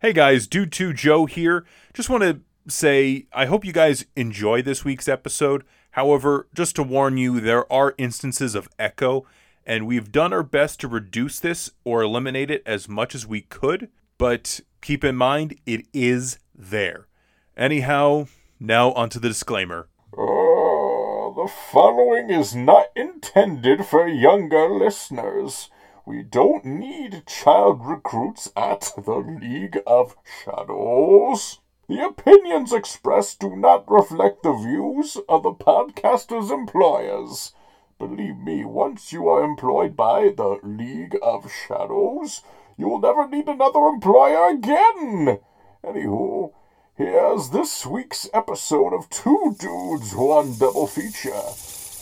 Hey guys, Dude 2 Joe here. Just want to say I hope you guys enjoy this week's episode. However, just to warn you, there are instances of echo, and we've done our best to reduce this or eliminate it as much as we could, but keep in mind it is there. Anyhow, now onto the disclaimer. Oh, the following is not intended for younger listeners. We don't need child recruits at the League of Shadows. The opinions expressed do not reflect the views of the podcaster's employers. Believe me, once you are employed by the League of Shadows, you will never need another employer again. Anywho, here's this week's episode of Two Dudes, One Double Feature.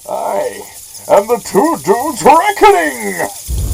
I am the Two Dudes Reckoning!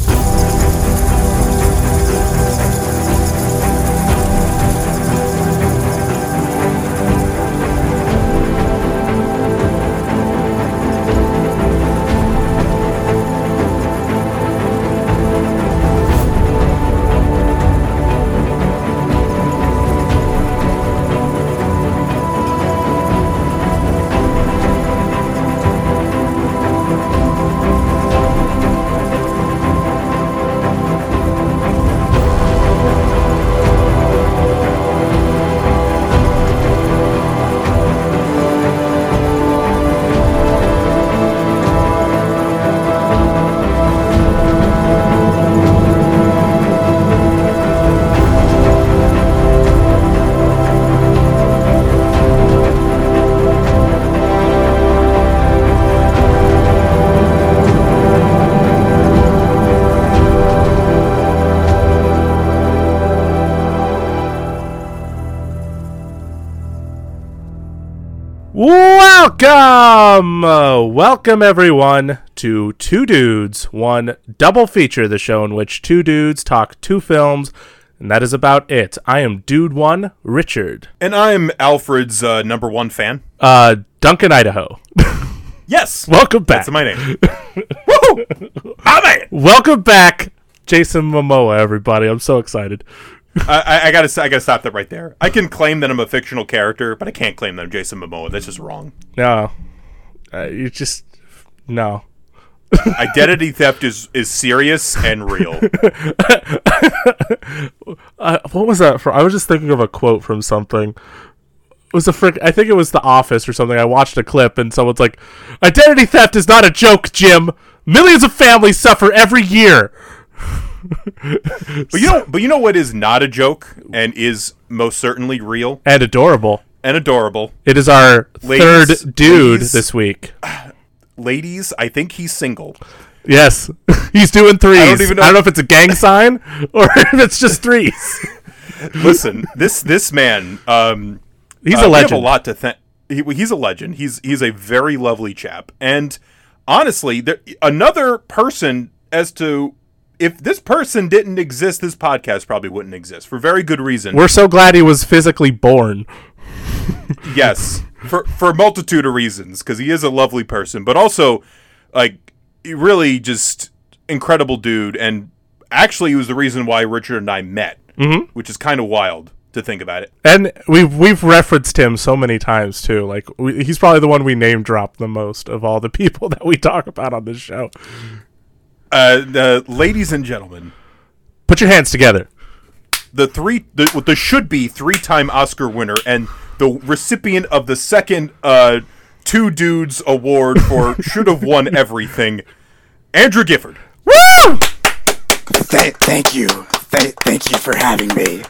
Welcome! Uh, welcome, everyone, to Two Dudes, One Double Feature, the show in which two dudes talk two films, and that is about it. I am Dude One, Richard. And I'm Alfred's uh, number one fan. Uh, Duncan, Idaho. Yes! Welcome back. That's my name. Woo! I'm it! Welcome back, Jason Momoa, everybody. I'm so excited. I, I, gotta I gotta stop that right there. I can claim that I'm a fictional character, but I can't claim that I'm Jason Momoa. That's just wrong. No. Uh, you just. No. Identity theft is is serious and real. Uh, what was that for? I was just thinking of a quote from something. It was a frick. I think it was The Office or something. I watched a clip and someone's like, "Identity theft is not a joke, Jim. Millions of families suffer every year." But you know, but you know what is not a joke and is most certainly real And adorable. and adorable. It is our Ladies, third dude please. this week. Ladies, I think he's single. Yes, he's doing threes. I don't, even know- I don't know if it's a gang sign or if it's just threes. Listen, this this man, um, He's uh, a legend. a lot to thank. He, he's a legend. He's he's a very lovely chap, and honestly, there another person as to if this person didn't exist, this podcast probably wouldn't exist for very good reason. We're so glad he was physically born. yes, for for a multitude of reasons, because he is a lovely person, but also like he really just incredible dude, and actually he was the reason why Richard and I met, mm-hmm. which is kind of wild to think about it. And we've we've referenced him so many times too. Like we, he's probably the one we name drop the most of all the people that we talk about on this show. Uh, the ladies and gentlemen, Put your hands together. the three the, the should be three time Oscar winner and the recipient of the second uh, two dudes award for should have won everything, Andrew Gifford. Woo! Th- thank you. Th- thank you for having me.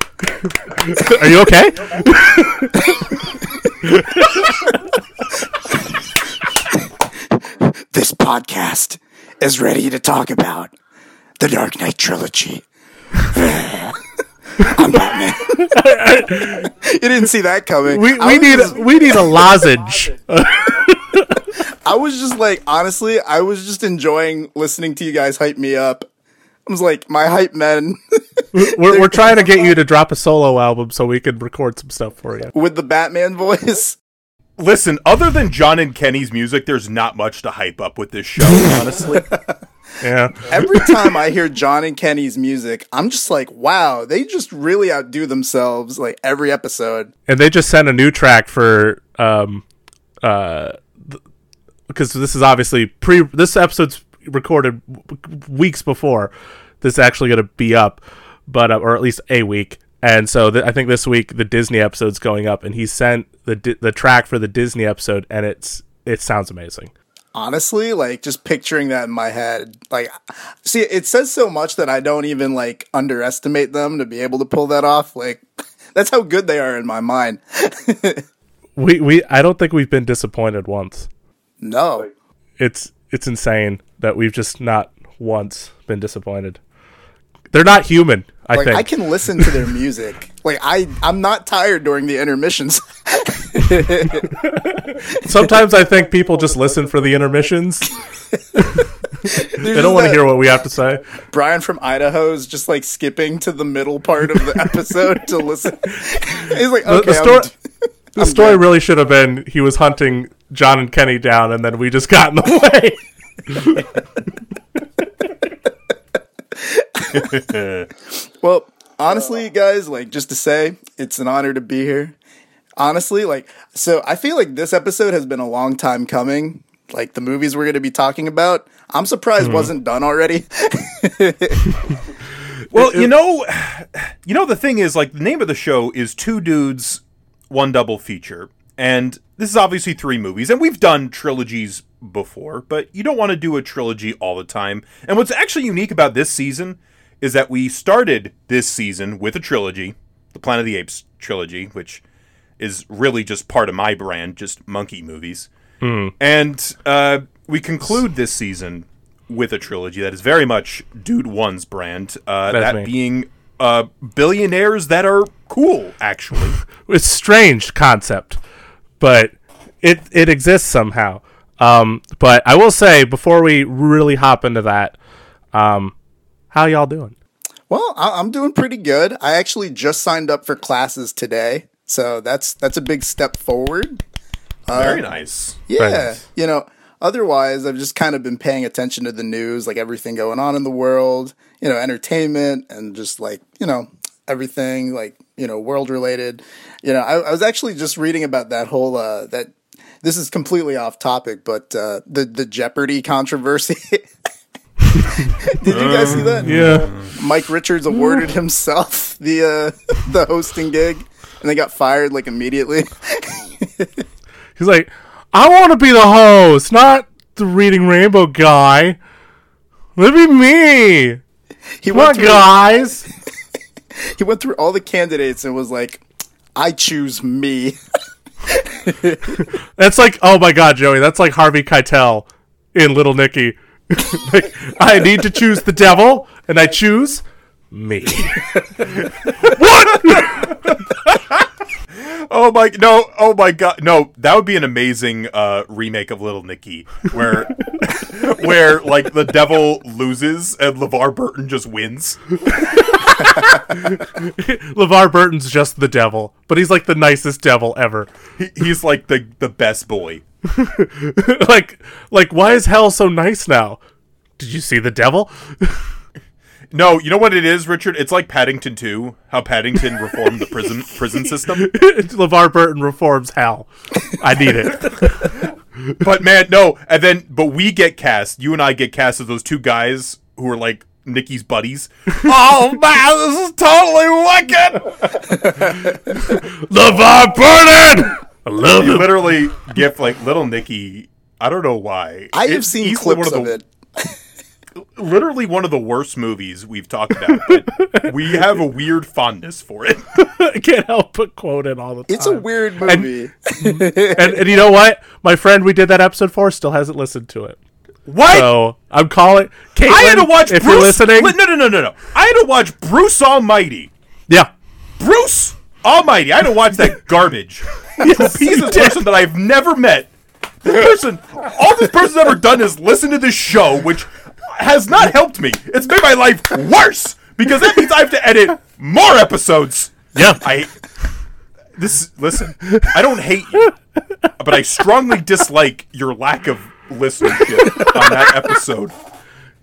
Are you okay? This podcast is ready to talk about the Dark Knight trilogy. I'm Batman. you didn't see that coming. We, we need just- we need a lozenge. I was just like, honestly, I was just enjoying listening to you guys hype me up. I was like, my hype men We're, we're trying to get you to drop a solo album so we can record some stuff for you. with the Batman voice. Listen, other than John and Kenny's music, there's not much to hype up with this show, honestly. Yeah. Every time I hear John and Kenny's music, I'm just like, wow, they just really outdo themselves like every episode. and they just sent a new track for um uh because this is obviously pre this episode's recorded w- weeks before this is actually going to be up but uh, or at least a week and so th- i think this week the disney episode's going up and he sent the Di- the track for the disney episode and it's it sounds amazing Honestly, like just picturing that in my head, like, see, it says so much that I don't even like underestimate them to be able to pull that off. Like, that's how good they are in my mind. we we i don't think we've been disappointed once No, it's it's insane that we've just not once been disappointed they're not human i like think I can listen to their music. Like I, I'm not tired during the intermissions. Sometimes I think people just listen for the intermissions. they don't want to hear what we have to say. Brian from Idaho is just like skipping to the middle part of the episode to listen. He's like, okay, the story, the story really should have been he was hunting John and Kenny down, and then we just got in the way. Well, honestly, guys, like just to say, it's an honor to be here. Honestly, like so I feel like this episode has been a long time coming. Like the movies we're going to be talking about, I'm surprised mm-hmm. wasn't done already. Well, you know, you know the thing is like the name of the show is Two Dudes, One Double Feature, and this is obviously three movies, and we've done trilogies before, but you don't want to do a trilogy all the time. And what's actually unique about this season is that we started this season with a trilogy, the Planet of the Apes trilogy, which is really just part of my brand, just monkey movies. And uh, we conclude this season with a trilogy that is very much Dude One's brand. Uh, that me. being uh, billionaires that are cool, actually. It's strange concept, but it it exists somehow. Um, but I will say before we really hop into that, um, how y'all doing? well, I- I'm doing pretty good. I actually just signed up for classes today, so that's that's a big step forward. very nice. Yeah, nice. you know. Otherwise, I've just kind of been paying attention to the news, like everything going on in the world, you know, entertainment and just like, you know, everything like, you know, world related. You know, I, I was actually just reading about that whole, uh, that this is completely off topic, but, uh, the, the Jeopardy controversy. Did you guys see that? Yeah, Mike Richards awarded himself the, uh, the hosting gig and they got fired like immediately. he's like, I want to be the host, not the reading rainbow guy. Let me me. He Come on, through, guys. he went through all the candidates and was like, I choose me. That's like, oh my god, Joey, that's like Harvey Keitel in Little Nicky. like, I need to choose the devil, and I choose me. What? oh my no! Oh my god! No, that would be an amazing uh, remake of Little Nicky, where where like the devil loses and LeVar Burton just wins. LeVar Burton's just the devil, but he's like the nicest devil ever. He, he's like the the best boy. like, like, why is hell so nice now? Did you see the devil? No, you know what it is, Richard? It's like Paddington 2, how Paddington reformed the prison prison system. LeVar Burton reforms hell. I need it. But man, no, and then but we get cast. You and I get cast as those two guys who are like Nicky's buddies. oh man, this is totally wicked. LeVar Burton! I love You him. literally gift like little Nicky. I don't know why. I have It's seen clips one of the, it. Literally one of the worst movies we've talked about. But we have a weird fondness for it. I can't help but quote it all the time. It's a weird movie. and, and you know what? My friend we did that episode for still hasn't listened to it. What? So I'm calling. Caitlin, I had to watch if Bruce. you're listening. No, no, no, no, no. I had to watch Bruce Almighty. yeah. Bruce Almighty. I had to watch that garbage. Yes, He's did. person that I've never met. This person, all this person's ever done is listen to this show, which has not helped me. It's made my life worse because that means I have to edit more episodes. Yeah. I this listen, I don't hate you, but I strongly dislike your lack of listenership on that episode.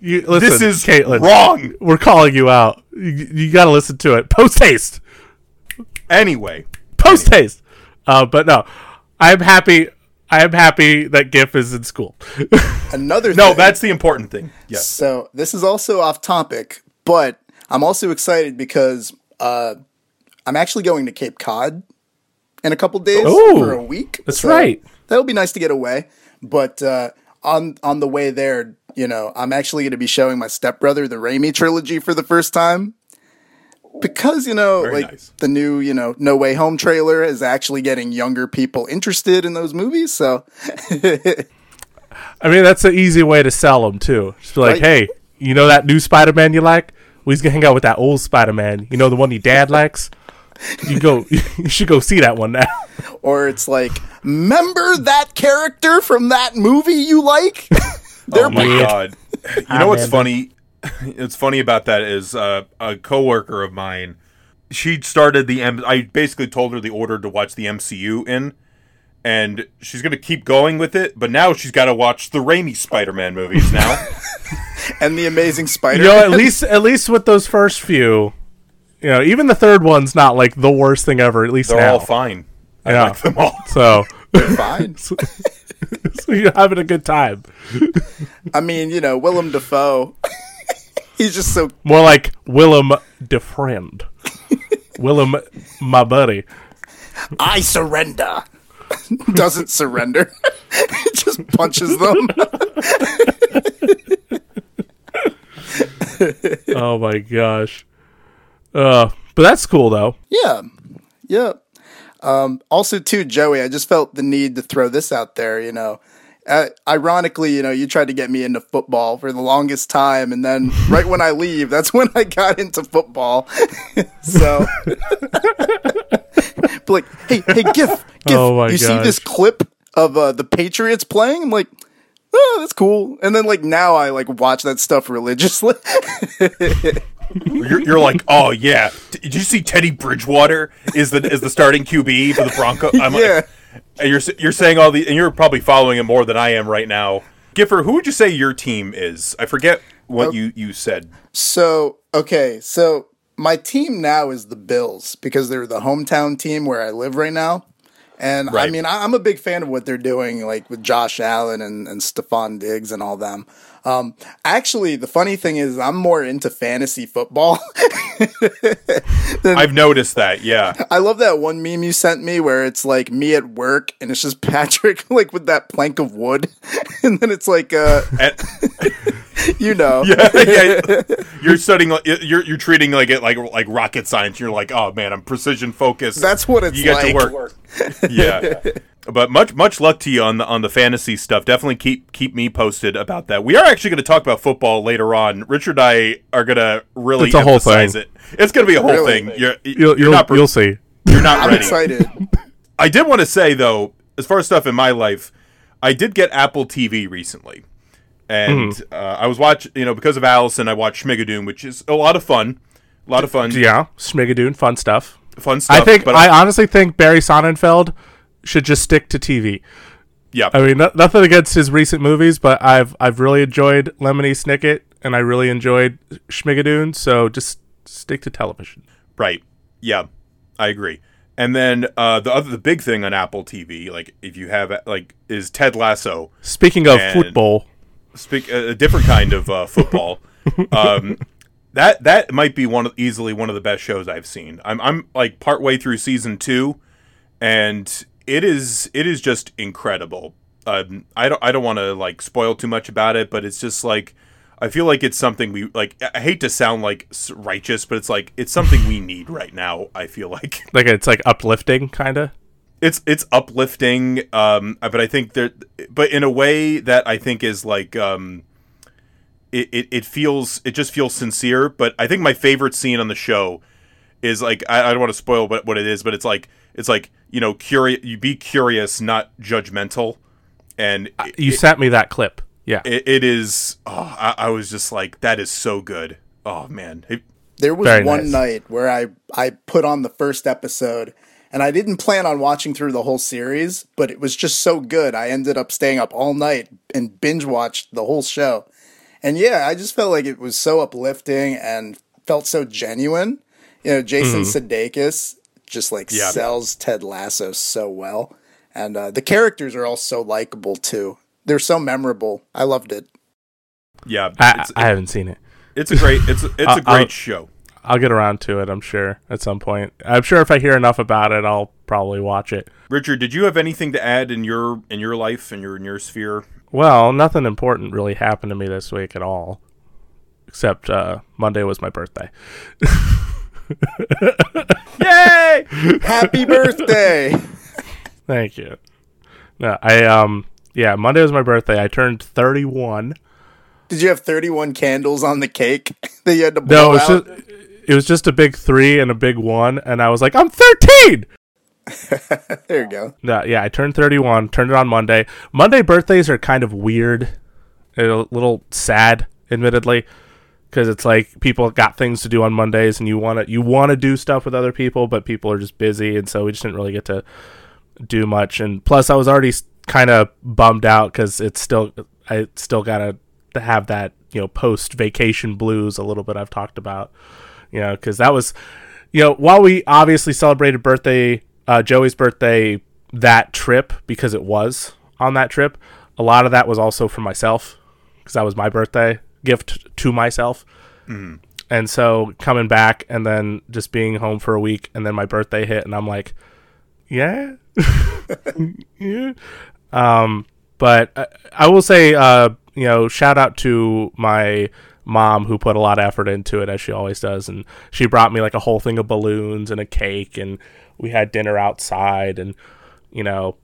You, listen, This is Caitlin. wrong. We're calling you out. You, you got to listen to it. Post haste. Anyway, Post haste. Uh, but no, I'm happy. I am happy that GIF is in school. Another no, thing, that's the important thing. Yes. So this is also off topic, but I'm also excited because uh, I'm actually going to Cape Cod in a couple days Ooh, for a week. that's right. That'll be nice to get away. But uh, on on the way there, you know, I'm actually going to be showing my stepbrother the Raimi trilogy for the first time. Because you know, Very like nice. the new, you know, No Way Home trailer is actually getting younger people interested in those movies. So I mean, that's an easy way to sell them too. Just be like, Right. hey, you know that new Spider-Man you like? We just gonna hang out with that old Spider-Man. You know the one your dad likes. You go. You should go see that one now. or it's like, remember that character from that movie you like? They're Oh my Yeah. god! You know ah, what's Amanda. funny? It's funny about that is uh, a coworker of mine. She started the M. I basically told her the order to watch the MCU in, and she's gonna keep going with it. But now she's got to watch the Raimi Spider-Man movies now. and the Amazing Spider. You know, at least at least with those first few, you know, even the third one's not like the worst thing ever. At least They're now. all fine. I Yeah. like them all. So, fine. so you're having a good time. I mean, you know, Willem Dafoe. He's just so More like Willem defriend. Willem, my buddy. I surrender. Doesn't surrender. He just punches them. Oh my gosh. Uh, but that's cool though. yeah. Yeah. Um, also, too, Joey, I just felt the need to throw this out there. You know, uh, ironically, you know, you tried to get me into football for the longest time, and then right when I leave, that's when I got into football. so, but like, hey, hey, Gif, Gif, Oh my you see this clip of uh, the Patriots playing? I'm like, oh, that's cool. And then like now I like watch that stuff religiously. You're, you're like, oh yeah. D- Did you see Teddy Bridgewater is the is the starting QB for the Broncos? I'm Yeah. like, and you're you're saying all the and you're probably following it more than I am right now. Giffer, who would you say your team is? I forget what oh. you you said. So, okay, so my team now is the Bills because they're the hometown team where I live right now. And I mean, I- I'm a big fan of what they're doing, like with Josh Allen and, and Stefon Diggs and all them. Um, actually, the funny thing is, I'm more into fantasy football. I've noticed that. Yeah. I love that one meme you sent me where it's like me at work and it's just Patrick like with that plank of wood, and then it's like, uh, you know, yeah, yeah. You're studying. You're you're treating like it like like rocket science. You're like, oh man, I'm precision focused. that's what it's you get like. to work. yeah. But much much luck to you on the on the fantasy stuff. Definitely keep keep me posted about that. We are actually going to talk about football later on. Richard and I are going to really It's a whole emphasize thing. it. It's going to be a whole Really? thing. You're You'll you're you'll, not pre- you'll see. you're not I'm ready. excited. I did want to say though, as far as stuff in my life, I did get Apple TV recently, and Hmm. uh, I was watching. You know, because of Allison, I watched Schmigadoon, which is a lot of fun. A lot of fun, Yeah, Schmigadoon, fun stuff. fun stuff. I think but I honestly think Barry Sonnenfeld should just stick to TV. yeah, I mean, no, nothing against his recent movies, but I've I've really enjoyed Lemony Snicket and I really enjoyed Schmigadoon. So just stick to television. Right. Yeah, I agree. And then uh, the other, the big thing on Apple TV, like if you have like, is Ted Lasso. Speaking of And- football, Speak a, different kind of uh, football. um, that that might be one of easily one of the best shows I've seen. I'm I'm like partway through season two, and it is it is just incredible. Um, I don't I don't want to like spoil too much about it, but it's just like I feel like it's something we like. I hate to sound like righteous, but it's like it's something we need right now. I feel like like it's like uplifting, kind of. It's it's uplifting um but i think there but in a way that i think is like um it, it, it feels it just feels sincere but i think my favorite scene on the show is like i, I don't want to spoil what, what it is but it's like it's like you know curious you be curious not judgmental and it, You sent me that clip. Yeah. it, it is oh, I, I was just like that is so good oh man It- There was Very one nice. night where I I put on the first episode And I didn't plan on watching through the whole series, but it was just so good. I ended up staying up all night and binge watched the whole show. And yeah, I just felt like it was so uplifting and felt so genuine. You know, Jason Sudeikis just like Yeah. sells Ted Lasso so well, and uh, the characters are all so likable too. They're so memorable. I loved it. Yeah, I, it's, I haven't seen it. it's a great it's a, it's a great I'll- show. I'll get around to it. I'm sure at some point. I'm sure if I hear enough about it, I'll probably watch it. Richard, did you have anything to add in your in your life and your in your sphere? Well, nothing important really happened to me this week at all, except uh, Monday was my birthday. Yay! Happy birthday! Thank you. No, I um yeah, Monday was my birthday. I turned 31. Did you have 31 candles on the cake that you had to No, blow it was out? just it was just a big 3 and a big 1 and I was like, "I'm 13." there you go. No, yeah, I turned 31, turned it on Monday. Monday birthdays are kind of weird, a little sad, admittedly, because it's like people got things to do on Mondays, and you want to you want to do stuff with other people, but people are just busy, and so we just didn't really get to do much. And plus, I was already kind of bummed out because it's still I still gotta have that you know post vacation blues a little bit. I've talked about, you know, because that was you know, while we obviously celebrated birthday, uh, Joey's birthday that trip because it was on that trip, a lot of that was also for myself because that was my birthday gift to myself. And so coming back and then just being home for a week and then my birthday hit and I'm like, yeah, yeah. Um, but I, I will say, uh, you know, shout out to my mom who put a lot of effort into it as she always does, and she brought me like a whole thing of balloons and a cake, and we had dinner outside, and you know,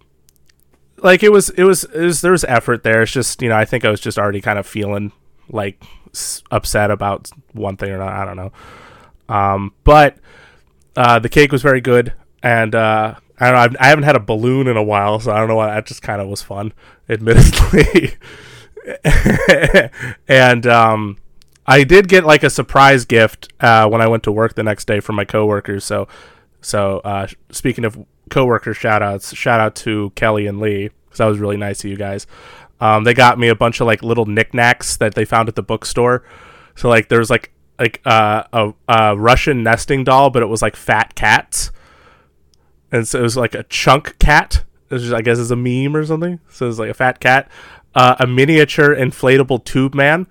like it was, it was, it was there was effort there. It's just, you know, I think I was just already kind of feeling like upset about one thing or not. I don't know. Um, but uh, the cake was very good, and uh, I don't know. I've, I haven't had a balloon in a while, so I don't know why. That just kind of was fun, admittedly. and um, I did get like a surprise gift uh, when I went to work the next day from my coworkers. So, so uh, speaking of coworker shout outs, shout out to Kelly and Lee because that was really nice of you guys. Um, they got me a bunch of like little knickknacks that they found at the bookstore. So like there was like like uh, a, a Russian nesting doll, but it was like fat cats, and so it was like a chunk cat. Is, I guess is a meme or something. So it's like a fat cat, uh, a miniature inflatable tube man,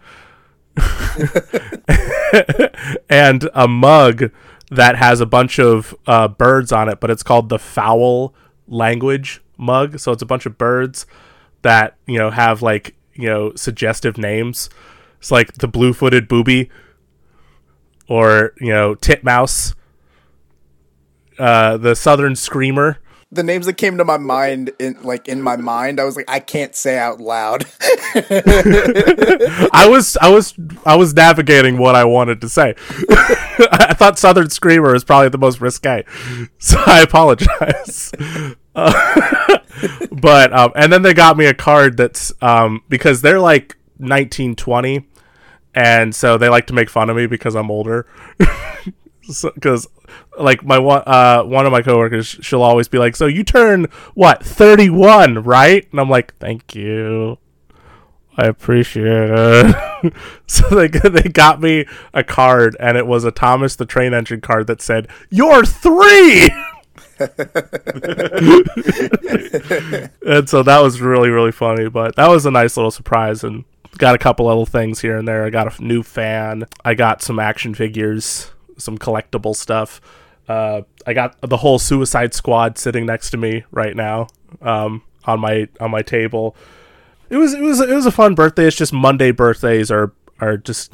and a mug that has a bunch of uh, birds on it, but it's called the foul language mug. So it's a bunch of birds that you know have like you know suggestive names. It's like the blue-footed booby, or you know titmouse, uh, the southern screamer. The names that came to my mind, in like in my mind, I was like, I can't say out loud. I was I was I was navigating what I wanted to say. I thought Southern Screamer is probably the most risque, so I apologize. Uh, but um, and then they got me a card that's um, because they're like 1920, and so they like to make fun of me because I'm older. Because like my one uh one of my coworkers, she'll always be like, "So you turn what 31, right?" And I'm like, "Thank you." I appreciate it. so they they got me a card, and it was a Thomas the Train Engine card that said, "You're three. and so that was really really funny. But that was a nice little surprise, and got a couple little things here and there. I got a new fan. I got some action figures, some collectible stuff. Uh, I got the whole Suicide Squad sitting next to me right now um, on my on my table it was it was it was a fun birthday. It's just Monday birthdays are are just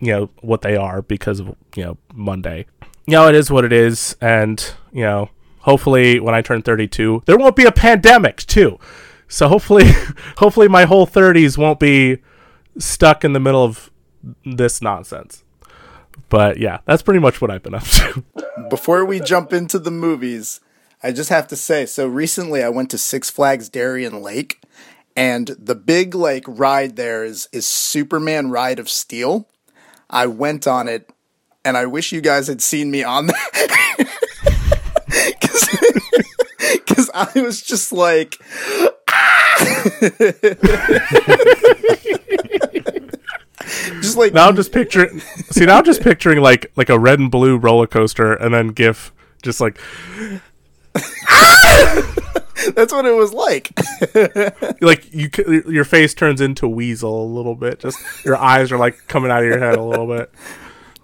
you know what they are because of you know Monday. You know it is what it is, and you know hopefully when I turn 32, there won't be a pandemic too. So hopefully hopefully my whole 30s won't be stuck in the middle of this nonsense. But yeah, that's pretty much what I've been up to. Before we jump into the movies, I just have to say so recently I went to Six Flags Darien Lake and the big like ride there is is Superman Ride of Steel. I went on it and I wish you guys had seen me on that. Cuz I was just like, ah! Just like Now I'm just picturing. See, now I'm just picturing like like a red and blue roller coaster, and then GIF just like that's what it was like. like you your face turns into weasel a little bit. Just your eyes are like coming out of your head a little bit.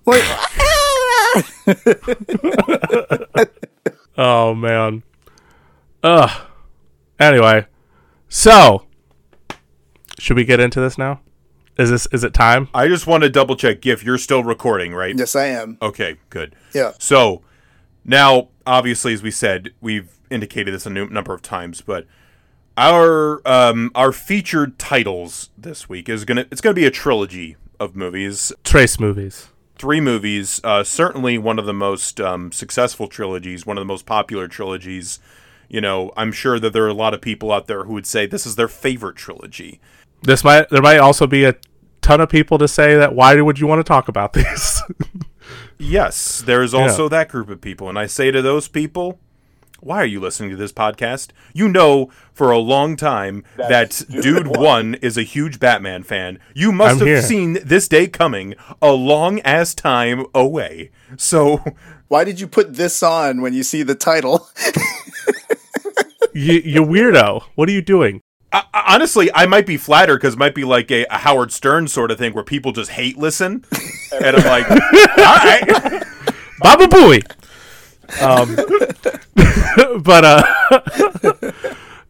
like Oh man. Ugh. Anyway, so should we get into this now? Is this is it time? I just want to double check. Gif, you're still recording, right? yes, I am. Okay, good. Yeah. So now, obviously, as we said, we've indicated this a nu- number of times, but our um, our featured titles this week is gonna it's gonna be a trilogy of movies, Trace movies. three movies. Uh, certainly one of the most um, successful trilogies, one of the most popular trilogies. You know, I'm sure that there are a lot of people out there who would say this is their favorite trilogy. This might there might also be a ton of people to say that why would you want to talk about this? Yes, there's also that group of people. And I say to those people, why are you listening to this podcast? You know for a long time that Dude One is a huge Batman fan. You must I'm have here. seen this day coming a long ass time away. So, Why did you put this on when you see the title? you you weirdo. What are you doing? I, I- honestly, I might be flattered because it might be like a, a Howard Stern sort of thing where people just hate listen. and I'm like, all right. Baba Booey. Um, but uh,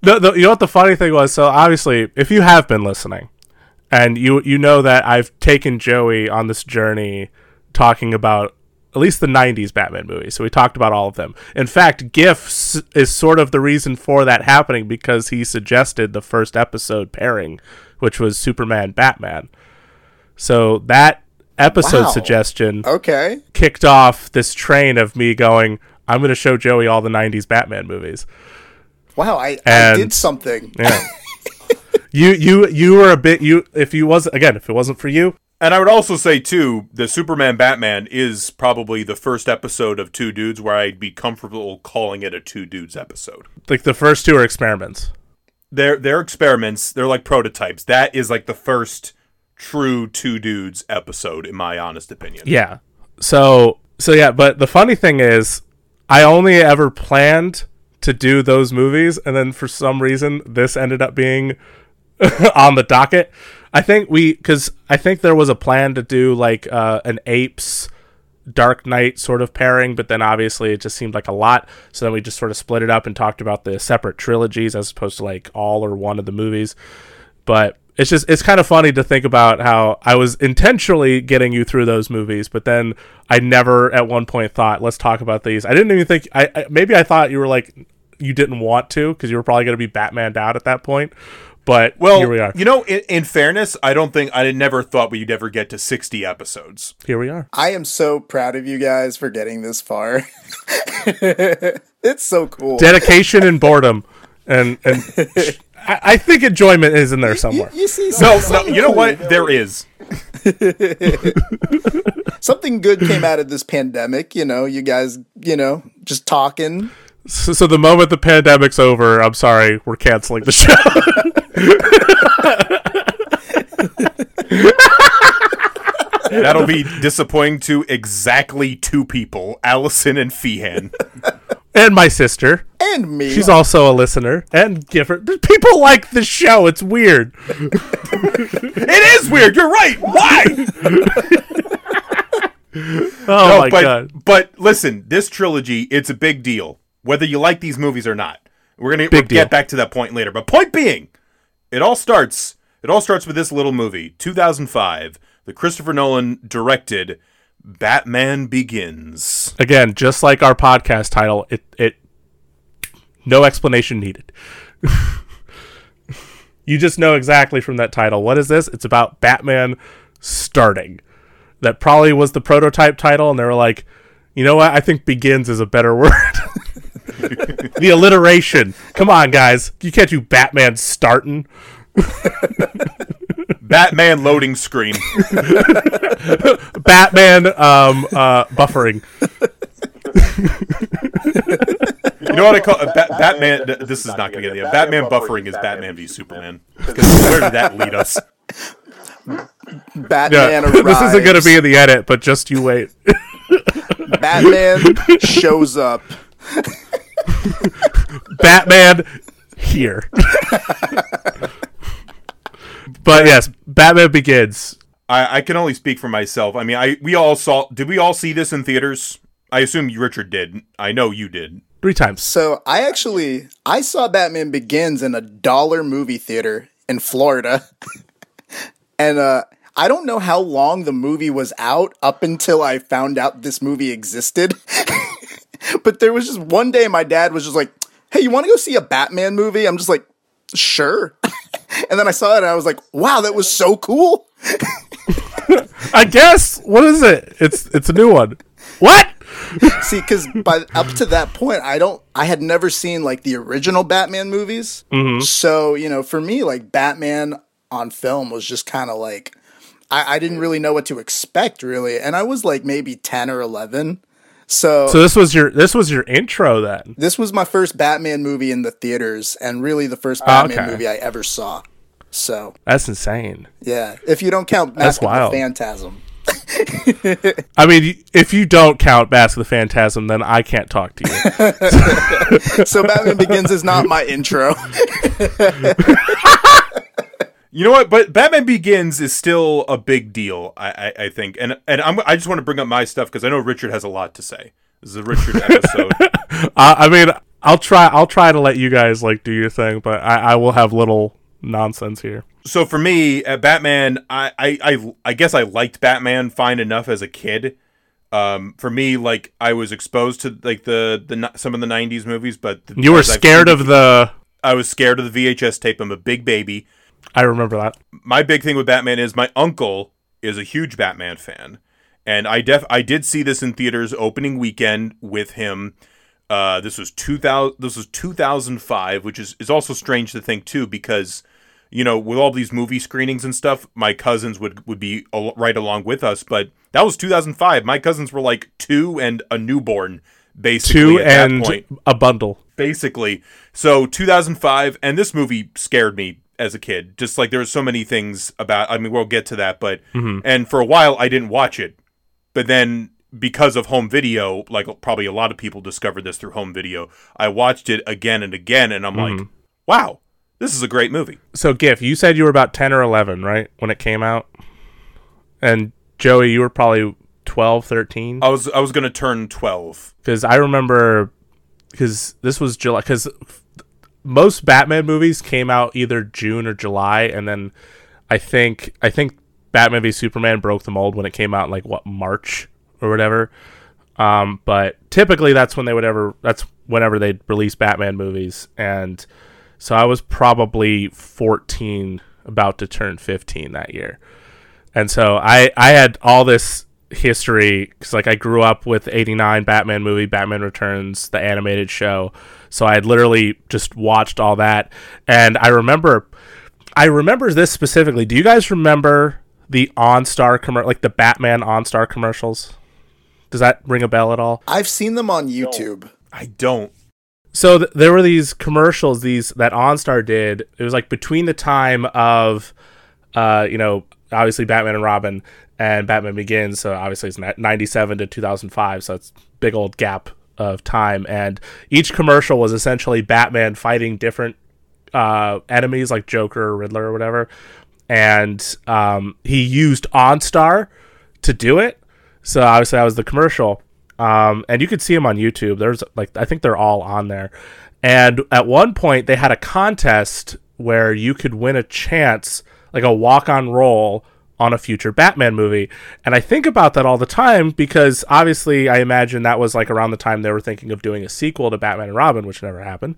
the, the, you know what the funny thing was? So obviously, if you have been listening, and you you know that I've taken Joey on this journey, talking about at least the '90s Batman movies. So we talked about all of them. In fact, GIFs is sort of the reason for that happening because he suggested the first episode pairing, which was Superman Batman. So that episode Wow. suggestion okay. kicked off this train of me going, I'm going to show Joey all the 90s Batman movies. Wow, I, I did something. Yeah. you you you were a bit you if you was again if it wasn't for you And I would also say too, the Superman Batman is probably the first episode of Two Dudes where I'd be comfortable calling it a Two Dudes episode. like the first two are experiments. They're they're experiments. They're like prototypes. That is like the first true Two Dudes episode, in my honest opinion. Yeah. So so yeah, but the funny thing is I only ever planned to do those movies and then for some reason this ended up being on the docket. I think we cuz I think there was a plan to do like uh, an apes Dark Knight sort of pairing, but then obviously it just seemed like a lot. So then we just sort of split it up and talked about the separate trilogies as opposed to like all or one of the movies. But it's just it's kind of funny to think about how I was intentionally getting you through those movies, but then I never at one point thought let's talk about these. I didn't even think I, I maybe I thought you were like you didn't want to because you were probably going to be Batmaned out at that point. But Well, here we are. you know, in, in fairness, I don't think I never thought we'd ever get to sixty episodes. Here we are. I am so proud of you guys for getting this far. it's so cool. Dedication and boredom, and and I, I think enjoyment is in there somewhere. You see, No, no, you know what? There is. Something good came out of this pandemic. You know, you guys, you know, just talking. So, so the moment the pandemic's over, I'm sorry, we're canceling the show. That'll be disappointing to exactly two people, Allison and Feehan. and my sister, And me. she's also a listener and giver. People like the show. It's weird. It is weird. You're right. Why? Oh No, my but god. but listen, this trilogy, it's a big deal. Whether you like these movies or not. We're gonna Big we'll deal. get back to that point later. But point being, it all starts it all starts with this little movie, 2005, the Christopher Nolan directed Batman Begins. Again, just like our podcast title, it it no explanation needed. you just know exactly from that title. What is this? It's about Batman starting. That probably was the prototype title, and they were like, you know what? I think begins is a better word. the alliteration. Come on, guys. You can't do Batman starting. Batman loading screen. Batman um, uh, buffering. You know what I call uh, Ba- Batman? th- This is not going to get the Batman buffering is Batman v Superman. 'Cause where did that lead us? Batman Yeah, this isn't going to be in the edit, but just you wait. Batman shows up. Batman here. but yes, Batman Begins. I, I can only speak for myself. I mean, I we all saw. Did we all see this in theaters? I assume you, Richard did. I know you did. Three times. So I actually I saw Batman Begins in a dollar movie theater in Florida. and uh I don't know how long the movie was out up until I found out this movie existed. but there was just one day my dad was just like, "Hey, you want to go see a Batman movie?" I'm just like, "Sure." and then I saw it and I was like, "Wow, that was so cool." I guess. What is it? It's it's a new one. What? See, because by up to that point, I don't, I had never seen like the original Batman movies. Mm-hmm. So you know, for me, like Batman on film was just kind of like, I, I didn't really know what to expect, really, and I was like maybe ten or eleven. So, So this was your this was your intro then. this was my first Batman movie in the theaters, and really the first ah, Batman okay. movie I ever saw. So That's insane. yeah, if you don't count Mask of wild. the Phantasm, I mean, if you don't count Mask of the Phantasm, then I can't talk to you. so Batman Begins is not my intro. You know what? But Batman Begins is still a big deal. I I, I think, and and I'm, I just want to bring up my stuff because I know Richard has a lot to say. This is a Richard episode. uh, I mean, I'll try. I'll try to let you guys like do your thing, but I, I will have little nonsense here. so for me, uh, Batman, I, I I I guess I liked Batman fine enough as a kid. Um, for me, like I was exposed to like the the some of the '90s movies, but the, You were scared seen- of the. I was scared of the VHS tape. I'm a big baby. I remember that. my big thing with Batman is my uncle is a huge Batman fan, and I def I did see this in theaters opening weekend with him. Uh, this was two thousand. This was two thousand five, which is is also strange to think too, because you know with all these movie screenings and stuff, my cousins would would be al- right along with us. But that was two thousand five. My cousins were like two and a newborn, basically Two at that and point a bundle. basically. So 2005, and this movie scared me as a kid. Just like there were so many things about. I mean, we'll get to that, but mm-hmm. and for a while I didn't watch it, but then because of home video, like probably a lot of people discovered this through home video, I watched it again and again, and I'm mm-hmm. like, wow, this is a great movie. So, Gif, you said you were about ten or eleven, right, when it came out, and Joey, you were probably 12, 13? I was I was gonna turn 12. because I remember because this was July because most Batman movies came out either June or July, and then I think I think Batman v Superman broke the mold when it came out in like what March or whatever. Um, but typically that's when they would ever that's whenever they'd release Batman movies, and so I was probably fourteen, about to turn fifteen that year and so I I had all this history because like I grew up with '89 Batman movie, Batman Returns, the animated show. So I had literally just watched all that, and I remember, I remember this specifically. Do you guys remember the OnStar commer like the Batman OnStar commercials? Does that ring a bell at all? I've seen them on YouTube. I don't. So th- there were these commercials these that OnStar did. It was like between the time of uh you know, obviously Batman and Robin and Batman Begins, so obviously it's 97 to 2005, so it's big old gap of time and each commercial was essentially Batman fighting different uh enemies like Joker or Riddler or whatever. And um he used OnStar to do it. So obviously that was the commercial. Um, and you could see them on YouTube. There's like I think they're all on there. And at one point they had a contest where you could win a chance, like a walk-on role on a future Batman movie. And I think about that all the time because obviously I imagine that was like around the time they were thinking of doing a sequel to Batman and Robin, which never happened.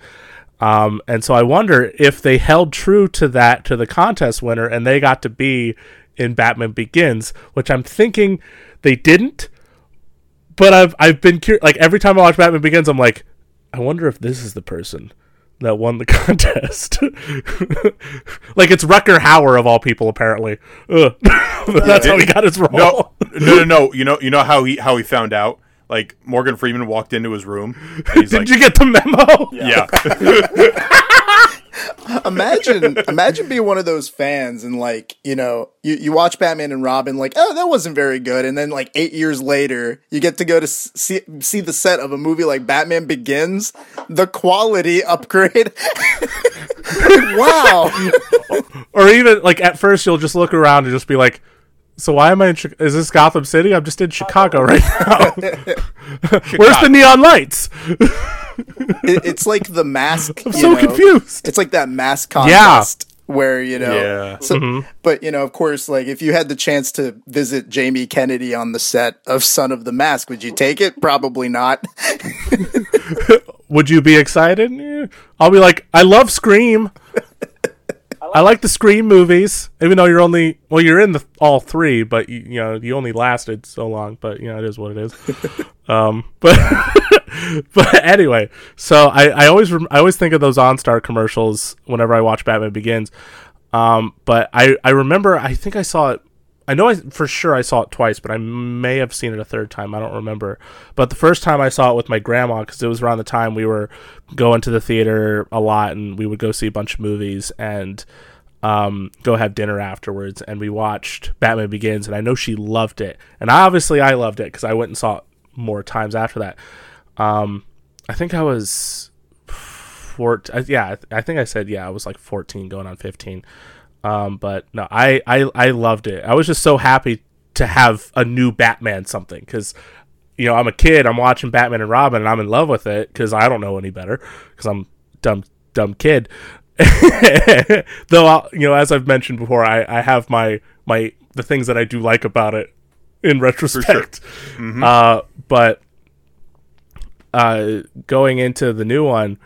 Um, and so I wonder if they held true to that to the contest winner and they got to be in Batman Begins, which I'm thinking they didn't. But I've I've been curious. Like every time I watch Batman Begins, I'm like, I wonder if this is the person that won the contest. like it's Rutger Hauer of all people, apparently. That's how he got his role. No, no, no, no. You know, you know how he how he found out. like Morgan Freeman walked into his room. Did like, you get the memo? yeah. Imagine imagine being one of those fans and like you know you, you watch batman and robin like oh that wasn't very good. And then like eight years later you get to go to see, see the set of a movie like batman begins. The quality upgrade. Wow. Or even like at first you'll just look around and just be like, "So why am I in? Chi- is this Gotham City? I'm just in Chicago right now. Where's the neon lights? it, it's like the mask I'm so know? confused." it's like that mask contest where you know Yeah. so, mm-hmm. but you know of course like if you had the chance to visit jamie kennedy on the set of son of the mask would you take it probably not Would you be excited? I'll be like, I love Scream. I like the Scream movies, even though you're only well, you're in the all three, but you, you know you only lasted so long. But you know it is what it is. um, but but anyway, so I I always rem- I always think of those OnStar commercials whenever I watch Batman Begins. Um, but I I remember I think I saw it. I know I for sure I saw it twice, but I may have seen it a third time. I don't remember. But the first time I saw it with my grandma because it was around the time we were going to the theater a lot, and we would go see a bunch of movies and um, go have dinner afterwards. And we watched Batman Begins, and I know she loved it, and obviously I loved it because I went and saw it more times after that. Um, I think I was four. I- Yeah, I think I said yeah. I was like fourteen, going on fifteen. Um, but no, I, I I loved it. I was just so happy to have a new Batman something because you know I'm a kid. I'm watching Batman and Robin, and I'm in love with it because I don't know any better because I'm dumb dumb kid. Though I'll, you know, as I've mentioned before, I, I have my my the things that I do like about it in retrospect. Uh, but uh, going into the new one,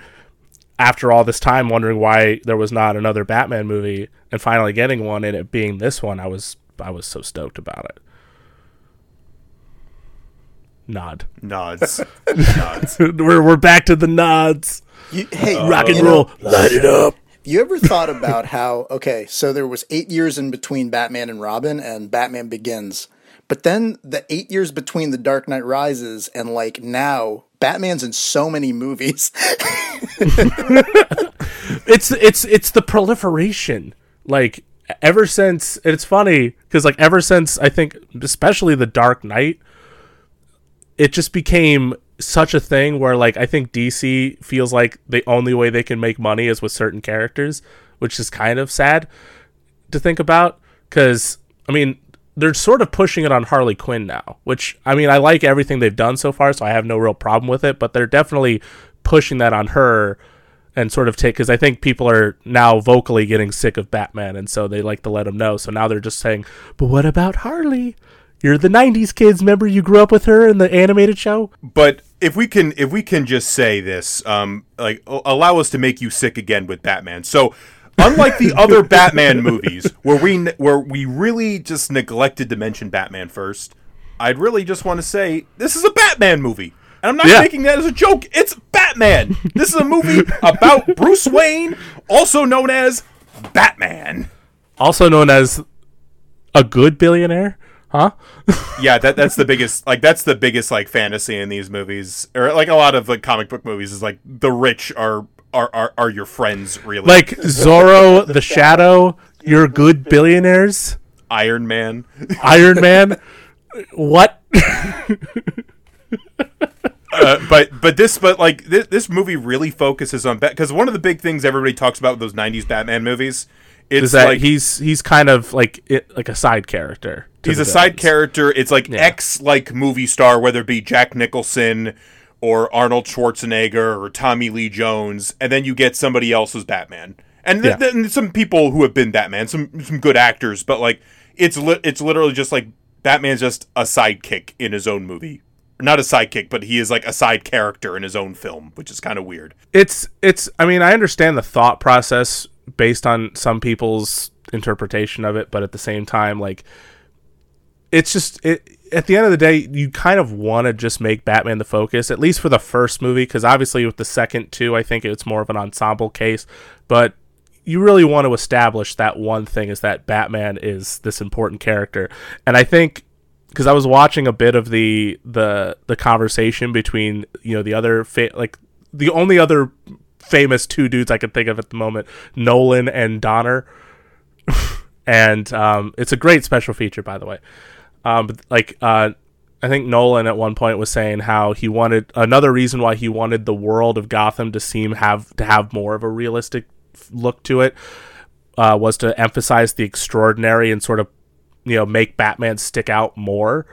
after all this time wondering why there was not another Batman movie and finally getting one and it being this one, I was I was so stoked about it. Nod. Nods. Nods. we're we're back to the nods. You, hey, uh, Rock and you know, roll. Light it up. You ever thought about how okay, so there was eight years in between Batman and Robin and Batman Begins, but then the eight years between The Dark Knight Rises and like now, Batman's in so many movies. It's it's it's the proliferation. Like ever since it's funny because like ever since I think especially the Dark Knight, it just became such a thing where like I think DC feels like the only way they can make money is with certain characters, which is kind of sad to think about because I mean they're sort of pushing it on Harley Quinn now, which I mean I like everything they've done so far, so I have no real problem with it, but they're definitely pushing that on her and sort of take because I think people are now vocally getting sick of Batman, and so they like to let him know. So now they're just saying, "But what about Harley? You're the '90s kids. Remember you grew up with her in the animated show." but if we can if we can just say this um like allow us to make you sick again with batman so unlike the other batman movies where we ne- where we really just neglected to mention batman first i'd really just want to say this is a batman movie and i'm not Yeah. making that as a joke it's batman this is a movie about bruce wayne also known as batman Also known as a good billionaire, huh? yeah that that's the biggest like that's the biggest like fantasy in these movies or like a lot of like comic book movies is like the rich are are are, are your friends really like Zorro, the Shadow. You're good billionaires. iron man Iron Man. What? Uh, but but this but like this, this movie really focuses on because one of the big things everybody talks about with those 90s batman movies it's Is that like he's he's kind of like it, like a side character. he's a side character it's like ex like movie star whether it be jack nicholson or arnold schwarzenegger or tommy lee jones and then you get somebody else's batman and th- Yeah. then some people who have been batman some some good actors but like it's li- it's literally just like batman's just a sidekick in his own movie not a sidekick but he is like a side character in his own film which is kind of weird. It's it's i mean i understand the thought process based on some people's interpretation of it but at the same time like it's just it at the end of the day you kind of want to just make batman the focus at least for the first movie because obviously with the second two i think it's more of an ensemble case but you really want to establish that one thing is that batman is this important character. And i think because I was watching a bit of the the the conversation between you know the other fa- like the only other famous two dudes I could think of at the moment, Nolan and Donner, and um, it's a great special feature by the way. Um, but like uh, I think Nolan at one point was saying how he wanted another reason why he wanted the world of Gotham to seem have to have more of a realistic look to it uh, was to emphasize the extraordinary and sort of you know make Batman stick out more.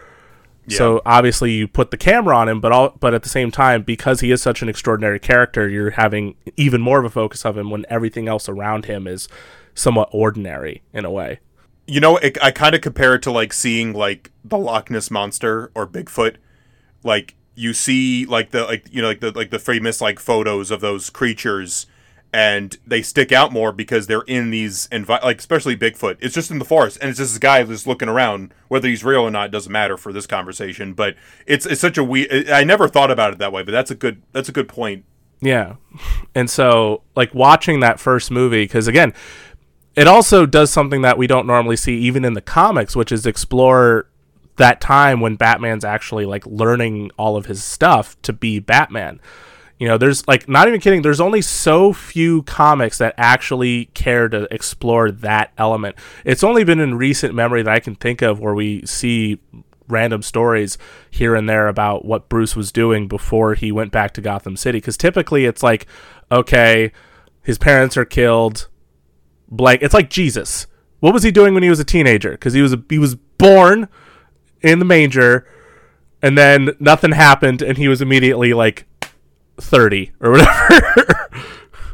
So obviously you put the camera on him, but all but at the same time because he is such an extraordinary character, you're having even more of a focus of him when everything else around him is somewhat ordinary in a way. You know, it, I kind of compare it to like seeing like the Loch Ness monster or Bigfoot. Like you see like the like you know like the like the famous like photos of those creatures and they stick out more because they're in these envi- like especially Bigfoot. It's just in the forest and it's just this guy just looking around. Whether he's real or not doesn't matter for this conversation, but it's it's such a we I never thought about it that way, but that's a good that's a good point. Yeah. And so, like, watching that first movie, because again, it also does something that we don't normally see even in the comics, which is explore that time when Batman's actually like learning all of his stuff to be Batman. You know, there's like not even kidding, there's only so few comics that actually care to explore that element. It's only been in recent memory that I can think of where we see random stories here and there about what Bruce was doing before he went back to Gotham City because typically it's like okay, his parents are killed, blank. It's like Jesus. What was he doing when he was a teenager? Because he was a, he was born in the manger, and then nothing happened, and he was immediately like thirty or whatever.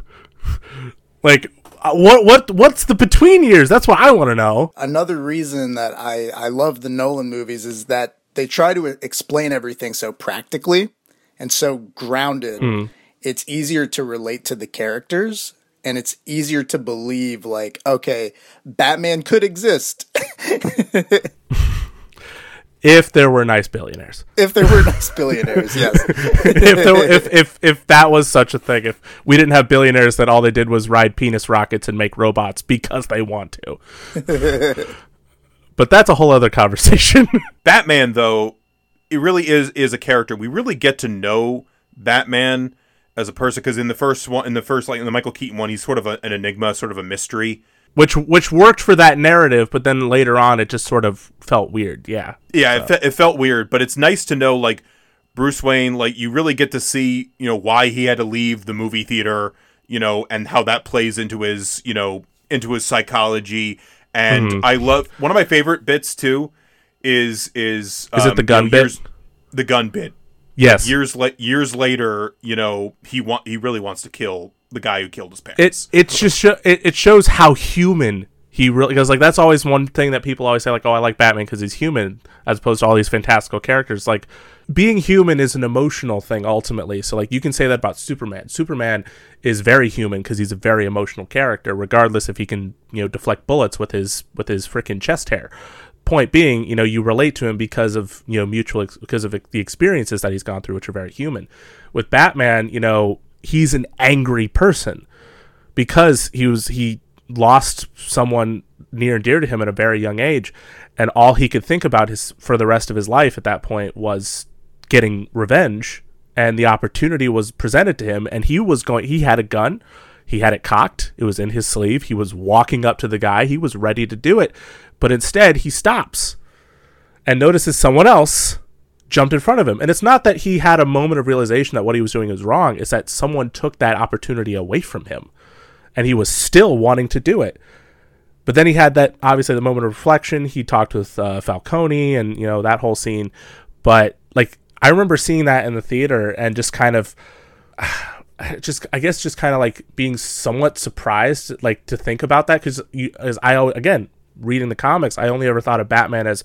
like uh, what what what's the between years? That's what I want to know. Another reason that I, I love the Nolan movies is that they try to explain everything so practically and so grounded. It's easier to relate to the characters and it's easier to believe like, okay, Batman could exist If there were nice billionaires, if there were nice billionaires, yes. if, there, were- if if if that was such a thing, if we didn't have billionaires that all they did was ride penis rockets and make robots because they want to. but that's a whole other conversation. Batman though, it really is is a character. We really get to know Batman as a person because in the first one, in the first like in the Michael Keaton one, he's sort of a, an enigma, sort of a mystery. Which which worked for that narrative, but then later on it just sort of felt weird. Yeah. Yeah, it, fe- it felt weird, but it's nice to know like Bruce Wayne. Like you really get to see you know why he had to leave the movie theater, you know, and how that plays into his you know into his psychology. And I love one of my favorite bits too is is Is it um, the you gun know, bit? the gun bit. Yes. years la- years later, you know, he want he really wants to kill the guy who killed his parents. it it's just it, it shows how human he really because like that's always one thing that people always say like oh I like Batman because he's human as opposed to all these fantastical characters. Like being human is an emotional thing ultimately. So like you can say that about Superman. Superman is very human because he's a very emotional character regardless if he can you know deflect bullets with his with his freaking chest hair. Point being you know you relate to him because of you know mutual ex- because of the experiences that he's gone through which are very human. With Batman you know he's an angry person because he was he lost someone near and dear to him at a very young age. And all he could think about his for the rest of his life at that point was getting revenge. And the opportunity was presented to him and he was going he had a gun. He had it cocked. It was in his sleeve. He was walking up to the guy. He was ready to do it. But instead he stops and notices someone else jumped in front of him. And it's not that he had a moment of realization that what he was doing was wrong, it's that someone took that opportunity away from him. And he was still wanting to do it. But then he had that obviously the moment of reflection. He talked with uh, Falcone and you know that whole scene. But like I remember seeing that in the theater and just kind of just I guess just kind of like being somewhat surprised like to think about that because you as I again reading the comics I only ever thought of Batman as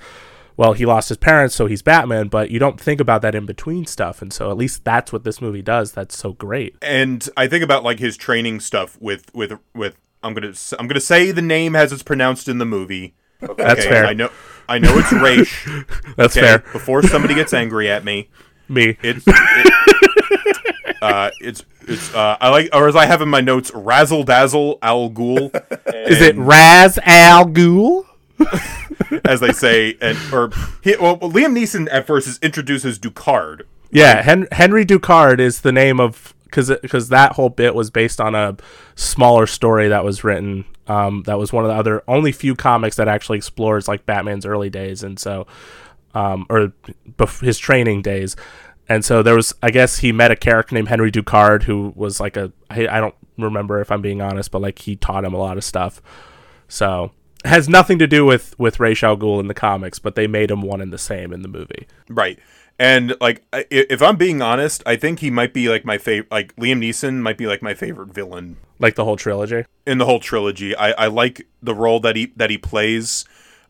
well he lost his parents so he's Batman but you don't think about that in between stuff and so at least that's what this movie does. That's so great. And I think about like his training stuff with with with I'm gonna s- I'm gonna say the name as it's pronounced in the movie. that's fair. I know I know it's Raish. that's okay, fair. Before somebody gets angry at me, me. it's it- uh, it's it's uh, I like or as I have in my notes, Razzle Dazzle Al Ghul. is it Raz Al Ghul as they say, and or he, well, Liam Neeson at first is introduced as Ducard. Yeah, Hen- Henry Ducard is the name of because because that whole bit was based on a smaller story that was written. Um, that was one of the other only few comics that actually explores like Batman's early days, and so um, or bef- his training days. And so there was, I guess, he met a character named Henry Ducard who was like a, I, I don't remember if I'm being honest, but like he taught him a lot of stuff. So has nothing to do with with Ra's al Ghul in the comics, but they made him one and the same in the movie. Right. And like, if I'm being honest, I think he might be like my favorite. Like Liam Neeson might be like my favorite villain Like the whole trilogy. in the whole trilogy. I, I like the role that he that he plays.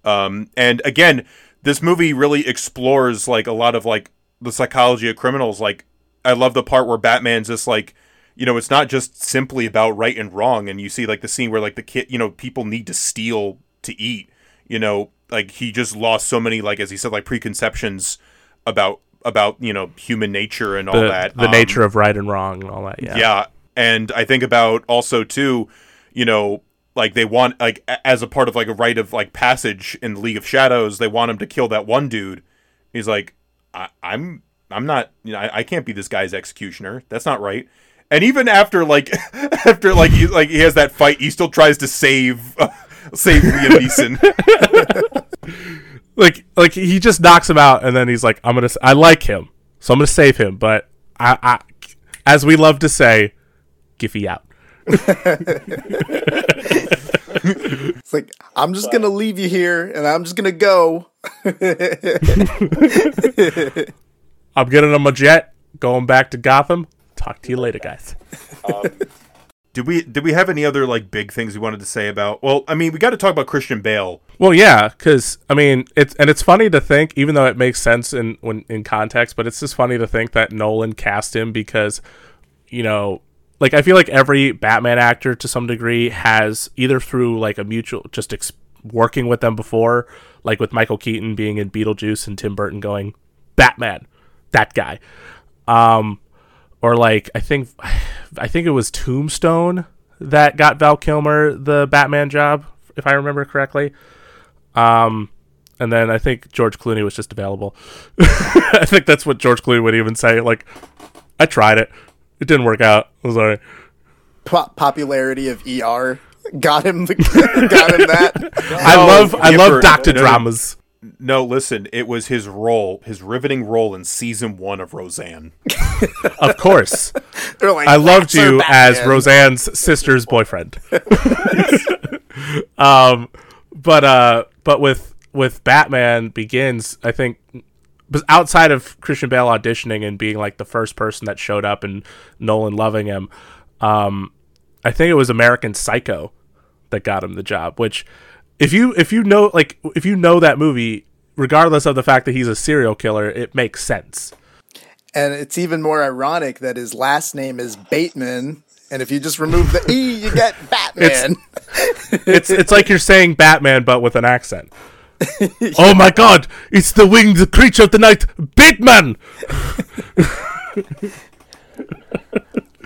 Um, and again, this movie really explores like a lot of like the psychology of criminals. Like, I love the part where Batman's just like, you know, it's not just simply about right and wrong. And you see like the scene where like the kid, you know, people need to steal to eat. You know, like he just lost so many like as he said like preconceptions about about you know human nature and all The, that. the Um, nature of right and wrong and all that. Yeah. yeah. And I think about also too, you know, like they want like as a part of like a rite of like passage in the League of Shadows, they want him to kill that one dude. He's like, I, I'm I'm not you know, I, I can't be this guy's executioner. That's not right. And even after like after like he like he has that fight, he still tries to save uh, save Liam Neeson. Like like he just knocks him out and then he's like, I'm gonna. I like him, so I'm gonna save him. But I, I as we love to say, Giffy out. It's like I'm just gonna leave you here, and I'm just gonna go. I'm getting on my jet, going back to Gotham. Talk to you later, guys. did we did we have any other like big things we wanted to say about? Well, I mean, we got to talk about Christian Bale. Well, yeah, because I mean, it's and it's funny to think, even though it makes sense in when in context, but it's just funny to think that Nolan cast him because, you know, like I feel like every Batman actor to some degree has either through like a mutual just ex- working with them before, like with Michael Keaton being in Beetlejuice and Tim Burton going Batman, that guy, um, or like I think I think it was Tombstone that got Val Kilmer the Batman job, if I remember correctly. Um, and then I think George Clooney was just available. I think that's what George Clooney would even say. Like, I tried it, it didn't work out. I'm sorry. Po- popularity of ER got him. The, got him that. I love I love doctor no, no. dramas. No, listen, it was his role, his riveting role in season one of Roseanne. Of course, like, I loved you as Batman." Roseanne's sister's boyfriend. um, but uh, but with with Batman Begins, I think, but outside of Christian Bale auditioning and being like the first person that showed up and Nolan loving him, um, I think it was American Psycho that got him the job. Which, if you if you know like if you know that movie, regardless of the fact that he's a serial killer, it makes sense. And it's even more ironic that his last name is Bateman. And if you just remove the E, you get Batman. It's it's like you're saying Batman but with an accent. Oh my god, it's the winged creature of the night, Batman!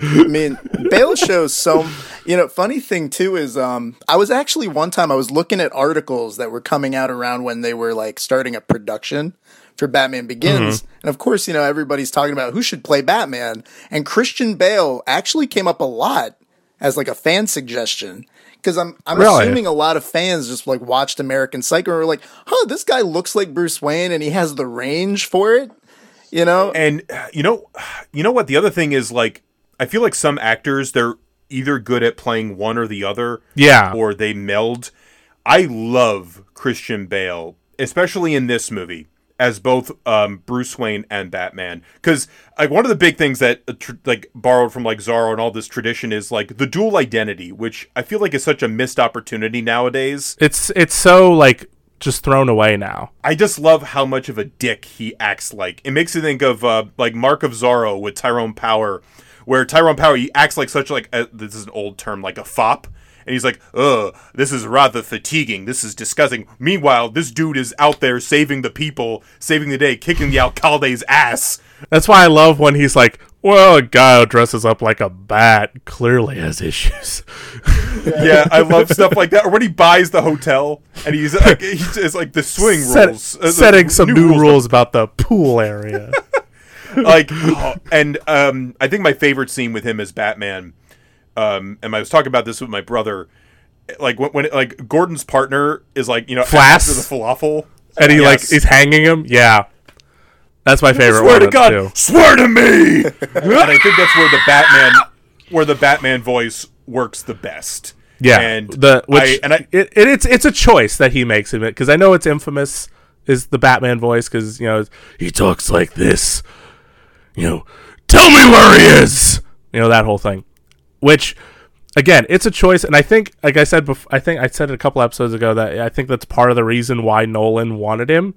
I mean, Bale shows so. You know, funny thing too is, um, I was actually one time I was looking at articles that were coming out around when they were like starting a production for Batman Begins, and of course, you know everybody's talking about who should play Batman, and Christian Bale actually came up a lot as like a fan suggestion. Because I'm, I'm Really? assuming a lot of fans just like watched American Psycho and were like, "Huh, this guy looks like Bruce Wayne, and he has the range for it." You know, And you know, you know what? The other thing is like, I feel like some actors they're either good at playing one or the other, Yeah. or they meld. I love Christian Bale, especially in this movie, as both um, Bruce Wayne and Batman. Because like one of the big things that uh, tr- like borrowed from like Zorro and all this tradition is like the dual identity, which I feel like is such a missed opportunity nowadays. It's it's so like just thrown away now. I just love how much of a dick he acts like. It makes me think of uh, like Mark of Zorro with Tyrone Power, where Tyrone Power he acts like such like a, this is an old term like a fop, and he's like, "Ugh, this is rather fatiguing. This is disgusting." Meanwhile, this dude is out there saving the people, saving the day, kicking the alcalde's ass. That's why I love when he's like, Well, a guy who dresses up like a bat clearly has issues. yeah, I love stuff like that. Or when he buys the hotel and he's like, he's it's like the swing Set- rules, uh, setting some new, rules, rules about the pool area. like oh, and um i think my favorite scene with him as batman um and i was talking about this with my brother like when, when it, like gordon's partner is like you know Flass? after the falafel and he like Yes. is hanging him. Yeah, that's my favorite swear one to god too. swear to me and i think that's where the batman where the batman voice works the best Yeah, and the which I, and I, it, it, it's it's a choice that he makes in it because I know it's infamous is the Batman voice because you know he talks like this, you know, tell me where he is, you know that whole thing, which again it's a choice and I think like I said before I think I said it a couple episodes ago that I think that's part of the reason why Nolan wanted him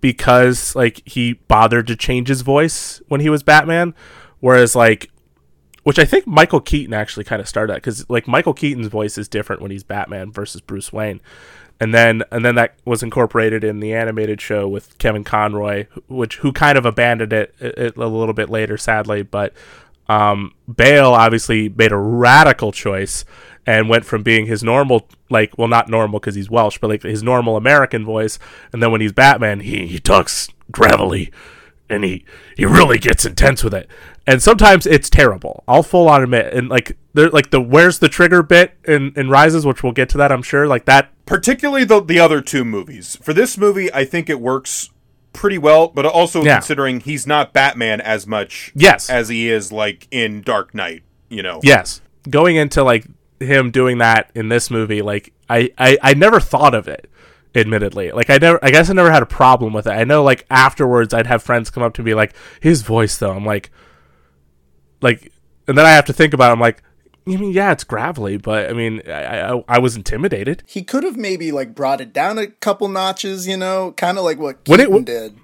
because like he bothered to change his voice when he was Batman, whereas like which I think Michael Keaton actually kind of started that because like Michael Keaton's voice is different when he's Batman versus Bruce Wayne, and then and then that was incorporated in the animated show with Kevin Conroy, which who kind of abandoned it, it a little bit later, sadly. But um, Bale obviously made a radical choice and went from being his normal like well not normal because he's Welsh, but like his normal American voice, and then when he's Batman, he he talks gravelly and he he really gets intense with it. And sometimes it's terrible. I'll full on admit. And like there like the where's the trigger bit in, in Rises, which we'll get to that, I'm sure. Like that particularly the the other two movies for this movie i think it works pretty well but also Yeah. considering he's not batman as much Yes. as he is like in dark knight you know Yes. Going into like him doing that in this movie, like I, I, I never thought of it, admittedly. Like I never I guess I never had a problem with it. I know like afterwards I'd have friends come up to me like, his voice though, I'm like like and then I have to think about it, I'm like, I mean, yeah, it's gravelly, but I mean, I, I, I was intimidated. He could have maybe like brought it down a couple notches, you know, kind of like what When it Keaton did.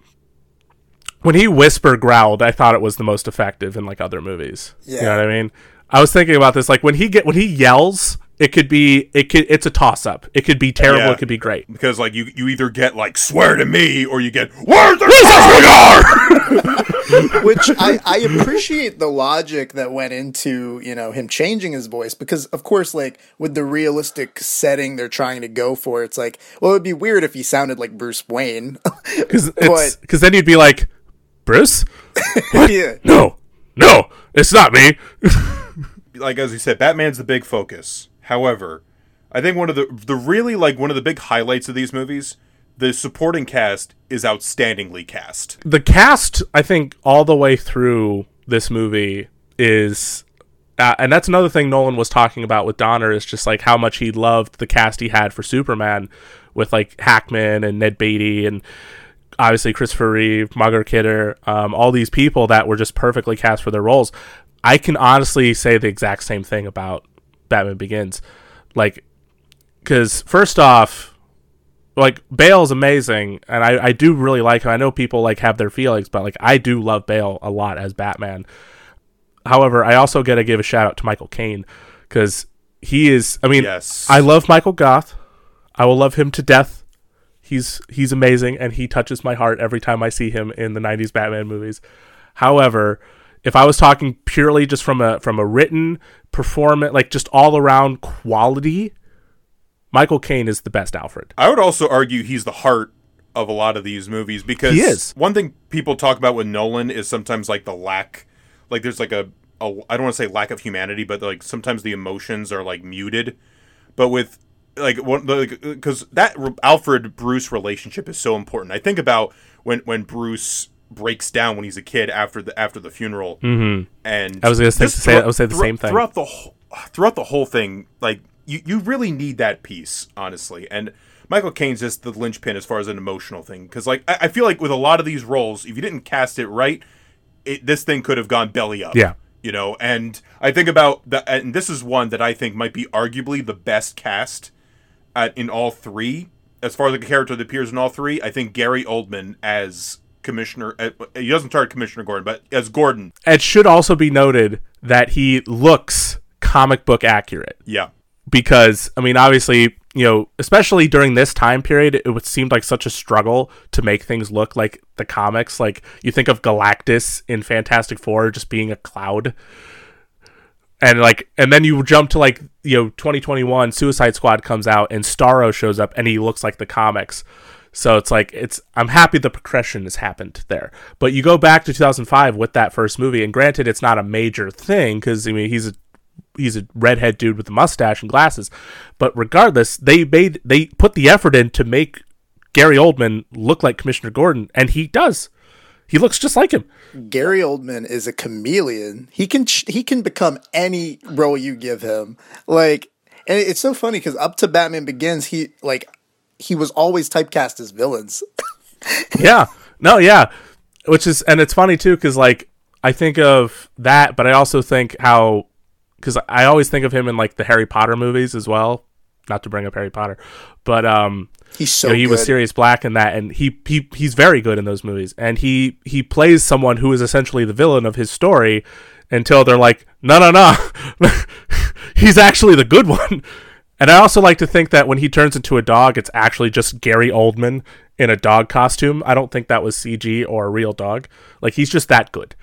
when he whisper growled, I thought it was the most effective in like other movies. You Yeah. know what I mean? I was thinking about this like when he get when he yells, it could be it could it's a toss up. It could be terrible, Yeah. it could be great. because like you you either get like swear to me or you get where the fuck we are Which I, I appreciate the logic that went into, you know, him changing his voice because of course like with the realistic setting they're trying to go for, it's like, well it'd be weird if he sounded like Bruce Wayne. Cuz cuz then you'd be like, "Bruce? yeah. No. No. It's not me." like as you said batman's the big focus however i think one of the the really like one of the big highlights of these movies the supporting cast is outstandingly cast. The cast i think all the way through this movie is uh, and that's another thing nolan was talking about with donner is just like how much he loved the cast he had for superman with like hackman and ned beatty and obviously christopher reeve margot kidder um, all these people that were just perfectly cast for their roles. I can honestly say the exact same thing about batman begins like because first off like Bale's amazing, and I, I do really like him. I know people like have their feelings, but like I do love Bale a lot as Batman. However, I also got to give a shout out to Michael Caine because he is. I mean, Yes. I love Michael Gough. I will love him to death. He's he's amazing, and he touches my heart every time I see him in the '90s Batman movies. However, if I was talking purely just from a from a written performance, like just all around quality, Michael Caine is the best Alfred. I would also argue he's the heart of a lot of these movies because one thing people talk about with Nolan is sometimes like the lack, like there's like a, a I don't want to say lack of humanity, but like sometimes the emotions are like muted. But with like one because that Alfred Bruce relationship is so important. I think about when when Bruce breaks down when he's a kid after the after the funeral, mm-hmm. and I was gonna say- just say- I would say the throughout- same thing. throughout the whole throughout the whole thing. Like you, you really need that piece, honestly. And Michael Caine's just the linchpin as far as an emotional thing, because like I, I feel like with a lot of these roles, if you didn't cast it right, it this thing could have gone belly up. Yeah. you know. And I think about that, and this is one that I think might be arguably the best cast at, in all three. As far as the character that appears in all three, I think Gary Oldman as Commissioner. Uh, he doesn't start Commissioner Gordon, but as Gordon. It should also be noted that he looks comic book accurate Yeah, because I mean, obviously, you know, especially during this time period, it would seem like such a struggle to make things look like the comics. Like you think of Galactus in Fantastic Four just being a cloud, and like, and then you jump to like you know 2021, Suicide Squad comes out and Starro shows up and he looks like the comics. So it's like it's I'm happy the progression has happened there. But you go back to 2005 with that first movie, and granted, it's not a major thing because I mean he's a he's a redhead dude with a mustache and glasses. But regardless, they made they put the effort in to make Gary Oldman look like Commissioner Gordon, and he does. He looks just like him. Gary Oldman is a chameleon. He can he can become any role you give him. Like, and it's so funny because up to Batman Begins, he like he was always typecast as villains. yeah. No. Yeah. Which is, and it's funny too, because like I think of that, but I also think how, because I always think of him in like the Harry Potter movies as well. Not to bring up Harry Potter, but um, He's so you know, he was good. Sirius Black in that, and he he he's very good in those movies, and he he plays someone who is essentially the villain of his story until they're like, no, no, no, he's actually the good one. And I also like to think that when he turns into a dog, it's actually just Gary Oldman in a dog costume. I don't think that was CG or a real dog. Like he's just that good.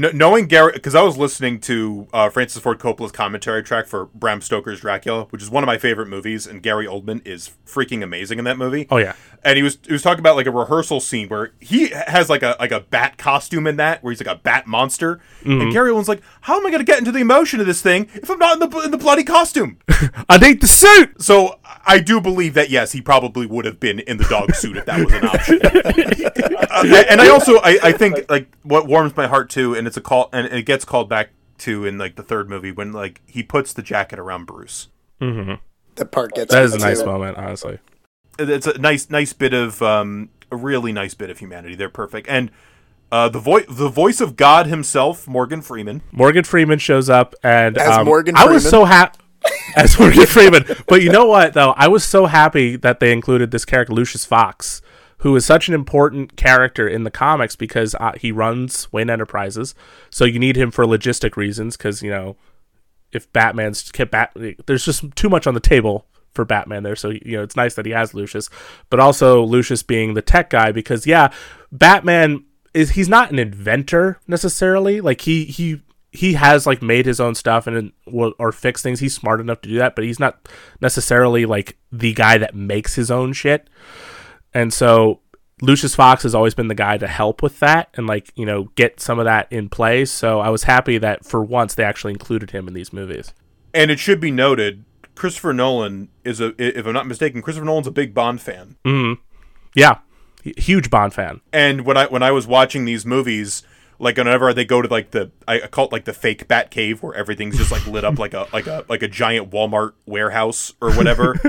Kn- knowing Gary, because I was listening to uh, Francis Ford Coppola's commentary track for Bram Stoker's Dracula, which is one of my favorite movies, and Gary Oldman is freaking amazing in that movie. Oh yeah, and he was he was talking about like a rehearsal scene where he has like a like a bat costume in that, where he's like a bat monster, and Gary Oldman's like, "How am I going to get into the emotion of this thing if I'm not in the in the bloody costume?" I need the suit. so I do believe that yes, he probably would have been in the dog suit if that was an option. Uh, and I also I, I think like what warms my heart too, and it's a call, and it gets called back to in like the third movie when like he puts the jacket around Bruce. That part gets That me is a nice too. moment, honestly. it's a nice nice bit of um a really nice bit of humanity they're perfect and uh the voice the voice of god himself morgan freeman Morgan Freeman shows up and As um, Morgan I was so happy as Morgan Freeman. But you know what though? I was so happy that they included this character Lucius Fox, who is such an important character in the comics because uh, he runs Wayne Enterprises. So you need him for logistic reasons because you know if Batman's kept bat, there's just too much on the table for Batman there. So you know it's nice that he has Lucius, but also Lucius being the tech guy because yeah, Batman is he's not an inventor necessarily. Like he he he has like made his own stuff and or fix things. He's smart enough to do that, but he's not necessarily like the guy that makes his own shit. And so Lucius Fox has always been the guy to help with that and like, you know, get some of that in place. So I was happy that for once they actually included him in these movies. and it should be noted christopher nolan is a if i'm not mistaken christopher nolan's a big bond fan Hmm. Yeah. H- huge Bond fan. and when i when i was watching these movies like whenever they go to like the I call it like the fake bat cave where everything's just like lit up like a like a like a giant Walmart warehouse or whatever.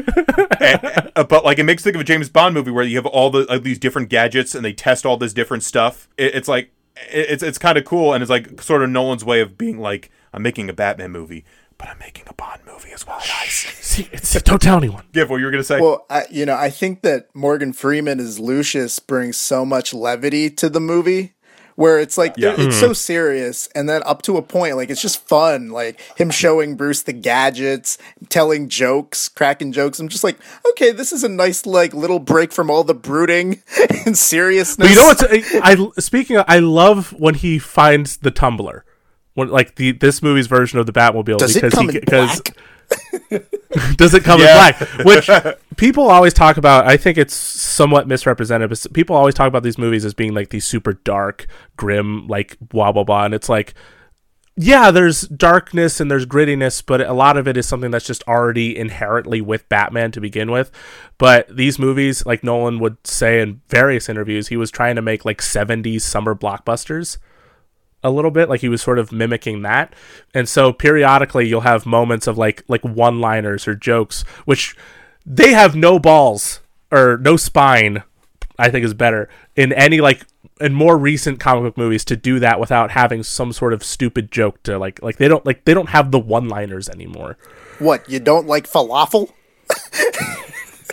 And- uh, but like it makes think of a James Bond movie where you have all the like, these different gadgets and they test all this different stuff. It, it's like it, it's it's kind of cool and it's like sort of Nolan's way of being like I'm making a Batman movie, but I'm making a Bond movie as well, guys. See, it's, don't tell anyone. Give what you were gonna say. Well, I, you know, I think that Morgan Freeman as Lucius brings so much levity to the movie. Where it's like Yeah. it's mm-hmm. so serious, and then up to a point, like it's just fun. Like him showing Bruce the gadgets, telling jokes, cracking jokes. I'm just like, okay, this is a nice like little break from all the brooding and seriousness. But you know what's I, I speaking of, I love when he finds the tumbler. When like the this movie's version of the Batmobile Does it because come he in because black? does it come Yeah. in black? Which people always talk about. I think it's somewhat misrepresented, but people always talk about these movies as being like these super dark, grim, like blah blah blah, and it's like. Yeah, there's darkness and there's grittiness, but a lot of it is something that's just already inherently with Batman to begin with. But these movies, like Nolan would say in various interviews, he was trying to make like 70s summer blockbusters a little bit like he was sort of mimicking that and so periodically you'll have moments of like like one liners or jokes which they have no balls or no spine i think is better in any like in more recent comic book movies to do that without having some sort of stupid joke to like like they don't like they don't have the one liners anymore What you don't like falafel?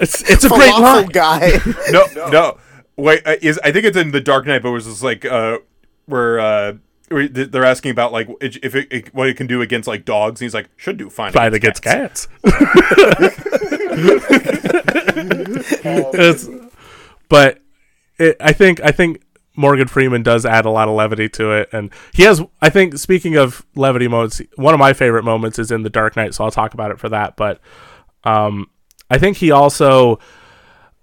it's it's a great Falafel line guy. no, no, no. Wait, uh, is I think it's in the Dark Knight, but it was just like uh, where uh, where th- they're asking about like if it, it what it can do against like dogs, and he's like should do fine fight against cats It's- but it, I think I think Morgan Freeman does add a lot of levity to it, and he has. I think speaking of levity moments, one of my favorite moments is in The Dark Knight, so I'll talk about it for that. But um, I think he also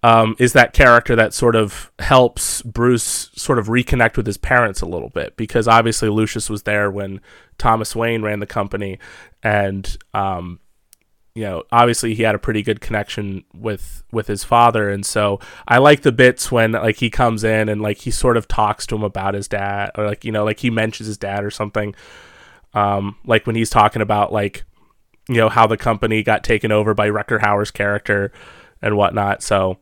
um, is that character that sort of helps Bruce sort of reconnect with his parents a little bit because obviously Lucius was there when Thomas Wayne ran the company, and um, you know obviously he had a pretty good connection with with his father, and so I like the bits when like he comes in and like he sort of talks to him about his dad, or like you know like he mentions his dad or something, um, like when he's talking about like you know how the company got taken over by Rutger Hauer's character and whatnot. So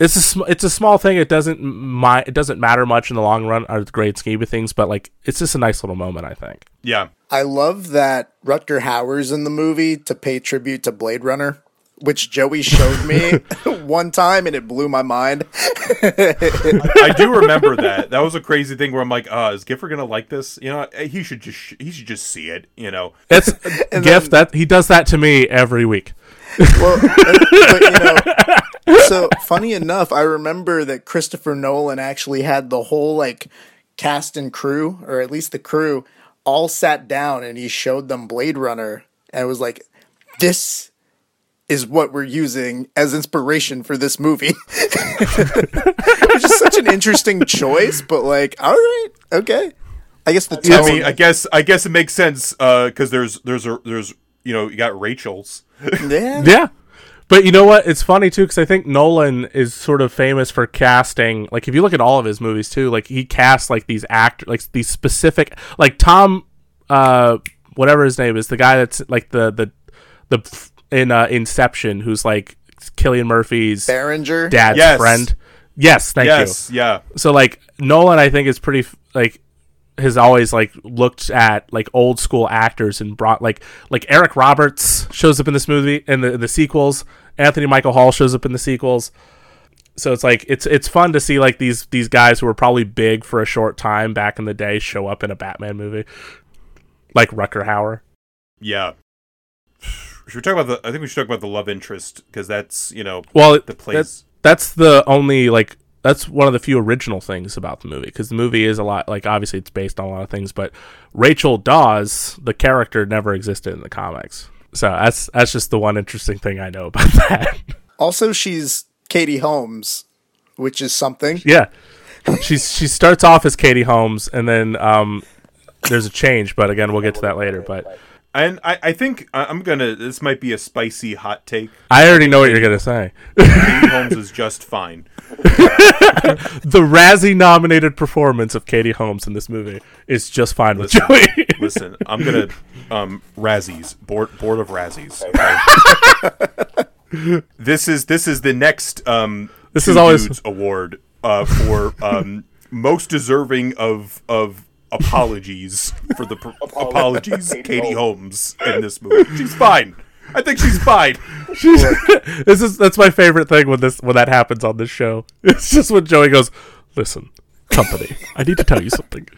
it's a sm- it's a small thing. It doesn't mi- it doesn't matter much in the long run or the great scheme of things, but like it's just a nice little moment. I think. Yeah. I love that Rutger Hauer's in the movie to pay tribute to Blade Runner, which Joey showed me one time and it blew my mind. I do remember that. That was a crazy thing where I'm like, uh, is Gifford gonna like this? You know, he should just he should just see it. You know, It's gift that he does that to me every week. Well, but, you know, so funny enough, I remember that Christopher Nolan actually had the whole like cast and crew, or at least the crew, all sat down and he showed them Blade Runner and it was like, this is what we're using as inspiration for this movie. Which is such an interesting choice, but like, all right, okay. I guess the I mean, I guess I guess it makes sense uh, because there's there's a there's you know you got Rachel's. yeah. Yeah. But you know what? It's funny too because I think Nolan is sort of famous for casting. Like, if you look at all of his movies too, like he casts like these actors, like these specific, like Tom, uh, whatever his name is, the guy that's like the the the in uh, Inception, who's like Cillian Murphy's Berenger. dad's Yes. friend. Yes, thank you yeah, so like Nolan, I think is pretty like has always like looked at like old school actors and brought like like Eric Roberts shows up in this movie in the the sequels. Anthony Michael Hall shows up in the sequels. So it's like it's it's fun to see like these these guys who were probably big for a short time back in the day show up in a Batman movie, like Rutger Hauer. yeah. Should we talk about the? I think we should talk about the love interest because that's you know Well, the that, plays. that's the only like that's one of the few original things about the movie because the movie is a lot like obviously it's based on a lot of things, but Rachel Dawes, the character, never existed in the comics. So that's that's just the one interesting thing I know about that. Also, she's Katie Holmes, which is something. yeah, she's she starts off as Katie Holmes, and then um, there's a change, but again, we'll get to that later. But And I, I think I- I'm gonna. This might be a spicy hot take. I already know what you're gonna say. Katie Holmes is just fine. the Razzie nominated performance of Katie Holmes in this movie is just fine with Joey. Listen, I'm gonna um Razzies board board of Razzies. Okay? this is this is the next um This Two is always- Dudes award uh for um most deserving of of apologies for the pr- apologies Katie Holmes in this movie. She's fine. I think she's fine. She's, this is that's my favorite thing when this when that happens on this show. It's just when Joey goes, "Listen, company, I need to tell you something."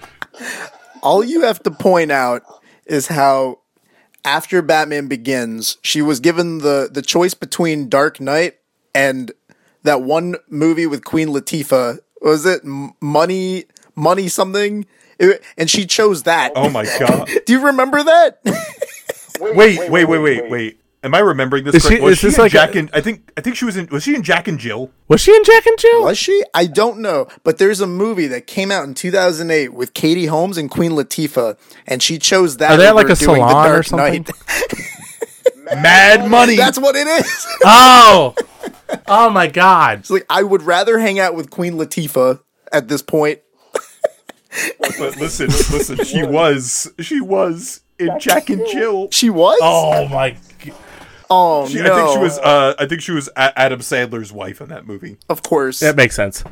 All you have to point out is how after Batman Begins, she was given the the choice between Dark Knight and that one movie with Queen Latifah. Was it Money Money something? It- and she chose that. Oh my god. Do you remember that? Wait, wait, wait, wait, wait. Am I remembering this Is she- Was is she, this in like Jack a- and I think I think she was in was she in Jack and Jill? Was she in Jack and Jill? Was she? I don't know. But there's a movie that came out in 2008 with Katie Holmes and Queen Latifah, and she chose that. Are they at, like, a The salon or Dark something? Knight. Mad Money. That's what it is. Oh, oh my God! It's like I would rather hang out with Queen Latifah at this point. But listen, listen, she was she was in Jack and Jill. She was. Oh my! g- Oh, She- no! I think she was uh I think she was A- Adam Sandler's wife in that movie. Of course. That makes sense.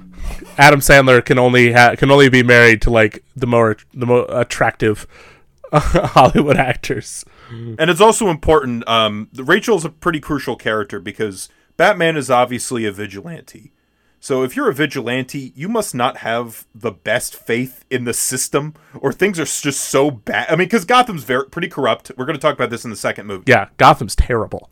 Adam Sandler can only ha- can only be married to like the more the more attractive Hollywood actors. And it's also important um Rachel's a pretty crucial character because Batman is obviously a vigilante. So if you're a vigilante, you must not have the best faith in the system, or things are just so bad. I mean, because Gotham's very pretty corrupt. We're going to talk about this in the second movie. Yeah, Gotham's terrible.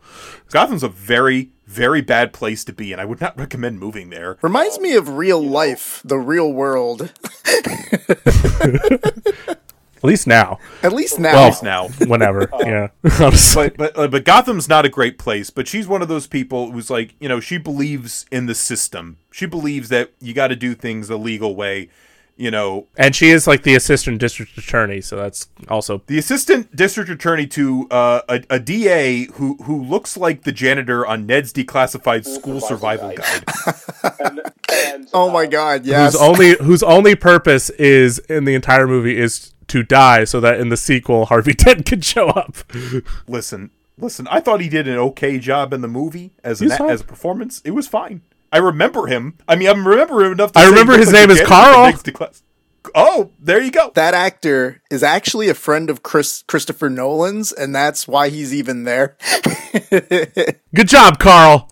Gotham's a very, very bad place to be, and I would not recommend moving there. Reminds me of real life, the real world. At least now. At least now. Well, Now, whenever. yeah. But but uh, but Gotham's not a great place. But she's one of those people who's like, you know, she believes in the system. She believes that you got to do things the legal way. You know, and she is like the assistant district attorney, so that's also the assistant district attorney to uh, a, a DA who who looks like the janitor on Ned's declassified school survival guide. And, and, oh my uh, god, yes. whose only whose only purpose is in the entire movie is to die, so that in the sequel Harvey Dent could show up. listen, listen. I thought he did an okay job in the movie as an, as a performance. It was fine. I remember him. I mean, I remember him enough. To I say remember his name is Carl. Oh, there you go. that actor is actually a friend of Chris Christopher Nolan's, and that's why he's even there. Good job, Carl.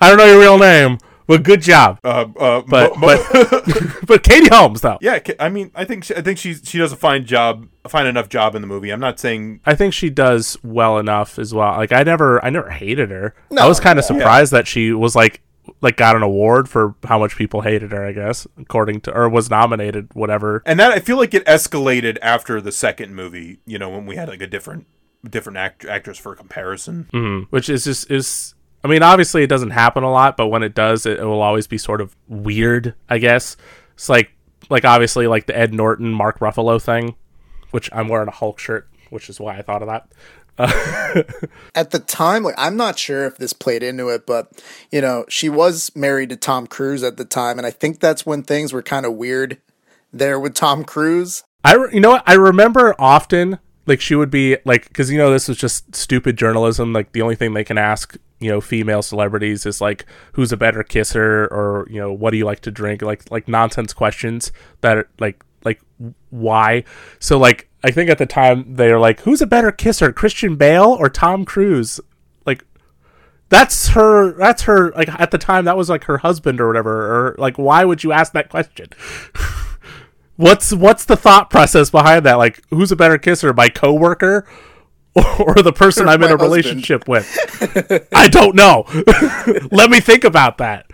I don't know your real name, but good job. Uh, uh, But mo- mo- but but Katie Holmes though. yeah, I mean, I think she, I think she she does a fine job, a fine enough job in the movie. I'm not saying I think she does well enough as well. Like I never I never hated her. No, I was kind of surprised that she was like like got an award for how much people hated her, I guess, according to or was nominated whatever. And that I feel like it escalated after the second movie. You know, when we had like a different different act- actress for comparison. Mm, which is just is I mean, obviously it doesn't happen a lot, but when it does, it, it will always be sort of weird, I guess. It's like like obviously like the Ed Norton Mark Ruffalo thing, which I'm wearing a Hulk shirt, which is why I thought of that. At the time, like I'm not sure if this played into it, but you know, she was married to Tom Cruise at the time, and I think that's when things were kind of weird there with Tom Cruise. I you know what I remember often like she would be like because you know this was just stupid journalism. Like the only thing they can ask you know female celebrities is like who's a better kisser or you know what do you like to drink? Like like nonsense questions that are like like why? So like I think at the time they were like who's a better kisser Christian Bale or Tom Cruise? Like that's her that's her like at the time that was like her husband or whatever or like why would you ask that question what's what's the thought process behind that like who's a better kisser my coworker or the person Or i'm in a husband. relationship with i don't know let me think about that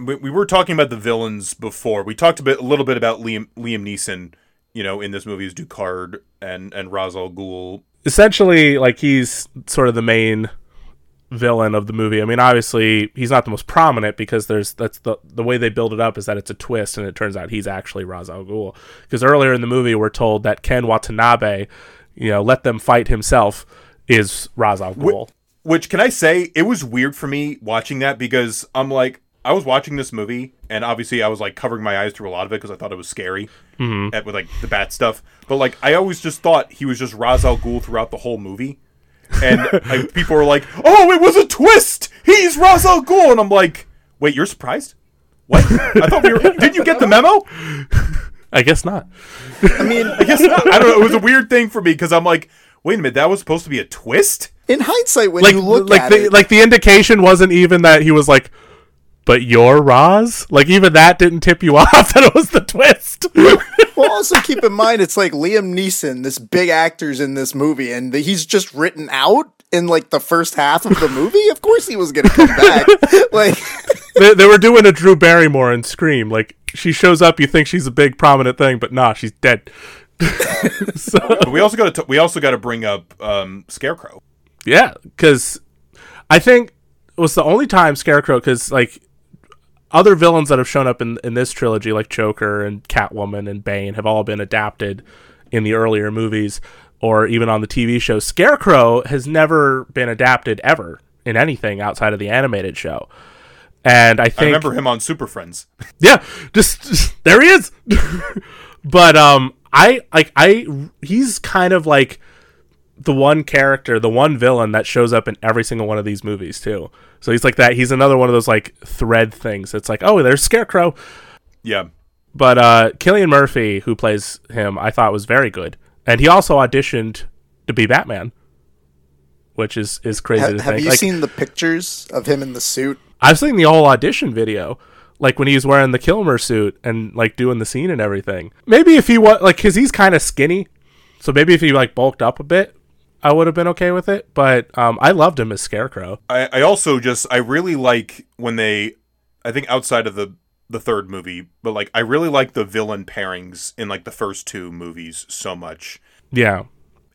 we, we were talking about the villains before. We talked a bit, a little bit about Liam Liam Neeson. You know, in this movie is Ducard and and Ra's al Ghul. essentially like he's sort of the main villain of the movie i mean obviously he's not the most prominent because there's that's the the way they build it up is that it's a twist and it turns out he's actually Ra's al Ghul because earlier in the movie we're told that Ken Watanabe you know let them fight himself is Ra's al Ghul Which can I say it was weird for me watching that because I'm like I was watching this movie and obviously I was like covering my eyes through a lot of it because I thought it was scary mm-hmm. at, with like the bat stuff. But like I always just thought he was just Ra's al Ghul throughout the whole movie. And like, people were like, "Oh, it was a twist. He's Ra's al Ghul," and I'm like, "Wait, you're surprised? What? I thought we were. Didn't you get the memo? i guess not I mean, I guess not. I don't know. It was a weird thing for me because I'm like, wait a minute, that was supposed to be a twist. in hindsight, when like you look like at the it, like the indication wasn't even that he was like but you're Roz? Like even that didn't tip you off that it was the twist. well, also keep in mind it's like Liam Neeson, this big actor's in this movie, and he's just written out in like the first half of the movie. Of course, he was gonna come back. like, they, they were doing a Drew Barrymore in Scream. Like she shows up, you think she's a big prominent thing, but nah, she's dead. so But we also got to we also got to bring up um, Scarecrow. yeah, because I think it was the only time Scarecrow because like other villains that have shown up in in this trilogy, like Joker and Catwoman and Bane, have all been adapted in the earlier movies or even on the TV show. Scarecrow has never been adapted ever in anything outside of the animated show. And I think I remember him on Super Friends. yeah, just, just- there he is. but um, I like I he's kind of like the one character, the one villain that shows up in every single one of these movies too. So he's like that. He's another one of those like thread things. It's like oh, there's Scarecrow. yeah, But uh, Cillian Murphy, who plays him, I thought was very good, and he also auditioned to be Batman, which is is crazy ha- to have think. you Like, seen the pictures of him in the suit? I've seen the whole audition video. like when he was wearing the Kilmer suit and like doing the scene and everything. Maybe if he was like, cause he's kind of skinny, so maybe if he like bulked up a bit, I would have been okay with it. But um, I loved him as Scarecrow. I, I also just I really like when they I think outside of the the third movie, but like I really like the villain pairings in like the first two movies so much. Yeah,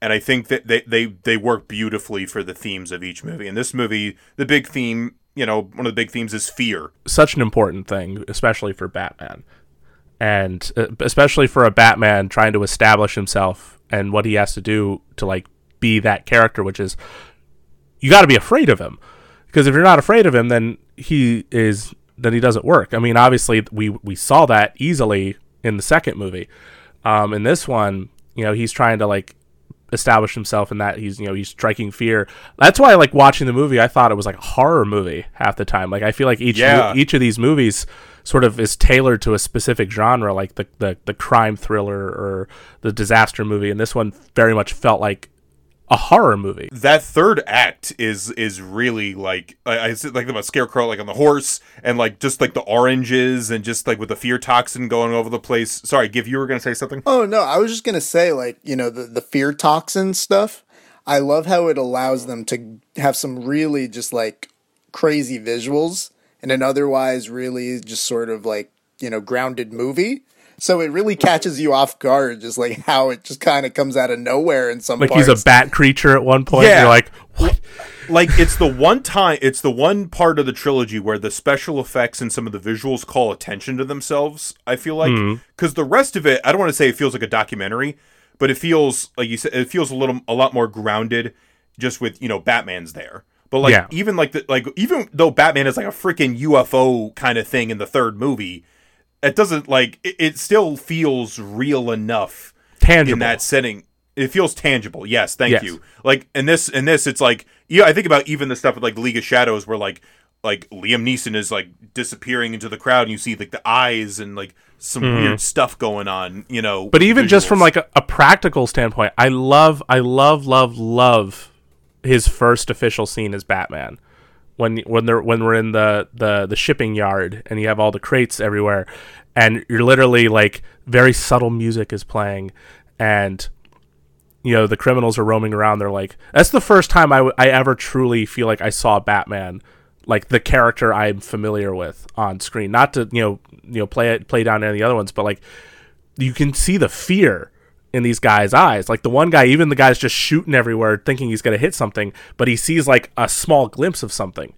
And I think that they, they, they work beautifully for the themes of each movie. In this movie, the big theme, you know, one of the big themes is fear. such an important thing, especially for Batman, and uh, especially for a Batman trying to establish himself and what he has to do to like be that character, which is you got to be afraid of him because if you're not afraid of him, then he is then he doesn't work. I mean, obviously we we saw that easily in the second movie. Um, in this one, you know, he's trying to like establish himself in that he's you know he's striking fear. That's why I like watching the movie. I thought it was like a horror movie half the time. Like I feel like each Yeah. each of these movies sort of is tailored to a specific genre, like the, the the crime thriller or the disaster movie. And this one very much felt like a horror movie. That third act is is really like I, I said like about Scarecrow like on the horse and like just like the oranges and just like with the fear toxin going over the place. Sorry, Gif, you were gonna say something? Oh no, I was just gonna say like you know the the fear toxin stuff. I love how it allows them to have some really just like crazy visuals in an otherwise really just sort of like you know grounded movie. So it really catches you off guard, just like how it just kind of comes out of nowhere in some Like parts. he's a bat creature at one point. Yeah. You're like, what? like it's the one time it's the one part of the trilogy where the special effects and some of the visuals call attention to themselves i feel like Mm-hmm. because the rest of it i don't want to say it feels like a documentary but it feels like you said it feels a little a lot more grounded just with you know batman's there but like Yeah. even like the like even though batman is like a freaking ufo kind of thing in the third movie it doesn't like it, it still feels real enough tangible. in that setting it feels tangible yes thank Yes. you like in this in this it's like yeah i think about even the stuff with like league of shadows where like like liam neeson is like disappearing into the crowd and you see like the eyes and like some mm-hmm. weird stuff going on you know but even just from like a, a practical standpoint, I love, I love, love, love his first official scene as Batman. When when they're when we're in the the the shipping yard and you have all the crates everywhere, and you're literally like very subtle music is playing, and you know the criminals are roaming around. They're like that's the first time I, w- I ever truly feel like I saw Batman, like the character I'm familiar with on screen. Not to you know you know play it play down any of the other ones, but like you can see the fear in these guys' eyes. Like the one guy, even the guy's just shooting everywhere, thinking he's gonna hit something, but he sees like a small glimpse of something.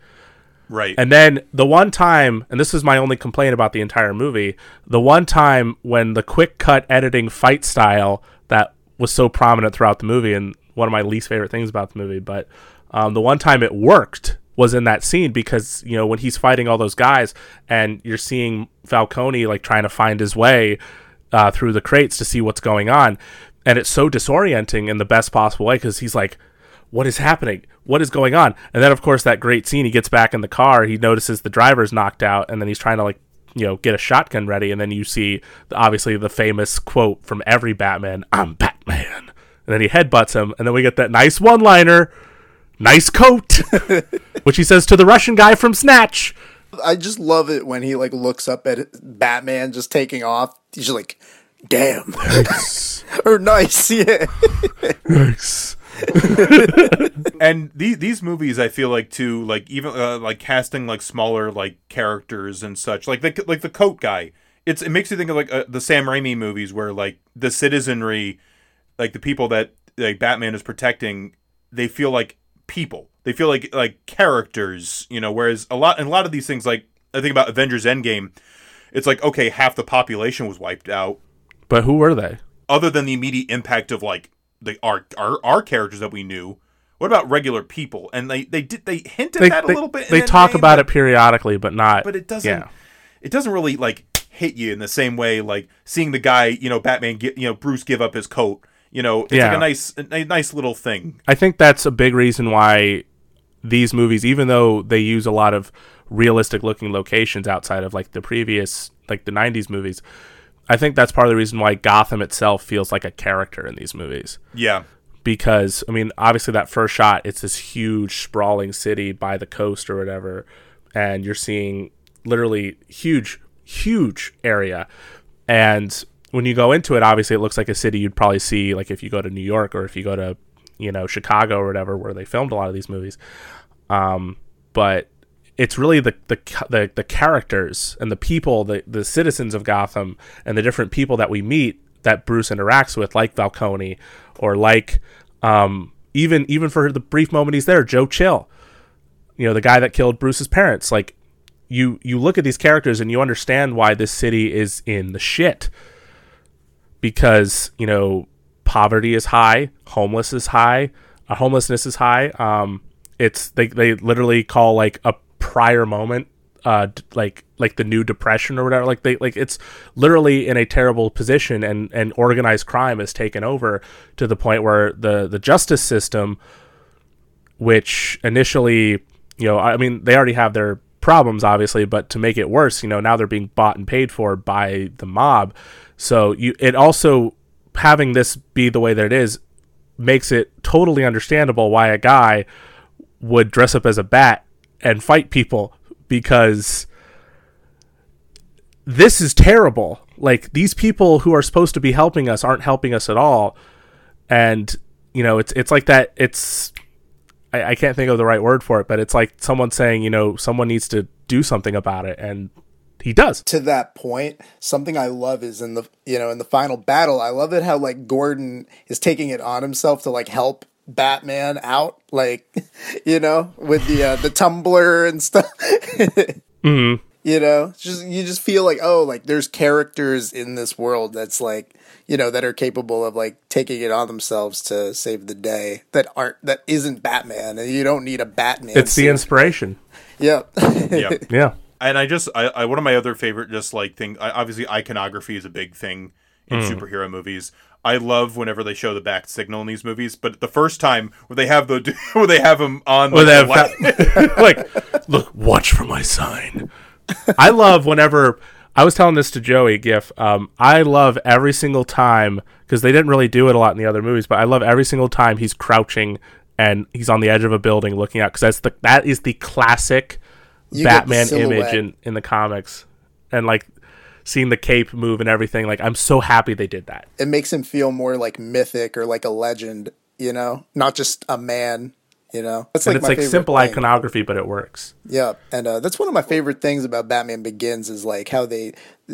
right And then the one time, and this is my only complaint about the entire movie, the one time when the quick cut editing fight style that was so prominent throughout the movie, and one of my least favorite things about the movie, but um, the one time it worked was in that scene because you know when he's fighting all those guys and you're seeing Falcone like trying to find his way uh, through the crates to see what's going on, and it's so disorienting in the best possible way because he's like, "What is happening? What is going on?" And then of course that great scene, he gets back in the car, he notices the driver's knocked out, and then he's trying to like you know get a shotgun ready, and then you see obviously the famous quote from every Batman, "I'm Batman," and then he headbutts him, and then we get that nice one-liner. Nice coat, which he says to the Russian guy from Snatch. I just love it when he like looks up at Batman just taking off. He's just like, "Damn," or "Nice," yeah. Nice. and these these movies I feel like too like even uh, like casting like smaller like characters and such like the like the coat guy it's it makes you think of like uh, the Sam Raimi movies where like the citizenry like the people that like Batman is protecting they feel like people they feel like like characters you know whereas a lot and a lot of these things like I think about Avengers Endgame it's like okay half the population was wiped out But who were they? other than the immediate impact of like the our our, our characters that we knew what about regular people and they they did they hinted They, that a little bit they talk about but, it periodically, but not. but it doesn't Yeah. it doesn't really like hit you in the same way like seeing the guy you know batman get you know bruce give up his coat you know it's Yeah. like a nice a, nice little thing I think that's a big reason why these movies, even though they use a lot of realistic looking locations outside of like the previous, like the 90s movies, I think that's part of the reason why Gotham itself feels like a character in these movies. yeah Because, I mean, obviously that first shot, it's this huge, sprawling city by the coast or whatever, and you're seeing literally huge huge area. And when you go into it, obviously it looks like a city you'd probably see like if you go to New York or if you go to, you know, Chicago or whatever where they filmed a lot of these movies. Um, but it's really the, the the the characters and the people, the the citizens of Gotham and the different people that we meet that Bruce interacts with, like Falcone or like um, even even for the brief moment he's there, Joe Chill, you know, the guy that killed Bruce's parents. Like you you look at these characters and you understand why this city is in the shit because you know poverty is high, homeless is high, uh, homelessness is high. Um, it's they they literally call like a prior moment uh like like the new depression or whatever like they like it's literally in a terrible position and and organized crime has taken over to the point where the the justice system which initially you know i mean they already have their problems obviously but to make it worse you know now they're being bought and paid for by the mob so you it also having this be the way that it is makes it totally understandable why a guy would dress up as a bat and fight people because this is terrible. Like these people who are supposed to be helping us aren't helping us at all. And you know, it's it's like that it's I, I can't think of the right word for it, but it's like someone saying, you know, someone needs to do something about it and he does. to that point, something I love is in the you know in the final battle. I love it how like Gordon is taking it on himself to like help Batman out, like you know with the uh, the tumbler and stuff. Mhm. You know, just you just feel like oh, like there's characters in this world that's like you know that are capable of like taking it on themselves to save the day that aren't that isn't Batman, and you don't need a Batman. It's the inspiration. Yep. Yeah. Yeah. and I just I, I one of my other favorite just like thing I, obviously iconography is a big thing in Hmm. superhero movies. I love whenever they show the bat signal in these movies, but the first time where they have the where they have him on Or like, they the have light- like, look, watch for my sign. I love whenever I was telling this to Joey Giff. Um, I love every single time because they didn't really do it a lot in the other movies, but I love every single time he's crouching and he's on the edge of a building looking out because that's the that is the classic You get the Batman image in in the comics, and like seeing the cape move and everything. Like I'm so happy they did that. it makes him feel more like mythic or like a legend, you know, not just a man, you know. That's And like it's my like simple thing. iconography, but it works. Yeah, and uh, that's one of my favorite things about Batman Begins is like how they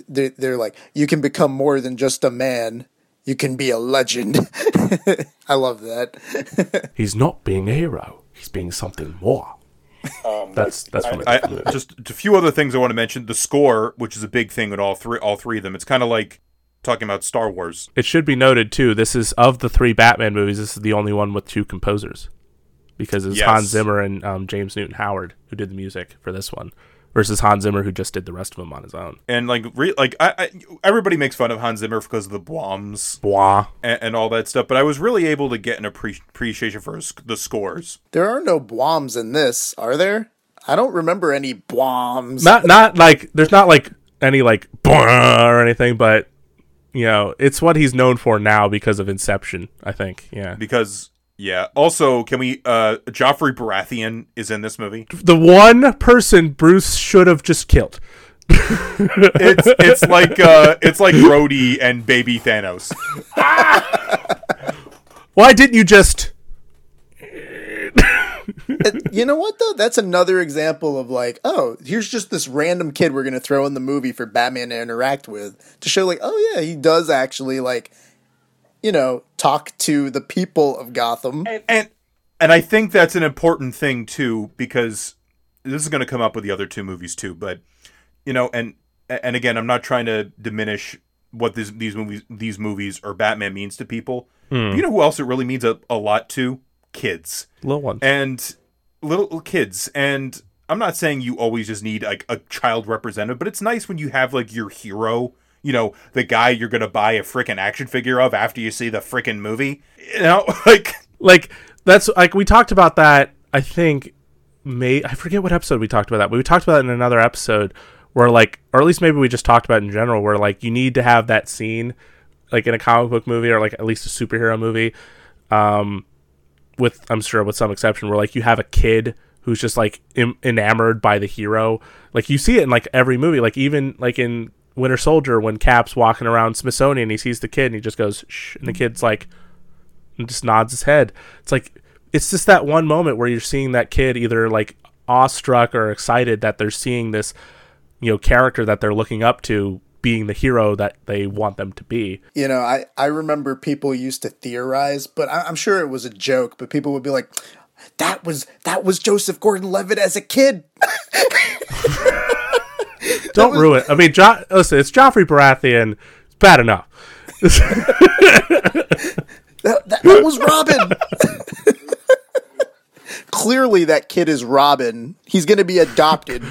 they're, they're like you can become more than just a man. You can be a legend. I love that. He's not being a hero. He's being something more. that's that's from I, it. just a few other things I want to mention. The score, which is a big thing in all three all three of them. It's kind of like talking about Star Wars. It should be noted too. This is of the three Batman movies. This is the only one with two composers, because it's Yes. Hans Zimmer and um, James Newton Howard who did the music for this one, versus Hans Zimmer who just did the rest of them on his own. And like, re- like I, I, everybody makes fun of Hans Zimmer because of the bombs Blah. and, and all that stuff. But I was really able to get an appre- appreciation for his, the scores. there are no bombs in this, are there? I don't remember any bombs. Not not like there's not like any like "Blah" or anything, but you know it's what he's known for now because of Inception. I think. Yeah. because yeah. Also, can we? uh Joffrey Baratheon is in this movie. The one person Bruce should have just killed. It's it's like uh it's like Rhodey and Baby Thanos. Why didn't you just? you know what though? That's another example of like, oh, here's just this random kid we're gonna throw in the movie for Batman to interact with to show like, oh yeah, he does actually like, you know, talk to the people of Gotham. and and I think that's an important thing too because this is going to come up with the other two movies too. But you know, and and again, I'm not trying to diminish what this, these movies these movies or Batman means to people. Hmm. You know who else it really means a, a lot to? Kids Little one. and little kids and. I'm not saying you always just need like a child representative, but it's nice when you have like your hero, you know, the guy you're gonna buy a freaking action figure of after you see the freaking movie. You know, like like that's like we talked about that i think may i forget what episode we talked about that but we talked about it in another episode where like or at least maybe we just talked about in general where like you need to have that scene like in a comic book movie or like at least a superhero movie um with i'm sure with some exception where like you have a kid who's just like em- enamored by the hero. Like you see it in like every movie, like even like in Winter Soldier when Cap's walking around Smithsonian, he sees the kid and he just goes shh, and the mm-hmm. kid's like and just nods his head. It's like it's just that one moment where you're seeing that kid either like awestruck or excited that they're seeing this you know character that they're looking up to being the hero that they want them to be. You know, I, I remember people used to theorize, but I, I'm sure it was a joke. But people would be like, "That was that was Joseph Gordon-Levitt as a kid." Don't ruin it. I mean, jo- listen, it's Joffrey Baratheon. It's bad enough. That, that, that was Robin. Clearly, that kid is Robin. He's going to be adopted.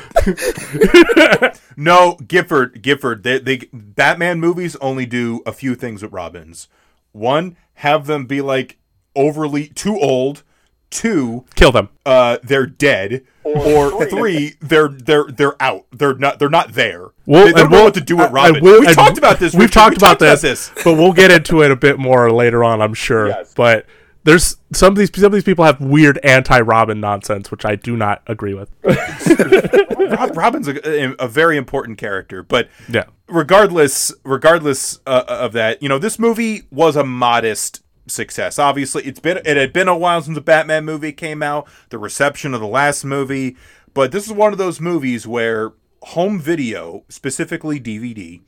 No, Gifford, Gifford. They, they Batman movies only do a few things with Robins. One, have them be like overly too old. Two, Kill them. uh, they're dead. Or, three, they're they're they're out. They're not they're not there. Well, they, they don't know we'll- what to do with I- I Robin. will- we and talked about this. We've Richard. talked, We about, this, but we'll get into it a bit more later on, I'm sure. Yes. But there's some of these some of these people have weird anti-Robin nonsense, which I do not agree with. Rob, Robin's a, a very important character, but Yeah. regardless, regardless uh, of that, you know, this movie was a modest success. Obviously, it's been it had been a while since the Batman movie came out. The reception of the last movie, but this is one of those movies where home video, specifically DVD,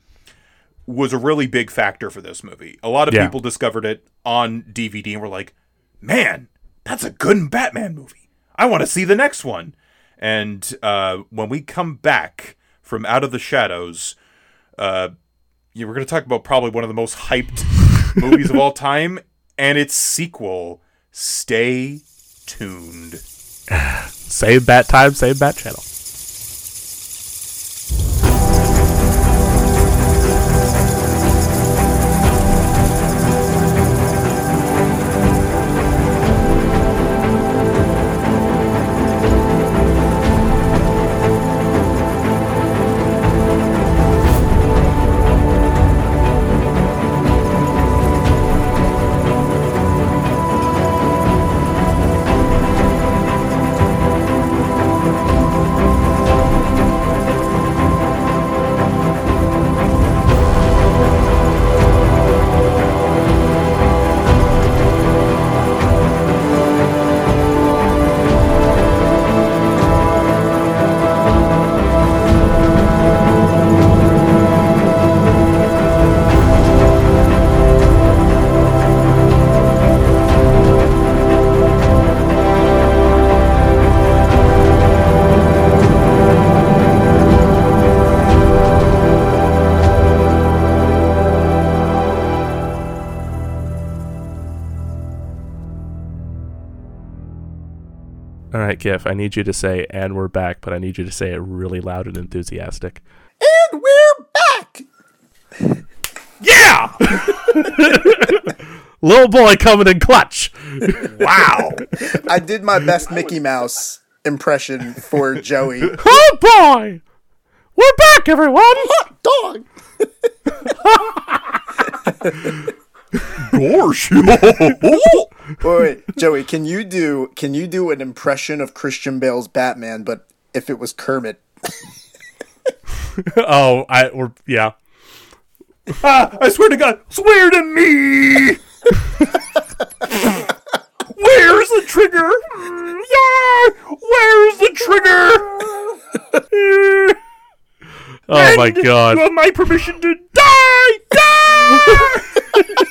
was a really big factor for this movie. A lot of Yeah. people discovered it on DVD and were like, "Man, that's a good Batman movie. I want to see the next one." And uh, when we come back from Out of the Shadows, uh, yeah, we're going to talk about probably one of the most hyped movies of all time and its sequel. Stay tuned. Save Bat time, save Bat channel. Gif, I need you to say, and we're back, but I need you to say it really loud and enthusiastic. and we're back. Yeah! Little boy coming in clutch. Wow. I did my best Mickey Mouse impression for Joey. Oh boy! We're back, everyone! Hot Dog. Gosh. Wait, wait, Joey, can you do can you do an impression of Christian Bale's Batman, but if it was Kermit? Oh, I we're yeah. Ah, I swear to God, swear to me. Where's the trigger? Yeah, where's the trigger? Oh my god. You have my permission to die. Die.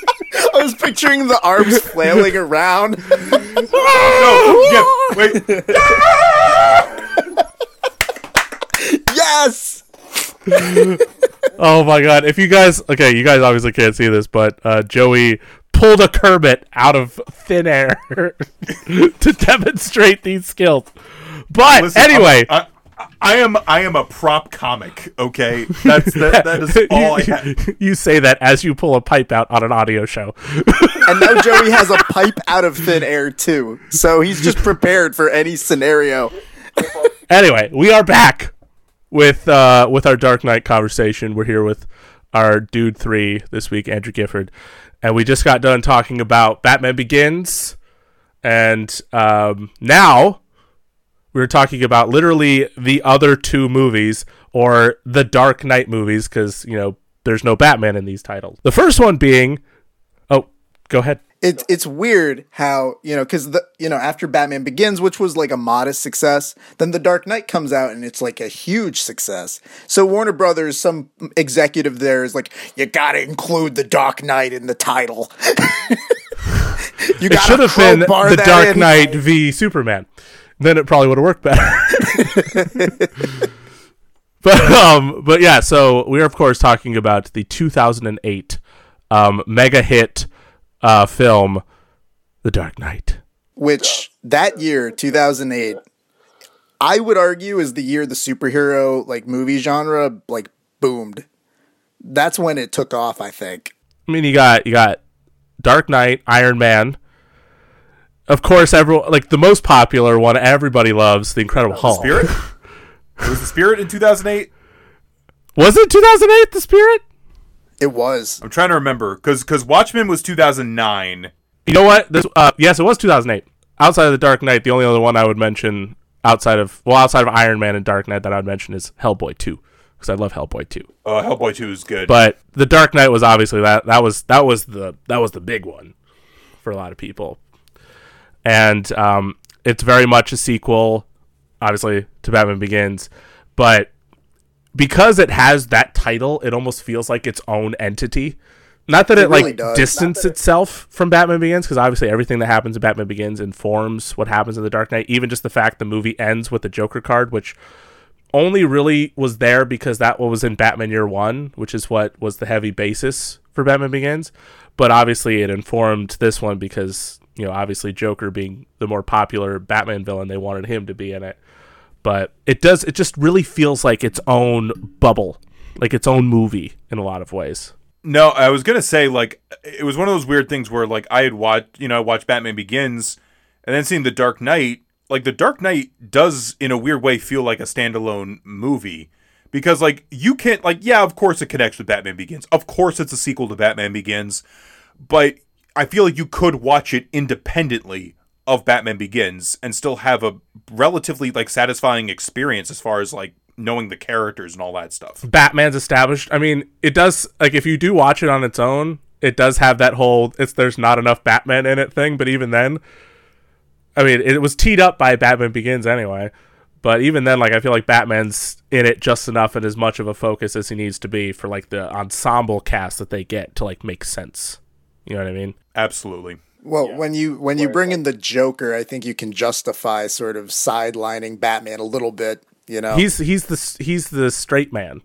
I was picturing the arms flailing around. no, yeah, wait. Yes. Oh my god. If you guys okay, you guys obviously can't see this, but uh Joey pulled a Kermit out of thin air to demonstrate these skills. But Listen, anyway, I'm- I, I am I am a prop comic. Okay, that's that, that is all I have. you say that as you pull a pipe out on an audio show. And now Joey has a pipe out of thin air too. So he's just prepared for any scenario. anyway, we are back with uh with our Dark Knight conversation. We're here with our dude three this week, Andrew Gifford, and we just got done talking about Batman Begins, and um, now We were talking about literally the other two movies or the Dark Knight movies because, you know, there's no Batman in these titles. The first one being. Oh, go ahead. It's it's weird how you know because the you know after Batman Begins, which was like a modest success, then The Dark Knight comes out and it's like a huge success. So Warner Brothers, some executive there is like, you got to include The Dark Knight in the title. you It should have been The Dark in. Knight v Superman. Then it probably would have worked better. but um, but yeah. So we are of course talking about the 2008 um, mega hit uh, film, The Dark Knight. which that year 2008 i would argue is the year the superhero like movie genre like boomed that's when it took off i think I mean, you got you got Dark Knight, Iron Man. Of course, everyone like the most popular one everybody loves, The Incredible Hulk. Spirit? it was the Spirit in 2008. Was it 2008? The Spirit? it was I'm trying to remember because because Watchmen was 2009. You know what? This uh yes, it was 2008. Outside of the Dark Knight, the only other one I would mention outside of well, outside of Iron Man and Dark Knight that I would mention is Hellboy 2 because I love Hellboy 2. Uh, Hellboy 2 is good. But the Dark Knight was obviously that that was that was the that was the big one for a lot of people. And um it's very much a sequel obviously to Batman Begins, but because it has that title, it almost feels like its own entity. Not that it, It really like does. distance itself from Batman Begins, because obviously everything that happens in Batman Begins informs what happens in the Dark Knight. Even just the fact the movie ends with the Joker card, which only really was there because that was in Batman Year One, which is what was the heavy basis for Batman Begins. But obviously, it informed this one because you know, obviously Joker being the more popular Batman villain, they wanted him to be in it. But it does. It just really feels like its own bubble, like its own movie in a lot of ways. No, I was gonna say like it was one of those weird things where like I had watched, you know, I watched Batman Begins, and then seeing The Dark Knight. Like The Dark Knight does, in a weird way, feel like a standalone movie because like you can't like yeah, of course it connects with Batman Begins. Of course it's a sequel to Batman Begins, but I feel like you could watch it independently of Batman Begins and still have a relatively like satisfying experience as far as like knowing the characters and all that stuff. Batman's established. I mean, it does like if you do watch it on its own, it does have that whole it's there's not enough Batman in it thing, but even then I mean, it was teed up by Batman Begins anyway. But even then, like I feel like Batman's in it just enough and as much of a focus as he needs to be for like the ensemble cast that they get to like make sense. You know what I mean? Absolutely. Well, when you when you bring in the Joker, I think you can justify sort of sidelining Batman a little bit. You know, He's he's the he's the straight man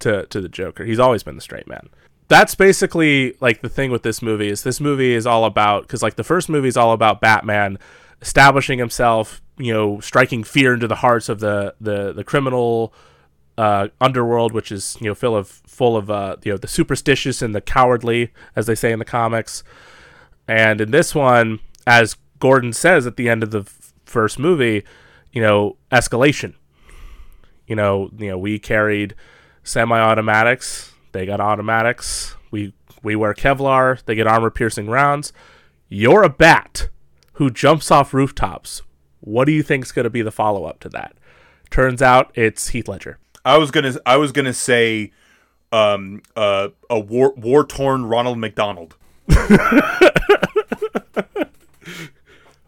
to to the Joker. He's always been the straight man. That's basically like the thing with this movie is this movie is all about because like the first movie is all about Batman establishing himself, you know, striking fear into the hearts of the the the criminal uh, underworld, which is you know full of full of uh, you know the superstitious and the cowardly, as they say in the comics. And in this one, as Gordon says at the end of the f- first movie, you know, escalation. You know, you know, we carried semi-automatics. They got automatics. We we wear Kevlar. They get armor-piercing rounds. You're a bat who jumps off rooftops. What do you think's going to be the follow-up to that? Turns out it's Heath Ledger. I was gonna I was gonna say um uh a war war torn Ronald McDonald.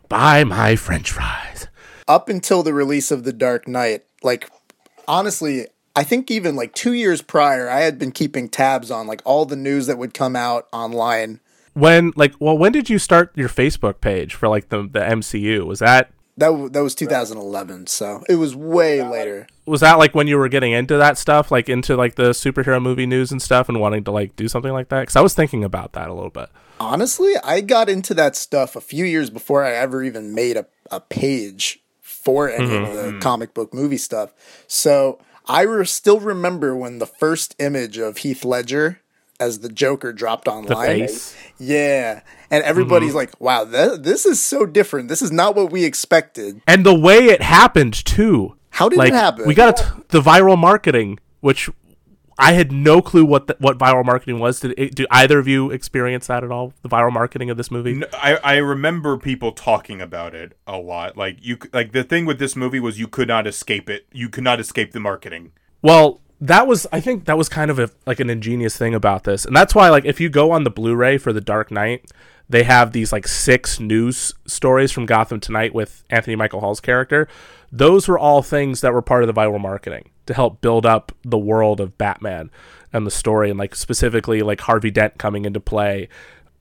Buy my French fries. up until the release of The Dark Knight, like honestly, I think even like two years prior, I had been keeping tabs on like all the news that would come out online. When like, well, when did you start your Facebook page for like the the MCU? Was that That that was 2011, so it was way later. was that like when you were getting into that stuff, like into like the superhero movie news and stuff, and wanting to like do something like that? Because I was thinking about that a little bit. Honestly, I got into that stuff a few years before I ever even made a, a page for any of mm-hmm. the mm-hmm. comic book movie stuff. So I re- still remember when the first image of Heath Ledger as the Joker dropped The online. face. Yeah. And everybody's mm-hmm. like, wow, th- this is so different. This is not what we expected. and the way it happened too. How did like it happen? we got t- the viral marketing, which I had no clue what the, what viral marketing was. Did it, do either of you experience that at all? The viral marketing of this movie? No, I, I remember people talking about it a lot. Like you, like the thing with this movie was you could not escape it. You could not escape the marketing. Well, that was I think that was kind of a, like an ingenious thing about this, and that's why like if you go on the Blu-ray for The Dark Knight, they have these like six news stories from Gotham Tonight with Anthony Michael Hall's character. Those were all things that were part of the viral marketing to help build up the world of Batman and the story, and like specifically like Harvey Dent coming into play,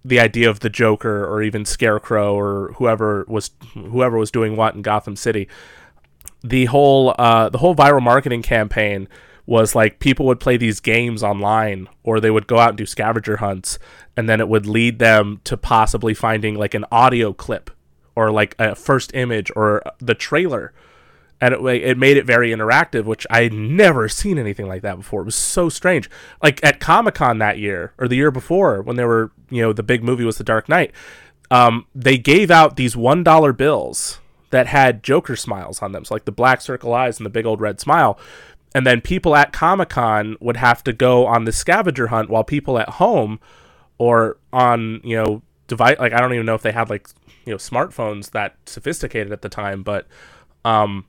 the idea of the Joker or even Scarecrow or whoever was whoever was doing what in Gotham City. The whole uh, the whole viral marketing campaign was like people would play these games online or they would go out and do scavenger hunts and then it would lead them to possibly finding like an audio clip or like a first image or the trailer. And it, it made it very interactive which i had never seen anything like that before. It was so strange. Like at comic-con that year or the year before when they were you know the big movie was the dark knight um, they gave out these one dollar bills that had joker smiles on them. So like the black circle eyes and the big old red smile and then people at Comic Con would have to go on the scavenger hunt while people at home or on you know device like I don't even know if they had like you know smartphones that sophisticated at the time, but um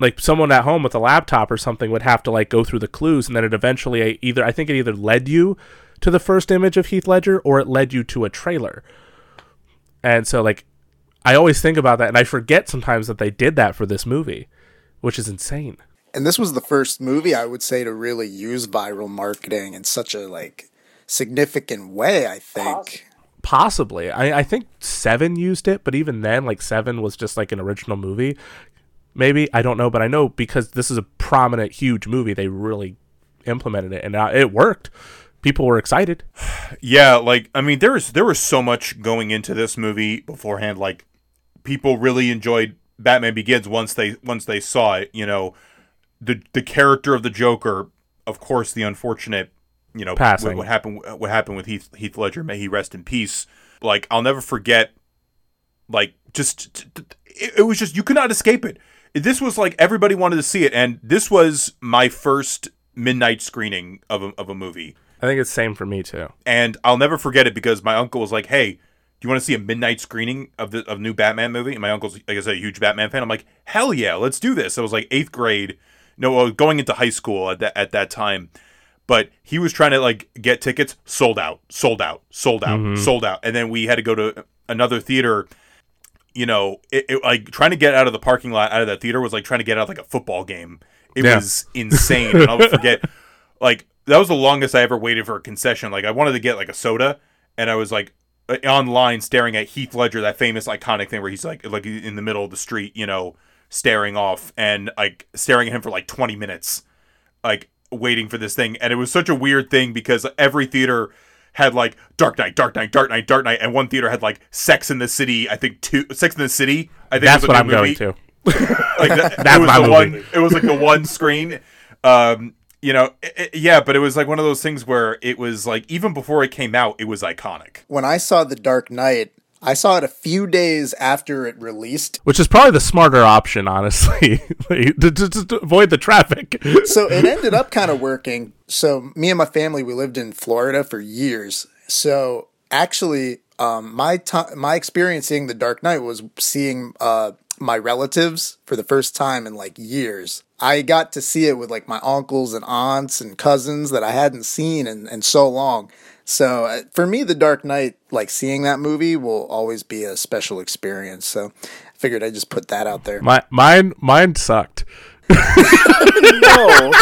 like someone at home with a laptop or something would have to like go through the clues and then it eventually either I think it either led you to the first image of Heath Ledger or it led you to a trailer. And so like I always think about that and I forget sometimes that they did that for this movie, which is insane and this was the first movie I would say to really use viral marketing in such a like significant way. I think possibly. I, I think Seven used it, but even then, like Seven was just like an original movie. Maybe I don't know, but I know because this is a prominent, huge movie, they really implemented it, and uh, it worked. People were excited. Yeah, like I mean, there was there was so much going into this movie beforehand. Like people really enjoyed Batman Begins once they once they saw it. You know, the the character of the Joker, of course, the unfortunate, you know, Passing. What, what happened what happened with Heath Heath Ledger, may he rest in peace. Like I'll never forget like just it, it was just you could not escape it. This was like everybody wanted to see it and this was my first midnight screening of a, of a movie. I think it's same for me too. And I'll never forget it because my uncle was like, "Hey, do you want to see a midnight screening of the of new Batman movie?" And my uncle's like I said, a huge Batman fan. I'm like, "Hell yeah, let's do this." I was like eighth grade no, going into high school at that at that time. But he was trying to like get tickets, sold out, sold out, sold out, mm-hmm. sold out, and then we had to go to another theater. You know, it, it, like trying to get out of the parking lot out of that theater was like trying to get out of like a football game. It yeah. was insane. and I'll forget, like that was the longest I ever waited for a concession. Like I wanted to get like a soda, and I was like uh, online staring at Heath Ledger, that famous iconic thing where he's like like in the middle of the street, you know, staring off and like staring at him for like 20 minutes like waiting for this thing and it was such a weird thing because every theater had like Dark Knight, Dark Knight, Dark Knight, Dark Knight, and one theater had like Sex in the City. I think two Sex in the City. I think that's what I'm movie. going to. like that, that's it was the movie. one. It was like the one screen. Um, you know, it, it, yeah, but it was like one of those things where it was like even before it came out, it was iconic. When I saw the Dark Knight, I saw it a few days after it released, which is probably the smarter option, honestly, to, to, to, avoid the traffic. so it ended up kind of working. So me and my family, we lived in Florida for years. So actually, um, my time, my experience seeing The Dark Knight was seeing uh, my relatives for the first time in like years. I got to see it with like my uncles and aunts and cousins that I hadn't seen in, in so long. So uh, for me, The Dark Knight, like seeing that movie, will always be a special experience. So I figured I'd just put that out there. My mine mine sucked. no,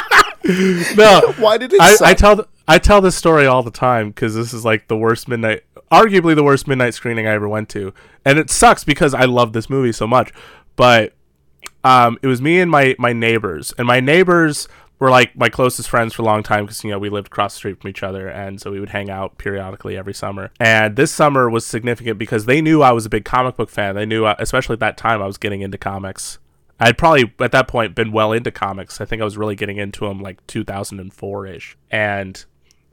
no. Why did it? I, I tell I tell this story all the time because this is like the worst midnight, arguably the worst midnight screening I ever went to, and it sucks because I love this movie so much. But um, it was me and my my neighbors, and my neighbors were like my closest friends for a long time because you know we lived across the street from each other and so we would hang out periodically every summer. And this summer was significant because they knew i was a big comic book fan. They knew uh, especially at that time i was getting into comics. I'd probably at that point been well into comics. I think i was really getting into them like 2004ish and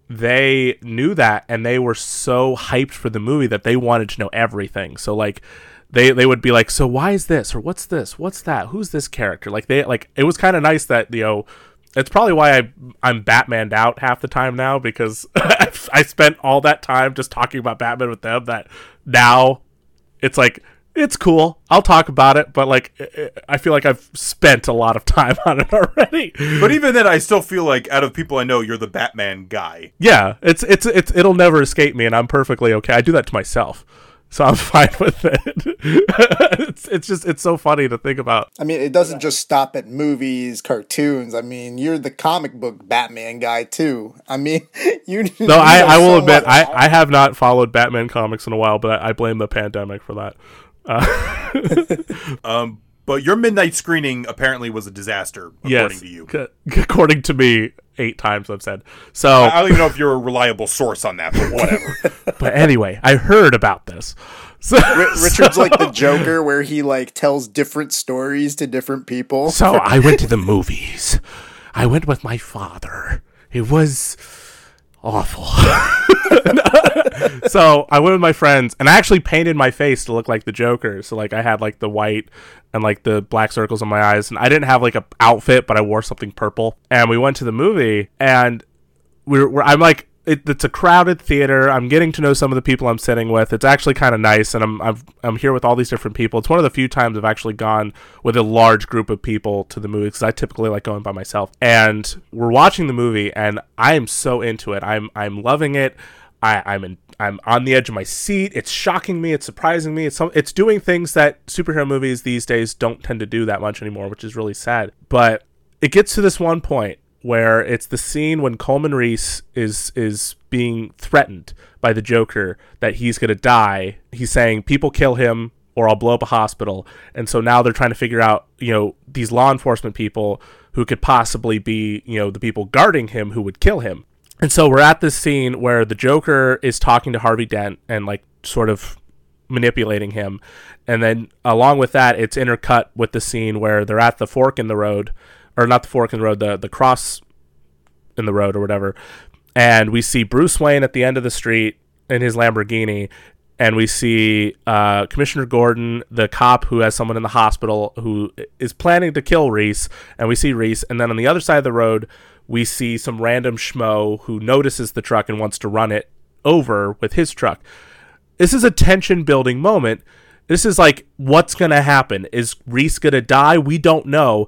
they knew that and they were so hyped for the movie that they wanted to know everything. So like they they would be like so why is this? Or what's this? What's that? Who's this character? Like they like it was kind of nice that you know it's probably why I I'm Batmaned out half the time now because I spent all that time just talking about Batman with them that now it's like it's cool. I'll talk about it, but like I feel like I've spent a lot of time on it already. But even then, I still feel like out of people I know, you're the Batman guy. Yeah, it's it's it's it'll never escape me, and I'm perfectly okay. I do that to myself so I'm fine with it. it's it's just it's so funny to think about. I mean, it doesn't just stop at movies, cartoons. I mean, you're the comic book Batman guy too. I mean, you. No, I, I will so admit I, I have not followed Batman comics in a while, but I blame the pandemic for that. Uh, um, but your midnight screening apparently was a disaster, according yes, to you. C- according to me, eight times I've said. So I don't even know if you're a reliable source on that, but whatever. but anyway, I heard about this. So, Richard's so, like the Joker, where he like tells different stories to different people. So I went to the movies. I went with my father. It was awful. so I went with my friends, and I actually painted my face to look like the Joker. So like I had like the white and like the black circles on my eyes, and I didn't have like a outfit, but I wore something purple. And we went to the movie, and we're, we're I'm like it, it's a crowded theater. I'm getting to know some of the people I'm sitting with. It's actually kind of nice, and I'm, I'm I'm here with all these different people. It's one of the few times I've actually gone with a large group of people to the movie because I typically like going by myself. And we're watching the movie, and I am so into it. I'm I'm loving it. I, I'm in, I'm on the edge of my seat. It's shocking me. It's surprising me. It's it's doing things that superhero movies these days don't tend to do that much anymore, which is really sad. But it gets to this one point where it's the scene when Coleman Reese is is being threatened by the Joker that he's to die. He's saying people kill him or I'll blow up a hospital. And so now they're trying to figure out, you know, these law enforcement people who could possibly be, you know, the people guarding him who would kill him. And so we're at this scene where the Joker is talking to Harvey Dent and like sort of manipulating him. And then along with that, it's intercut with the scene where they're at the fork in the road or not the fork in the road, the the cross in the road or whatever. And we see Bruce Wayne at the end of the street in his Lamborghini, and we see uh, Commissioner Gordon, the cop who has someone in the hospital who is planning to kill Reese, and we see Reese. And then on the other side of the road, we see some random schmo who notices the truck and wants to run it over with his truck. This is a tension building moment. This is like, what's going to happen? Is Reese going to die? We don't know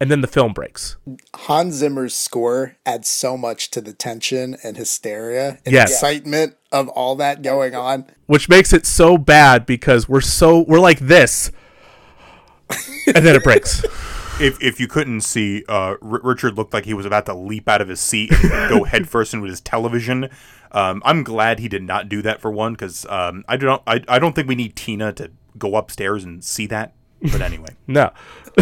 and then the film breaks. Hans Zimmer's score adds so much to the tension and hysteria and yes. excitement of all that going on, which makes it so bad because we're so we're like this, and then it breaks. If, if you couldn't see, uh, R- Richard looked like he was about to leap out of his seat and go headfirst into his television. Um, I'm glad he did not do that for one because um, I don't I, I don't think we need Tina to go upstairs and see that. But anyway, no.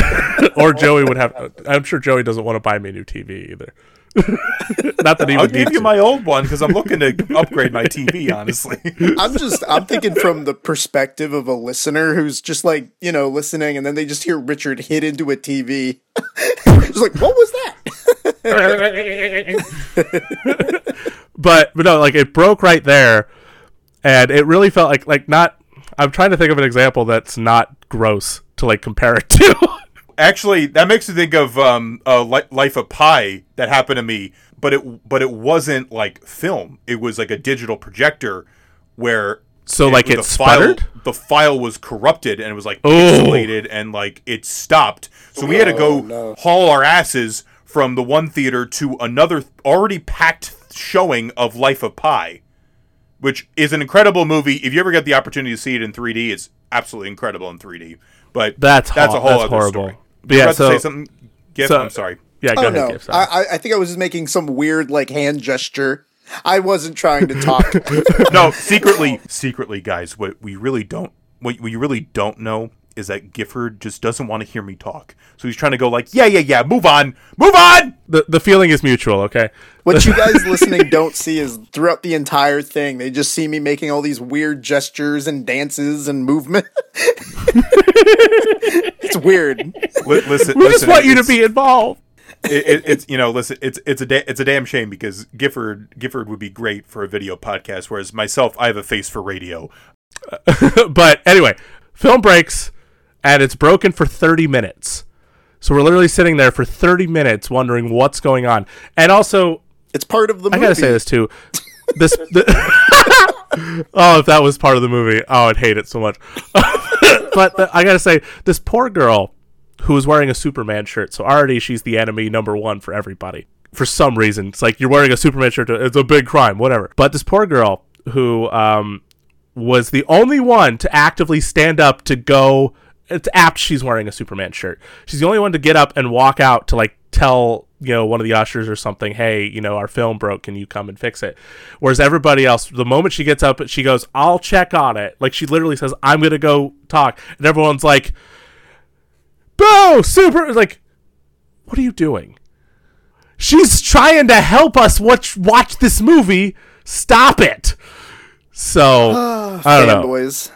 or Joey would have. I'm sure Joey doesn't want to buy me a new TV either. Not that he I'll would give you to. my old one because I'm looking to upgrade my TV. Honestly, I'm just I'm thinking from the perspective of a listener who's just like you know listening, and then they just hear Richard hit into a TV. It's like, what was that? but but no, like it broke right there, and it really felt like like not. I'm trying to think of an example that's not gross to like compare it to. Actually, that makes me think of um, uh, Life of Pi that happened to me, but it but it wasn't like film. It was like a digital projector where so it, like it sputtered. File, the file was corrupted and it was like pixelated and like it stopped. So we had to go oh, no. haul our asses from the one theater to another already packed showing of Life of Pi, which is an incredible movie. If you ever get the opportunity to see it in 3D, it's absolutely incredible in 3D. But that's that's ho- a whole that's other horrible. story. But yeah, so, say something. Gif, so, I'm sorry. Yeah, go oh, ahead. No. Gif, I, I think I was just making some weird like hand gesture. I wasn't trying to talk. no, secretly, secretly, guys. What we really don't, what we really don't know is that Gifford just doesn't want to hear me talk. So he's trying to go like, yeah, yeah, yeah, move on, move on. The the feeling is mutual, okay? What you guys listening don't see is throughout the entire thing, they just see me making all these weird gestures and dances and movement. it's weird. L- listen, we listen, just want you to be involved. It, it, it's you know listen it's it's a da- it's a damn shame because Gifford Gifford would be great for a video podcast whereas myself I have a face for radio. but anyway, film breaks and it's broken for 30 minutes. So we're literally sitting there for 30 minutes wondering what's going on. And also, It's part of the I movie. gotta say this too. This, the, oh, if that was part of the movie, oh, I'd hate it so much. but the, I gotta say, this poor girl who was wearing a Superman shirt. So already she's the enemy number one for everybody. For some reason, it's like you're wearing a Superman shirt. It's a big crime, whatever. But this poor girl who um, was the only one to actively stand up to go. It's apt she's wearing a Superman shirt. She's the only one to get up and walk out to like tell you know one of the ushers or something, hey, you know our film broke, can you come and fix it? Whereas everybody else, the moment she gets up, she goes, I'll check on it. Like she literally says, I'm gonna go talk, and everyone's like, Boo, super, like, what are you doing? She's trying to help us watch watch this movie. Stop it. So ah, I don't know.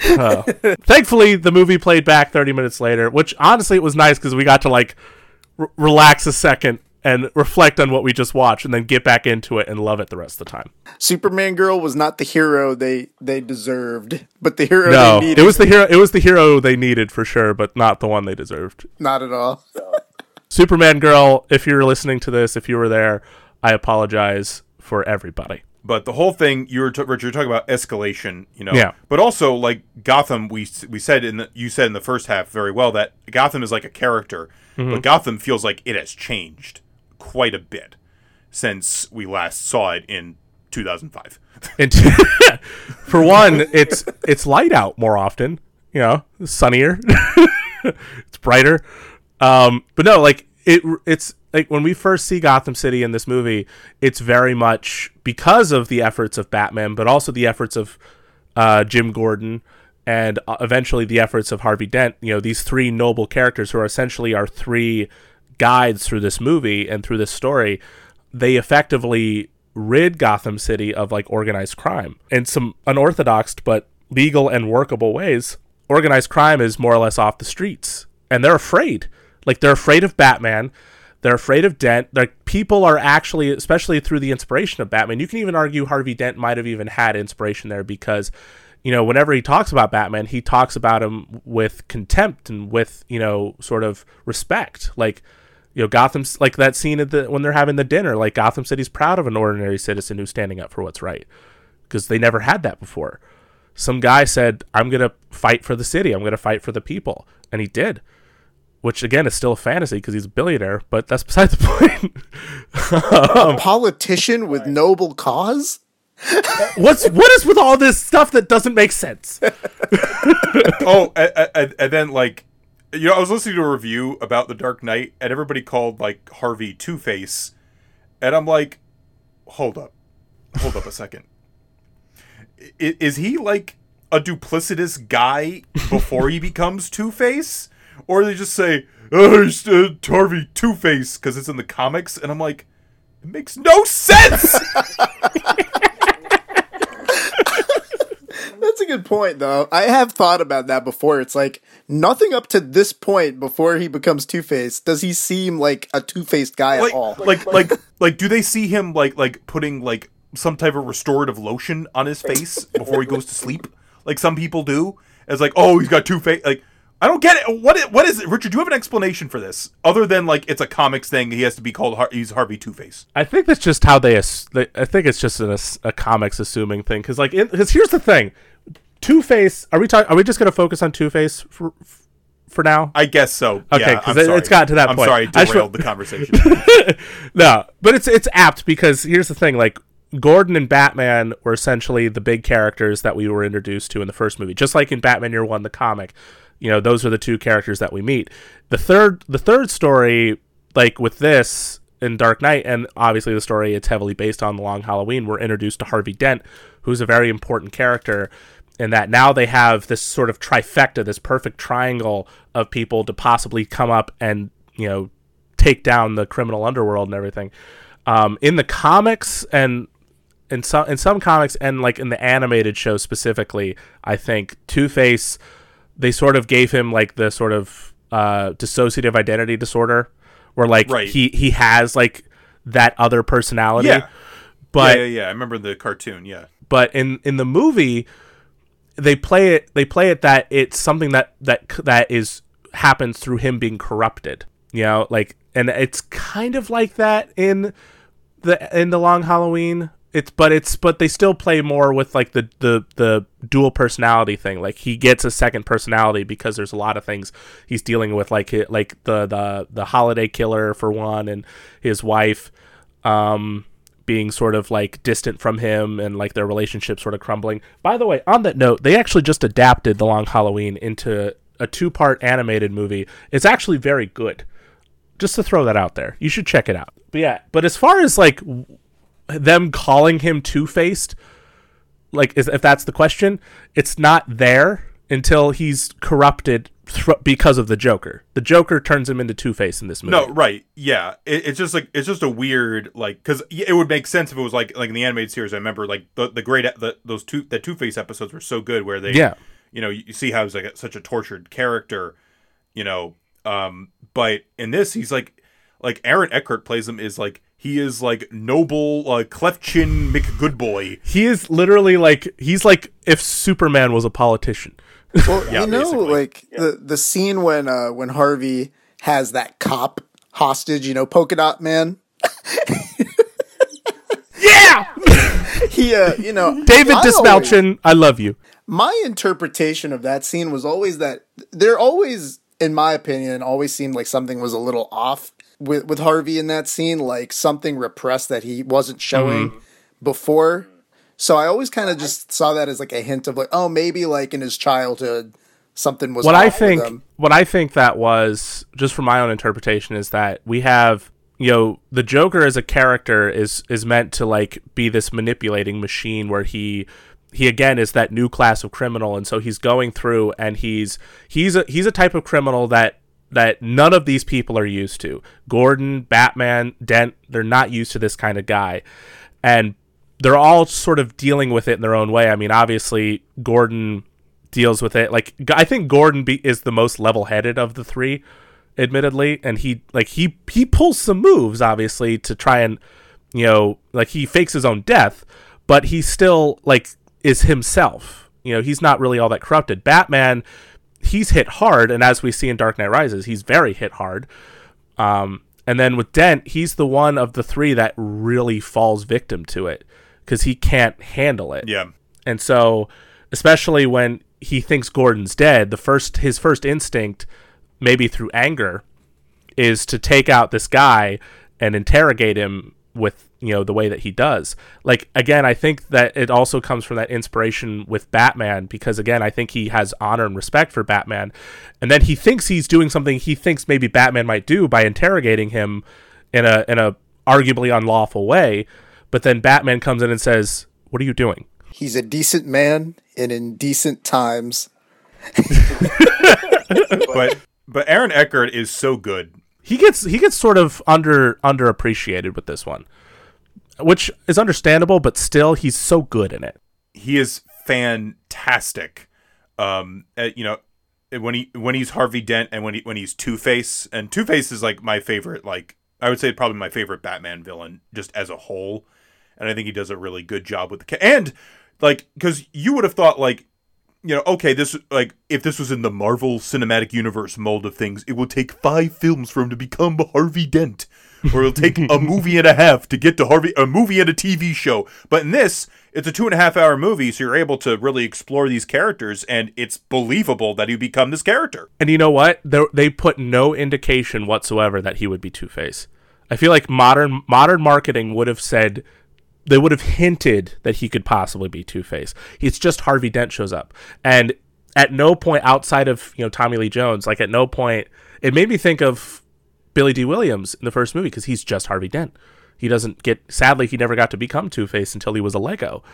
Thankfully, the movie played back 30 minutes later, which honestly it was nice because we got to like r- relax a second and reflect on what we just watched, and then get back into it and love it the rest of the time. Superman girl was not the hero they they deserved, but the hero No, they needed. it was the hero. It was the hero they needed for sure, but not the one they deserved. not at all. Superman girl, if you're listening to this, if you were there, I apologize for everybody. But the whole thing you were t- Richard, you're talking about escalation, you know. Yeah. But also like Gotham, we we said in the, you said in the first half very well that Gotham is like a character, Mm-hmm. but Gotham feels like it has changed quite a bit since we last saw it in 2005. And for one, it's it's light out more often. You know, sunnier. it's brighter. Um, but no, like it. It's like when we first see Gotham City in this movie, it's very much because of the efforts of Batman, but also the efforts of uh, Jim Gordon and uh, eventually the efforts of Harvey Dent. You know, these three noble characters who are essentially our three guides through this movie and through this story. They effectively rid Gotham City of like organized crime in some unorthodox but legal and workable ways. Organized crime is more or less off the streets, and they're afraid. Like they're afraid of Batman. They're afraid of Dent. Like people are actually, especially through the inspiration of Batman. You can even argue Harvey Dent might have even had inspiration there because, you know, whenever he talks about Batman, he talks about him with contempt and with you know sort of respect. Like, you know, Gotham's like that scene at the when they're having the dinner. Like Gotham City's proud of an ordinary citizen who's standing up for what's right because they never had that before. Some guy said, "I'm gonna fight for the city. I'm gonna fight for the people," and he did which again is still a fantasy because he's a billionaire, but that's beside the point. A um, politician with noble cause? What's what is with all this stuff that doesn't make sense? oh, and, and, and then like, you know, I was listening to a review about The Dark Knight, and everybody called like Harvey Two Face, and I'm like, hold up, hold up a second. I- Is he like a duplicitous guy before he becomes Two Face, or they just say, "Oh, uh, Harvey Two Face" because it's in the comics, and I'm like, it makes no sense. That's a good point, though. I have thought about that before. It's like nothing up to this point before he becomes Two Face does he seem like a two faced guy like, at all. like, like, like, do they see him like, like putting like some type of restorative lotion on his face before he goes to sleep, like some people do? As like, oh, he's got two face. Like, I don't get it. What what is it, Richard? Do you have an explanation for this other than like it's a comics thing? He has to be called. Har- he's Harvey Two Face. I think that's just how they. ass- they I think it's just an, ass- a comics assuming thing because like because here's the thing, Two Face. Are we talking? Are we just gonna focus on Two Face for for now? I guess so. Okay, because I'm it- it's gotten to that point. I'm point. sorry, I derailed wa- the conversation. no, but it's it's apt because here's the thing: like Gordon and Batman were essentially the big characters that we were introduced to in the first movie. Just like in Batman Year One, the comic, you know, those are the two characters that we meet. The third, the third story, like with this in Dark Knight, and obviously the story it's heavily based on the Long Halloween. We're introduced to Harvey Dent, who's a very important character. In that now they have this sort of trifecta, this perfect triangle of people to possibly come up and you know take down the criminal underworld and everything. Um, in the comics and in some in some comics and like in the animated show specifically, I think Two Face they sort of gave him like the sort of uh, dissociative identity disorder, where like Right. he he has like that other personality. yeah, But yeah, yeah, yeah. I remember the cartoon. Yeah, but in in the movie they play it they play it that it's something that that that is happens through him being corrupted. You know, like and it's kind of like that in the in the Long Halloween. It's but it's but they still play more with like the the the dual personality thing. Like he gets a second personality because there's a lot of things he's dealing with, like like the the the holiday killer for one, and his wife. Um, being sort of like distant from him and like their relationship sort of crumbling. By the way, on that note, they actually just adapted The Long Halloween into a two part animated movie. It's actually very good. Just to throw that out there. You should check it out. But yeah, but as far as like them calling him Two Faced, like is, if that's the question, it's not there until he's corrupted thr because of the Joker. The Joker turns him into Two Face in this movie. No, right. Yeah. It, it's just like it's just a weird like cuz it would make sense if it was like like in the animated series I remember like the the great the, those two the Two-Face episodes were so good where they Yeah. you know, you see how he's like a, such a tortured character, you know, um but in this he's like like Aaron Eckhart plays him is like he is like noble uh, cleft chin McGoodboy. He is literally like he's like if Superman was a politician. Well, Yeah, you know, basically. like the the scene when uh when Harvey has that cop hostage, you know, polka dot man. Yeah, He, uh, you know, David I Dastmalchian, I love you. my interpretation of that scene was always that there always, in my opinion, always seemed like something was a little off with with Harvey in that scene, like something repressed that he wasn't showing Mm-hmm. before. So I always kind of just saw that as like a hint of like, oh, maybe like in his childhood something was. what I think him. what I think that was just from my own interpretation is that we have you know the Joker as a character is is meant to like be this manipulating machine where he he again is that new class of criminal and so he's going through and he's he's a he's a type of criminal that that none of these people are used to. Gordon, Batman, Dent, they're not used to this kind of guy. And they're all sort of dealing with it in their own way. I mean, obviously Gordon deals with it. Like I think Gordon be- is the most level-headed of the three, admittedly, and he like he he pulls some moves obviously to try and you know like he fakes his own death, but he still like is himself. You know, he's not really all that corrupted. Batman, he's hit hard, and as we see in Dark Knight Rises, he's very hit hard. Um, and then with Dent, he's the one of the three that really falls victim to it because he can't handle it. Yeah. And so, especially when he thinks Gordon's dead, the first his first instinct, maybe through anger, is to take out this guy and interrogate him with you know the way that he does. Like again, I think that it also comes from that inspiration with Batman because again, I think he has honor and respect for Batman, and then he thinks he's doing something he thinks maybe Batman might do by interrogating him in a in a arguably unlawful way, but then Batman comes in and says, "What are you doing?" He's a decent man and in decent times. But but Aaron Eckhart is so good. he gets he gets sort of under underappreciated with this one, which is understandable, but still he's so good in it. he is fantastic. Um, uh, you know, when he when he's Harvey Dent and when he when he's Two Face, and Two Face is like my favorite. Like I would say probably my favorite Batman villain just as a whole, and I think he does a really good job with the ca- and like because you would have thought like you know okay this like if this was in the Marvel Cinematic Universe mold of things, it would take five films for him to become Harvey Dent. Or it'll take a movie and a half to get to Harvey, a movie and a TV show. But in this, it's a two and a half hour movie, so you're able to really explore these characters, and it's believable that you become this character. And you know what? They they put no indication whatsoever that he would be Two Face. I feel like modern modern marketing would have said they would have hinted that he could possibly be Two Face. It's just Harvey Dent shows up, and at no point outside of you know Tommy Lee Jones, like at no point, it made me think of Billy Dee Williams in the first movie because he's just Harvey Dent. He doesn't get. Sadly, he never got to become Two Face until he was a Lego.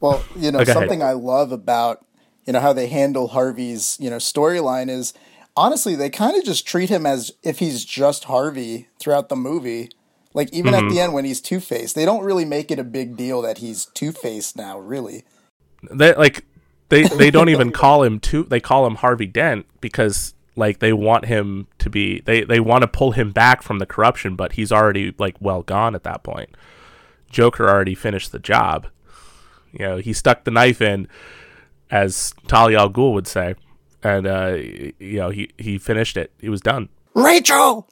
Well, you know, ahead. something I love about, you know, how they handle Harvey's, you know, storyline is honestly, they kind of just treat him as if he's just Harvey throughout the movie. Like even Mm-hmm. at the end when he's Two Faced, they don't really make it a big deal that he's Two Faced now, really. they like they they don't even call him two they call him Harvey Dent because like they want him to be they they want to pull him back from the corruption but he's already like well gone at that point Joker already finished the job you know he stuck the knife in as Talia al Ghul would say and uh, you know he he finished it. He was done. Rachel,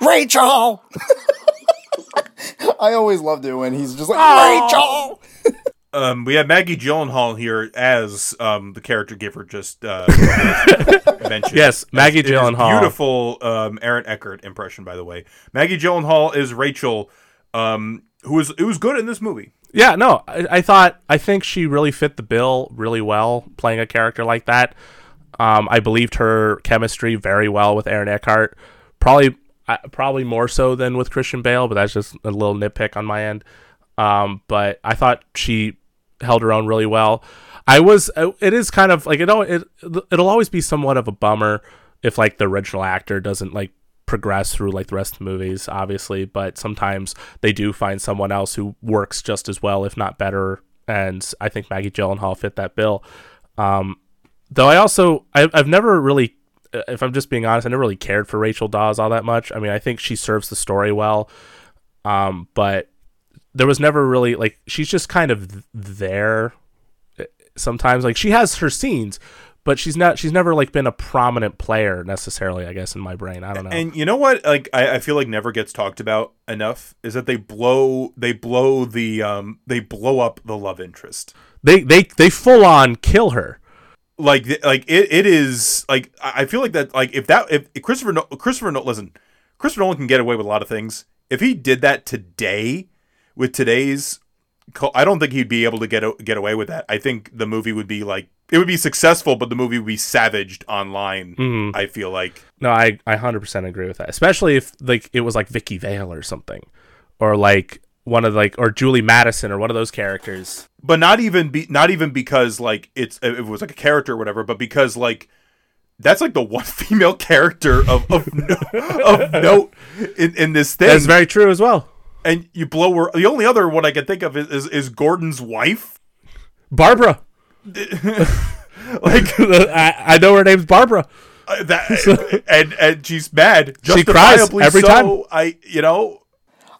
Rachel. I always loved it when he's just like Rachel. Um, we have Maggie Gyllenhaal here as um, the character giver just uh, mentioned. Yes, Maggie It is Gyllenhaal. Beautiful um, Aaron Eckhart impression, by the way. Maggie Gyllenhaal is Rachel, um, who was it was good in this movie. Yeah, no, I, I thought I think she really fit the bill really well playing a character like that. Um, I believed her chemistry very well with Aaron Eckhart, probably uh, probably more so than with Christian Bale, but that's just a little nitpick on my end. Um, but I thought she held her own really well. I was uh, it is kind of like it, it it'll always be somewhat of a bummer if like the original actor doesn't like progress through like the rest of the movies obviously but sometimes they do find someone else who works just as well if not better and I think Maggie Gyllenhaal fit that bill um though I also I, I've never really uh, if I'm just being honest I never really cared for Rachel Dawes all that much I mean I think she serves the story well um but there was never really like she's just kind of there uh, sometimes like she has her scenes but she's not she's never like been a prominent player necessarily i guess in my brain i don't know And you know what? Like I, I feel like never gets talked about enough is that they blow they blow the um they blow up the love interest. they they they full on kill her Like like it, it is like I feel like that like if that if Christopher no- Christopher listen Christopher Nolan can get away with a lot of things. If he did that today with today's I don't think he'd be able to get get away with that. I think the movie would be like it would be successful, but the movie would be savaged online. Mhm. I feel like no i i 100% agree with that especially if like it was like vicky vale or something or like one of like or julie madison or one of those characters but not even be not even because like it's it was like a character or whatever, but because like that's like the one female character of of, no, of note in, in this thing. that's very true as well and you blow her. The only other one I can think of is is, is Gordon's wife. barbara Like I, I know her name's barbara uh, that, and and she's mad. She cries every so. time. I you know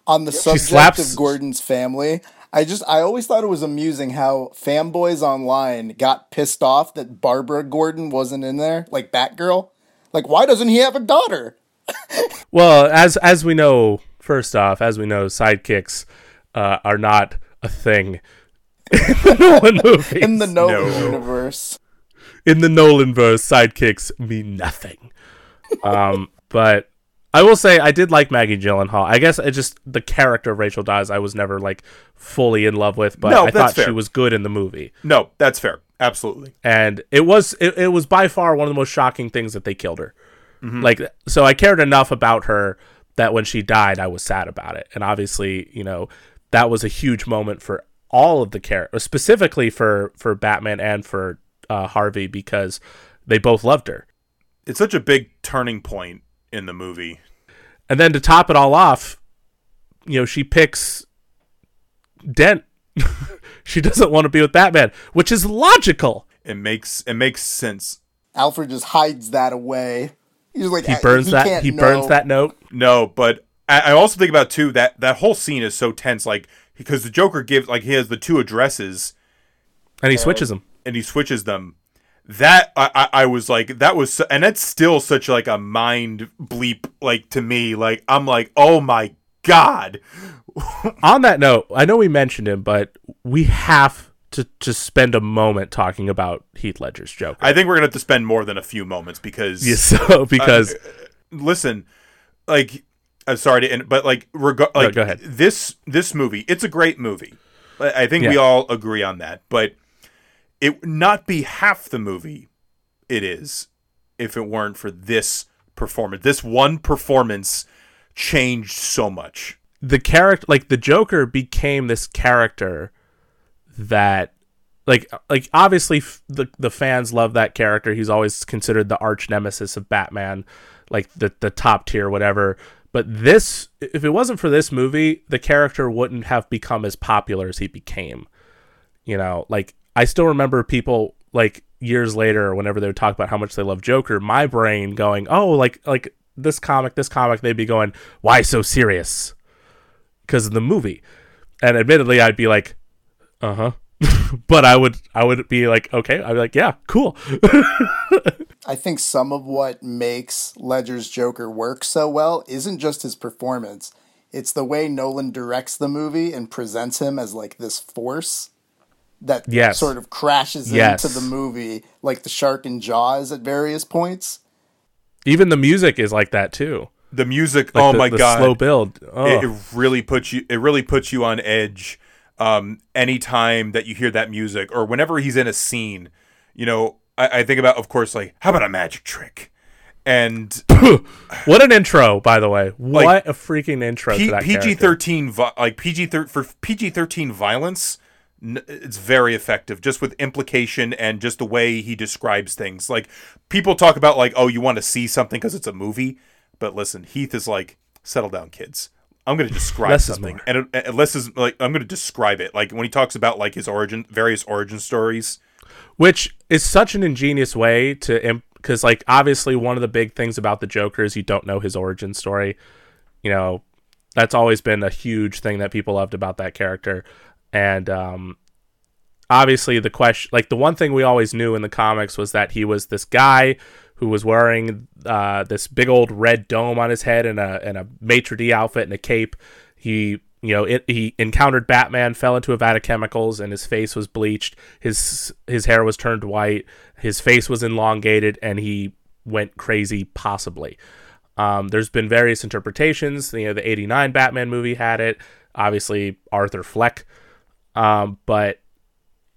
on the subject slaps- of Gordon's family, I just I always thought it was amusing how fanboys online got pissed off that Barbara Gordon wasn't in there, like Batgirl. Like, why doesn't he have a daughter? Well, as as we know, first off, as we know, sidekicks uh, are not a thing in the Nolan movies. In the Nolan No. universe. in the Nolan verse, sidekicks mean nothing. Um, but I will say I did like Maggie Gyllenhaal. I guess it just the character of Rachel Dawes I was never like fully in love with, but No, I that's thought she was good in the movie. no, that's fair. Absolutely. and it was it, it was by far one of the most shocking things that they killed her like so i cared enough about her that when she died i was sad about it and obviously you know that was a huge moment for all of the characters specifically for for batman and for uh, harvey because they both loved her It's such a big turning point in the movie. and then to top it all off you know she picks dent she doesn't want to be with batman which is logical It makes it makes sense. Alfred just hides that away. He's like he burns that can't he burns that note? No, but I, I also think about too that that whole scene is so tense, like because the Joker gives like he has the two addresses. And he switches them and he switches them. That I, I, I was like that was so- and that's still such like a mind bleep like to me. Like I'm like oh my god. On that note, I know we mentioned him, but we have to to spend a moment talking about Heath Ledger's Joker. I think we're gonna have to spend more than a few moments because Yeah, so uh, because listen, like I'm sorry to, in- but like reg- like go ahead. this this movie, it's a great movie. I I think we all agree on that, but it would not be half the movie it is if it weren't for this performance. This one performance changed so much. the character, like the Joker, became this character that, like, like obviously f- the the fans love that character. He's always considered the arch nemesis of Batman, like the the top tier, whatever. But this, if it wasn't for this movie, the character wouldn't have become as popular as he became. You know, like I still remember people like years later, whenever they would talk about how much they love Joker, my brain going, "Oh, like like this comic, this comic," they'd be going, "Why so serious?" Because of the movie, and admittedly, I'd be like, "Uh huh," but I would I would be like, "Okay," I'd be like, "Yeah, cool." I think some of what makes Ledger's Joker work so well isn't just his performance. It's the way Nolan directs the movie and presents him as like this force that Yes. sort of crashes Yes. into the movie like the shark in Jaws at various points. Even the music is like that too. The music, Like oh the, my the god, slow build. Oh. it, it really puts you it really puts you on edge um anytime that you hear that music or whenever he's in a scene you know I, I think about of course like how about a magic trick? And what an intro, by the way. What a freaking intro P- PG thirteen vi- like PG thir- for PG thirteen violence n- it's very effective just with implication and just the way he describes things. Like people talk about like oh you want to see something because it's a movie? But listen Heath is like settle down kids I'm going to describe Less something. and it, and less is like I'm going to describe it. Like when he talks about like his origin various origin stories. Which is such an ingenious way to because like obviously one of the big things about the joker is you don't know his origin story. You know that's always been a huge thing that people loved about that character. And um obviously the question like the one thing we always knew in the comics was that he was this guy who was wearing uh, this big old red dome on his head and a and a maitre d outfit and a cape. He you know it, he encountered batman fell into a vat of chemicals and his face was bleached. His his hair was turned white. His face was elongated and he went crazy possibly. Um, there's been various interpretations. You know the 89 batman movie had it. Obviously arthur fleck. Um, but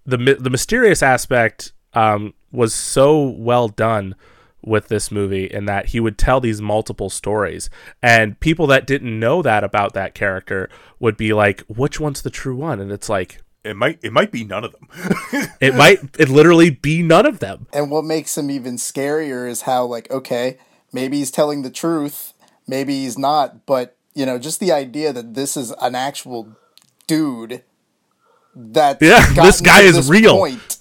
the the mysterious aspect um, was so well done with this movie in that he would tell these multiple stories. And people that didn't know that about that character would be like which one's the true one? And it's like it might it might be none of them. it might it literally be none of them. And what makes him even scarier is how, like, okay, maybe he's telling the truth, maybe he's not, but, you know, just the idea that this is an actual dude that Yeah, this guy is real. Point,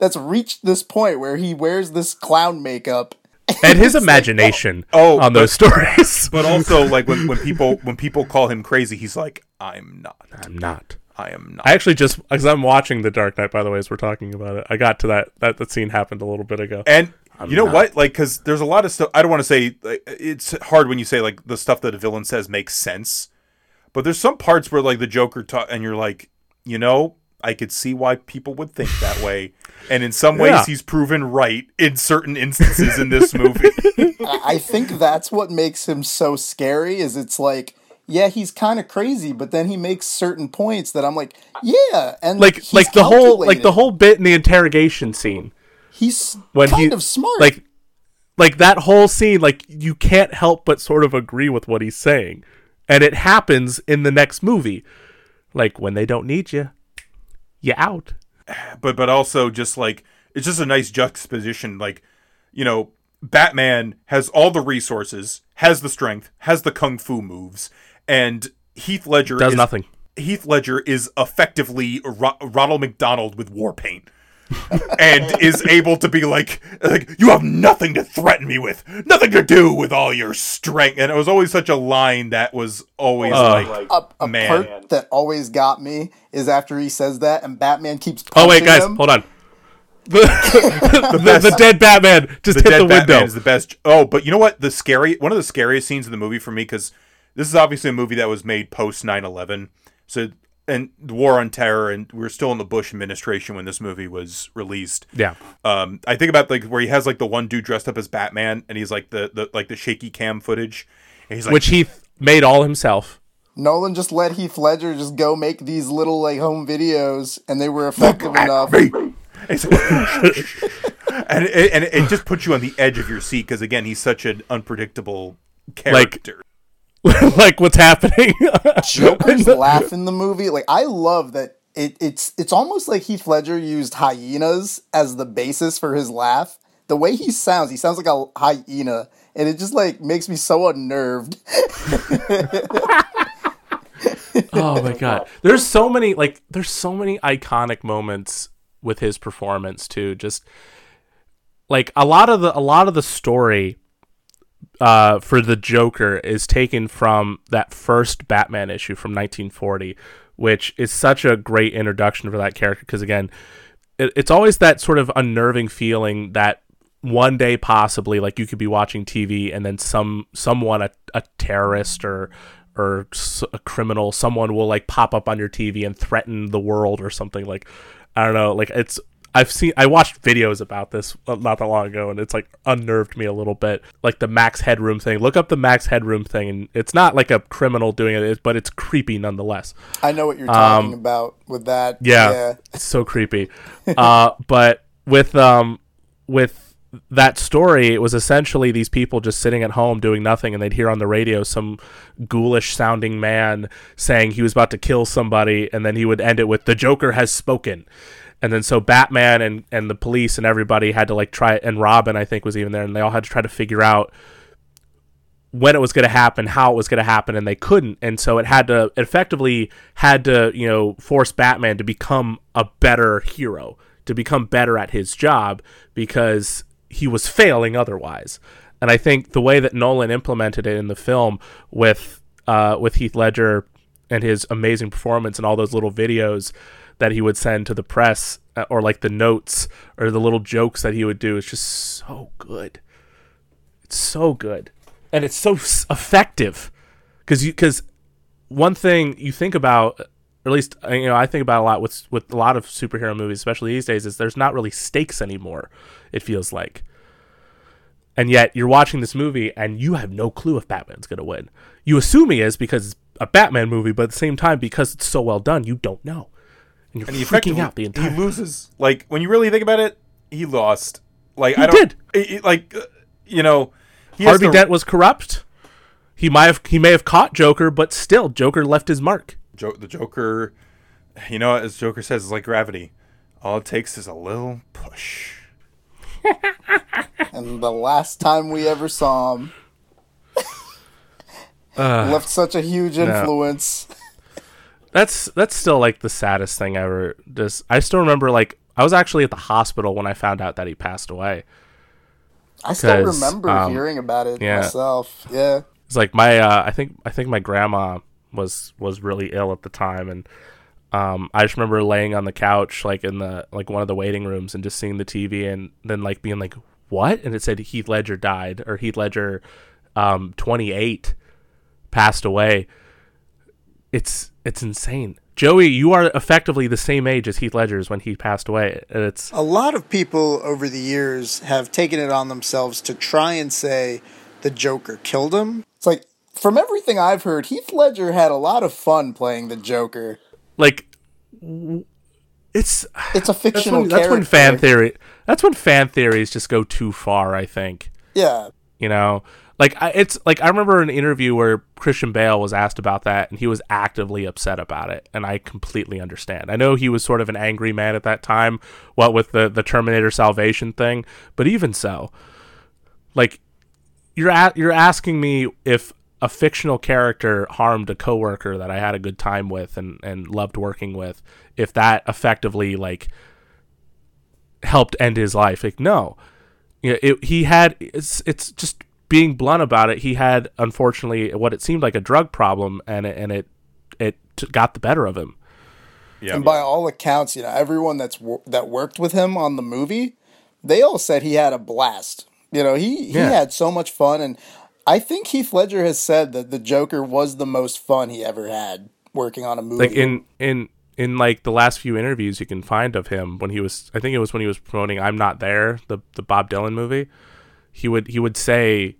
that's reached this point where he wears this clown makeup. and his imagination Oh, on those stories but also like when, when people when people call him crazy he's like I'm not i'm not I am not I actually just because I'm watching The Dark Knight, by the way, as we're talking about it. I got to that that that scene happened a little bit ago. And you know not. what? Like, because there's a lot of stuff. I don't want to say like, it's hard when you say like the stuff that a villain says makes sense, but there's some parts where like the Joker talk, and you're like, you know, I could see why people would think that way, and in some ways Yeah. he's proven right in certain instances in this movie. I I think that's what makes him so scary. Is it's like, yeah, he's kind of crazy, but then he makes certain points that I'm like, yeah, and like he's like the whole like the whole bit in the interrogation scene he's when kind he of smart. like like that whole scene like you can't help but sort of agree with what he's saying and it happens in the next movie like when they don't need you you out. But but also just like it's just a nice juxtaposition like you know batman has all the resources has the strength has the kung fu moves and heath ledger does is, nothing. Heath ledger is effectively Ro- ronald mcdonald with war paint and is able to be like like you have nothing to threaten me with nothing to do with all your strength and it was always such a line that was always like a, a Man. part that always got me is after he says that, and Batman keeps. oh wait guys him. hold on the, the, the dead batman just the hit dead the Batman window is the best. Oh, but you know what? The scary one of the scariest scenes in the movie for me because this is obviously a movie that was made post 9-11. So and the war on terror, and we are still in the Bush administration when this movie was released. yeah Um, I think about like where he has like the one dude dressed up as Batman, and he's like the, the like the shaky cam footage, and he's like, which he made all himself Nolan just let Heath Ledger just go make these little like home videos, and they were effective enough. and, it's like- and it, and it just puts you on the edge of your seat because again, he's such an unpredictable character. like what's happening Joker's laugh in the movie. Like I love that it, it's it's almost like Heath Ledger used hyenas as the basis for his laugh. The way he sounds, he sounds like a hyena, and it just like makes me so unnerved. oh my god there's so many like there's so many iconic moments with his performance too just like a lot of the a lot of the story uh for the joker is taken from that first batman issue from 1940 which is such a great introduction for that character because again it, it's always that sort of unnerving feeling that one day possibly like you could be watching TV and then some someone a, a terrorist or or a criminal someone will like pop up on your TV and threaten the world or something like I don't know like it's I've seen I watched videos about this uh, not that long ago and it's like unnerved me a little bit like the max headroom thing look up the max headroom thing and it's not like a criminal doing it but it's creepy nonetheless I know what you're talking about with that. Um, yeah, yeah. it's so creepy. uh, but with um with that story, it was essentially these people just sitting at home doing nothing, and they'd hear on the radio some ghoulish sounding man saying he was about to kill somebody, and then he would end it with "the Joker has spoken." And then so Batman and, and the police and everybody had to like try and Robin I think was even there and they all had to try to figure out when it was going to happen, how it was going to happen, and they couldn't. And so it had to it effectively had to you know force Batman to become a better hero, to become better at his job because he was failing otherwise. And I think the way that Nolan implemented it in the film with uh, with Heath Ledger and his amazing performance and all those little videos that he would send to the press uh, or like the notes or the little jokes that he would do. Is just so good. It's so good. And it's so effective. Because you because one thing you think about or at least uh, you know I think about a lot with with a lot of superhero movies especially these days is there's not really stakes anymore it feels like. And yet you're watching this movie and you have no clue if Batman's going to win. You assume he is because it's a Batman movie but at the same time because it's so well done you don't know and you're And he freaking effectively out the he loses. Like when you really think about it, he lost. Like He I don't did. it- it- like uh, you know, he Harvey to- Dent was corrupt he might have he may have caught Joker but still Joker left his mark Jo- the Joker. You know, as Joker says, it's like gravity. All it takes is a little push. And the last time we ever saw him left such a huge influence. That's that's still like the saddest thing ever. Just I still remember like I was actually at the hospital when I found out that he passed away. I still remember um, hearing about it yeah. myself. Yeah. It's like my uh, I think I think my grandma was was really ill at the time and um, I just remember laying on the couch like in the like one of the waiting rooms and just seeing the TV and then like being like what and it said Heath Ledger died or Heath Ledger um 28 passed away. It's it's insane. Joey, you are effectively the same age as Heath Ledger's when he passed away. And it's A lot of people over the years have taken it on themselves to try and say the Joker killed him. It's like, from everything I've heard, Heath Ledger had a lot of fun playing the Joker. like it's It's a that's fictional when, that's when fan theory that's when fan theories just go too far i think Yeah. you know like I, it's like i remember an interview where christian bale was asked about that and he was actively upset about it and i completely understand. I know he was sort of an angry man at that time what with the the terminator salvation thing but even so like you're a- you're asking me if a fictional character harmed a coworker that I had a good time with and and loved working with if that effectively like helped end his life. Like no. You know, it, he had it's it's just being blunt about it he had unfortunately what it seemed like a drug problem and it, and it it got the better of him Yeah. And by all accounts, you know, everyone that's wor- that worked with him on the movie, they all said he had a blast. You know, he he Yeah. had so much fun, and I think Heath Ledger has said that the Joker was the most fun he ever had working on a movie. like in in in like the last few interviews you can find of him when he was I think it was when he was promoting I'm Not There, the the Bob Dylan movie. He would he would say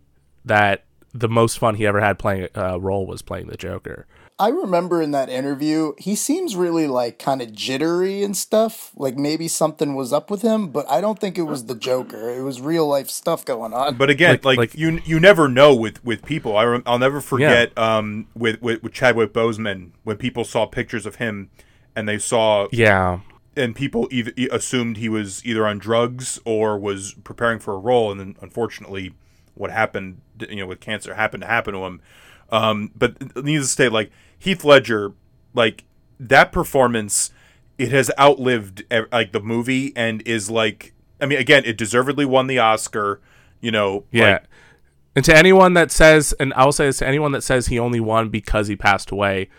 that the most fun he ever had playing a uh, role was playing the Joker. I remember in that interview, he seems really like kind of jittery and stuff. Like maybe something was up with him, but I don't think it was the Joker. It was real life stuff going on. But again, Like- like, like- you you never know with with people. I rem- I'll never forget um with, with with Chadwick Boseman when people saw pictures of him and they saw Yeah. and people either assumed he was either on drugs or was preparing for a role, and then unfortunately, what happened, you know, with cancer happened to happen to him. Um, but needless to say, like Heath Ledger, like that performance, it has outlived like the movie and is like, I mean, again, it deservedly won the Oscar. You know, Yeah. like, and to anyone that says and I'll say this to anyone that says he only won because he passed away,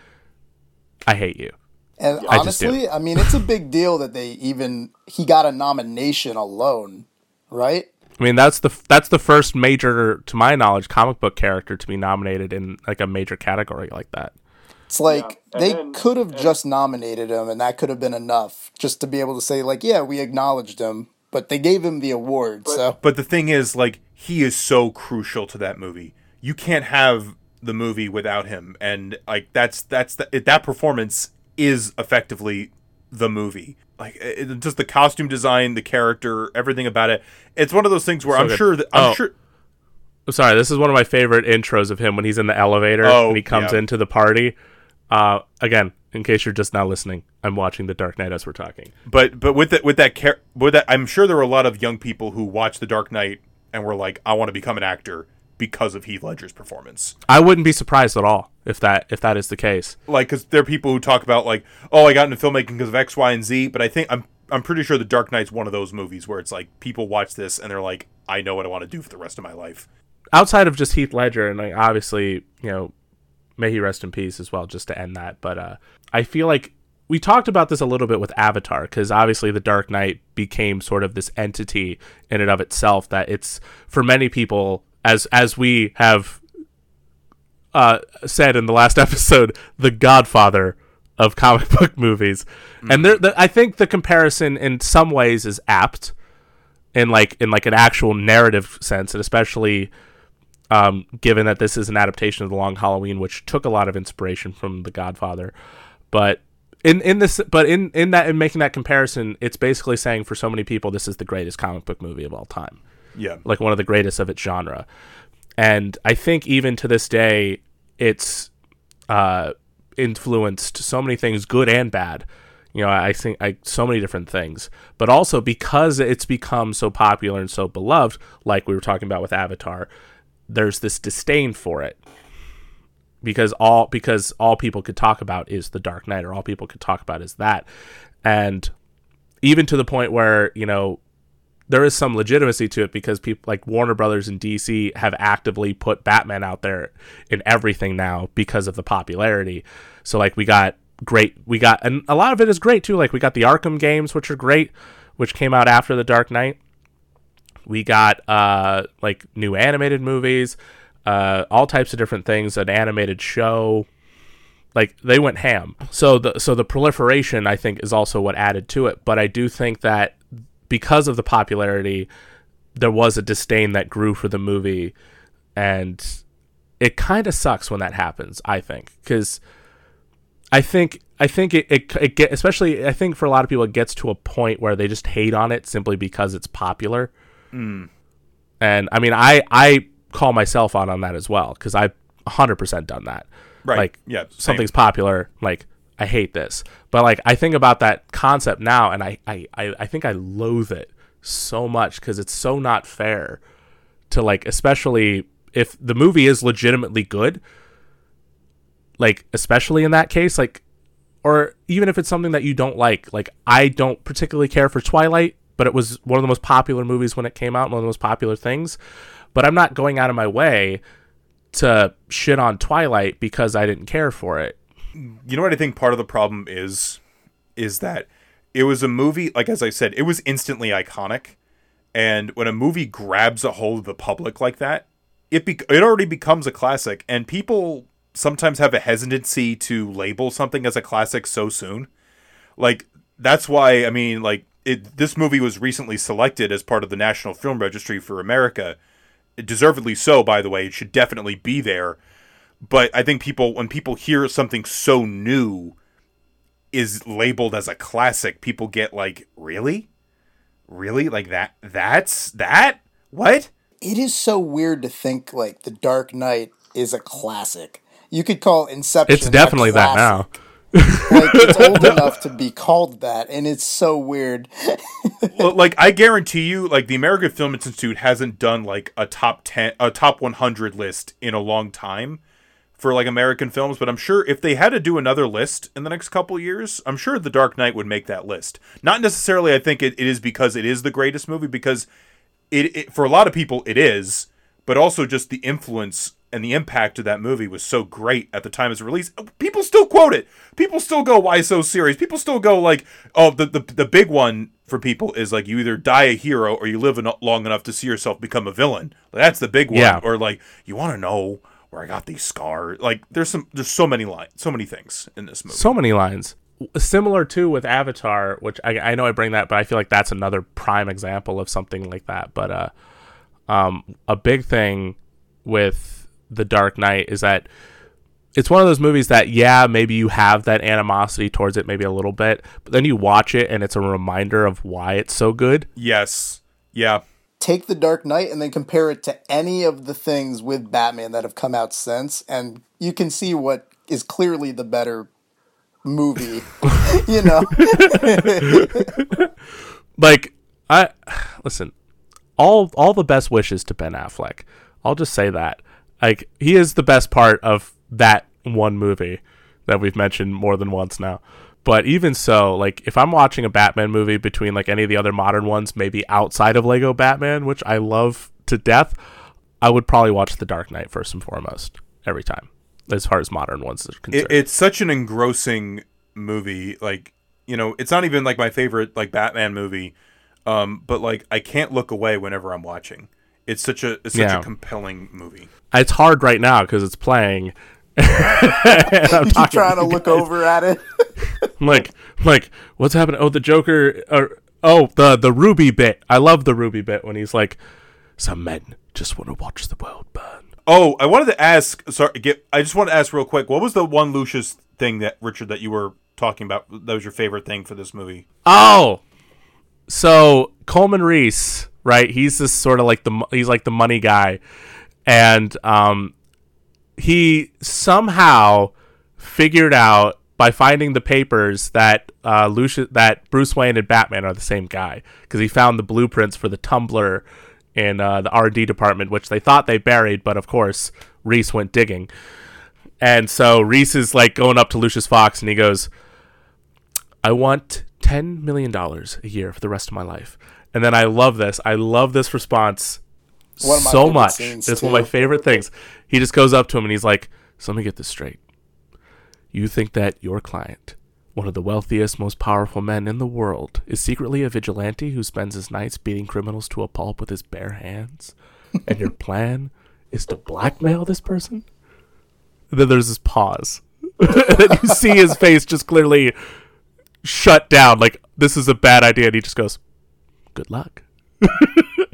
I hate you. And I honestly, I mean, it's a big deal that they even he got a nomination alone, right? I mean, that's the that's the first major, to my knowledge, comic book character to be nominated in like a major category like that. It's like Yeah, they then- could have just nominated him, and that could have been enough just to be able to say, like, yeah, we acknowledged him, but they gave him the award. so But the thing is, like, he is so crucial to that movie. You can't have the movie without him, and like that's that's the, that performance is effectively the movie. Like it, just the costume design, the character, everything about it. It's one of those things where So I'm good. sure that I'm Oh. sure. I'm sorry, this is one of my favorite intros of him when he's in the elevator Oh, and he comes yeah. into the party. Uh, again, in case you're just not listening, I'm watching The Dark Knight as we're talking. But but with that with that with that, I'm sure there were a lot of young people who watched The Dark Knight and were like, I want to become an actor because of Heath Ledger's performance. I wouldn't be surprised at all if that if that is the case. like because there are people who talk about like oh i got into filmmaking because of x y and z but i think i'm i'm pretty sure the dark knight's one of those movies where it's like people watch this and they're like i know what i want to do for the rest of my life outside of just Heath Ledger, and like obviously, you know, may he rest in peace as well, just to end that. But uh, I feel like we talked about this a little bit with Avatar, because obviously the Dark Knight became sort of this entity in and of itself that it's for many people, as as we have uh, said in the last episode, the Godfather of comic book movies, and there, the, I think the comparison in some ways is apt in like in like an actual narrative sense, and especially um, given that this is an adaptation of the Long Halloween, which took a lot of inspiration from The Godfather. But in in this, but in in that in making that comparison, it's basically saying for so many people, this is the greatest comic book movie of all time, yeah like one of the greatest of its genre. And I think even to this day, it's uh, influenced so many things, good and bad. You know, I think I so many different things, but also because it's become so popular and so beloved, like we were talking about with Avatar, there's this disdain for it because all because all people could talk about is the Dark Knight, or all people could talk about is that, and even to the point where you know there is some legitimacy to it because people like Warner Brothers and DC have actively put Batman out there in everything now because of the popularity. So like we got great we got and a lot of it is great too. Like we got the Arkham games which are great, which came out after the Dark Knight. We got uh like new animated movies, uh all types of different things, an animated show, like they went ham. So the so the proliferation I think is also what added to it. But I do think that because of the popularity, there was a disdain that grew for the movie, and it kind of sucks when that happens. I think because I think I think it, it it get especially I think for a lot of people it gets to a point where they just hate on it simply because it's popular. Mm. And I mean I I call myself out on that as well because I've 100% done that. Right. Like Yeah, same. something's popular like I hate this. But like I think about that concept now and I I I, think I loathe it so much because it's so not fair to like especially if the movie is legitimately good like especially in that case like or even if it's something that you don't like like i don't particularly care for twilight but it was one of the most popular movies when it came out one of the most popular things but i'm not going out of my way to shit on twilight because i didn't care for it you know what I think part of the problem is is that it was a movie like as I said it was instantly iconic. And when a movie grabs a hold of the public like that it be- it already becomes a classic. And people sometimes have a hesitancy to label something as a classic so soon. Like that's why I mean like it this movie was recently selected as part of the National Film Registry for America. Deservedly so by the way. It should definitely be there but I think people when people hear something so new is labeled as a classic, people get like, really, really, like that? That's that? What? it is so weird to think like The Dark Knight is a classic. You could call Inception. it's a definitely that now like it's old enough to be called that, and it's so weird. Well, like I guarantee you, like the American Film Institute hasn't done like a top ten, a top one hundred list in a long time for like American films. But I'm sure if they had to do another list in the next couple years, I'm sure The Dark Knight would make that list. Not necessarily, I think it, it is because it is the greatest movie because it, it for a lot of people it is, but also just the influence and the impact of that movie was so great at the time of it's released. People still quote it. People still go, "Why so serious?" People still go like, "Oh, the the, the big one for people is like you either die a hero or you live en- long enough to see yourself become a villain. That's the big one. Yeah. Or like you want to know where I got these scars. Like there's some there's so many lines, so many things in this movie. so many lines similar to with avatar which I, I know i bring that but i feel like that's another prime example of something like that but uh um a big thing with the dark knight is that it's one of those movies that yeah maybe you have that animosity towards it maybe a little bit but then you watch it and it's a reminder of why it's so good yes. Yeah. Take the Dark Knight and then compare it to any of the things with Batman that have come out since, and you can see what is clearly the better movie. you know, like I listen, all all the best wishes to Ben Affleck. I'll just say that. Like he is the best part of that one movie that we've mentioned more than once now. But even so, like if I'm watching a Batman movie between like any of the other modern ones, maybe outside of Lego Batman, which I love to death, I would probably watch The Dark Knight first and foremost every time, as far as modern ones are concerned. It, it's such an engrossing movie. Like you know, it's not even like my favorite like Batman movie. Um, but like I can't look away whenever I'm watching. It's such a it's such Yeah. a compelling movie. it's hard right now because it's playing. And I'm talking trying to you look guys. over at it. I'm like, I'm like, what's happening? Oh, the Joker. Or, oh, the the Ruby bit. I love the Ruby bit when he's like, some men just want to watch the world burn. Oh, I wanted to ask. Sorry, get. I just want to ask real quick. What was the one Lucius thing that Richard that you were talking about? That was your favorite thing for this movie. Oh, so Coleman Reese, right? He's this sort of like the he's like the money guy, and um, he somehow figured out by finding the papers that uh, Lucius that Bruce Wayne and Batman are the same guy because he found the blueprints for the Tumbler in uh, the R and D department, which they thought they buried, but of course Reese went digging. And so Reese is like going up to Lucius Fox and he goes, I want $10 million a year for the rest of my life. And then I love this. I love this response so much. It's one of my favorite things. He just goes up to him and he's like, So let me get this straight. You think that your client, one of the wealthiest, most powerful men in the world, is secretly a vigilante who spends his nights beating criminals to a pulp with his bare hands? and your plan is to blackmail this person? And then there's this pause. and you see his face just clearly shut down. Like, this is a bad idea. And he just goes, Good luck.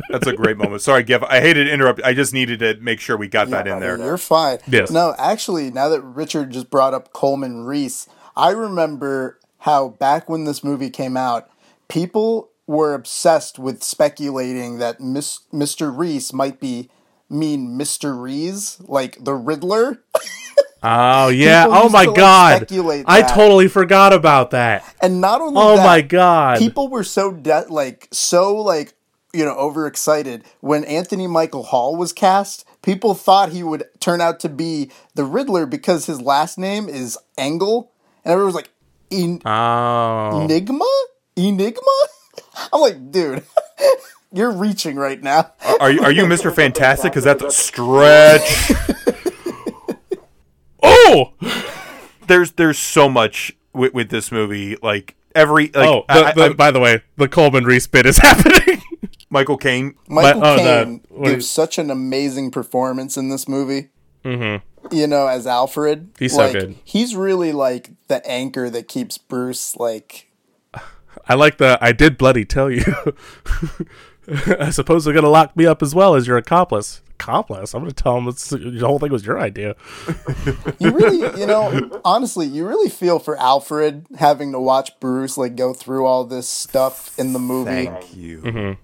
That's a great moment. Sorry, Gev. I hated to interrupt. I just needed to make sure we got that in there. You're fine. Yes. No, actually, now that Richard just brought up Coleman Reese, I remember how back when this movie came out, people were obsessed with speculating that Miss, Mr. Reese might be mean Mr. Reese, like the Riddler. Oh yeah! People oh my to, god! speculate I totally forgot about that. And not only Oh that, my god! people were so de- like so like you know overexcited when Anthony Michael Hall was cast. People thought he would turn out to be the Riddler because his last name is Engel, and everyone was like, en- oh, "Enigma, Enigma." I'm like, dude, you're reaching right now. Are you are you Mr. Fantastic? Because that's a stretch. oh, There's there's so much with, with this movie. Like every like oh! The, I- the, I'm- by the way, the Coleman Reese bit is happening. Michael Caine. Michael oh, Caine what gives is- such an amazing performance in this movie. Mm-hmm. You know, as Alfred, He's so good. He's really like the anchor that keeps Bruce like I like the. I did bloody tell you. I suppose they're gonna lock me up as well as your accomplice. Accomplice? I'm gonna tell him it's, the whole thing was your idea. you really, you know, honestly, you really feel for Alfred having to watch Bruce like go through all this stuff in the movie. Thank you. Mm-hmm.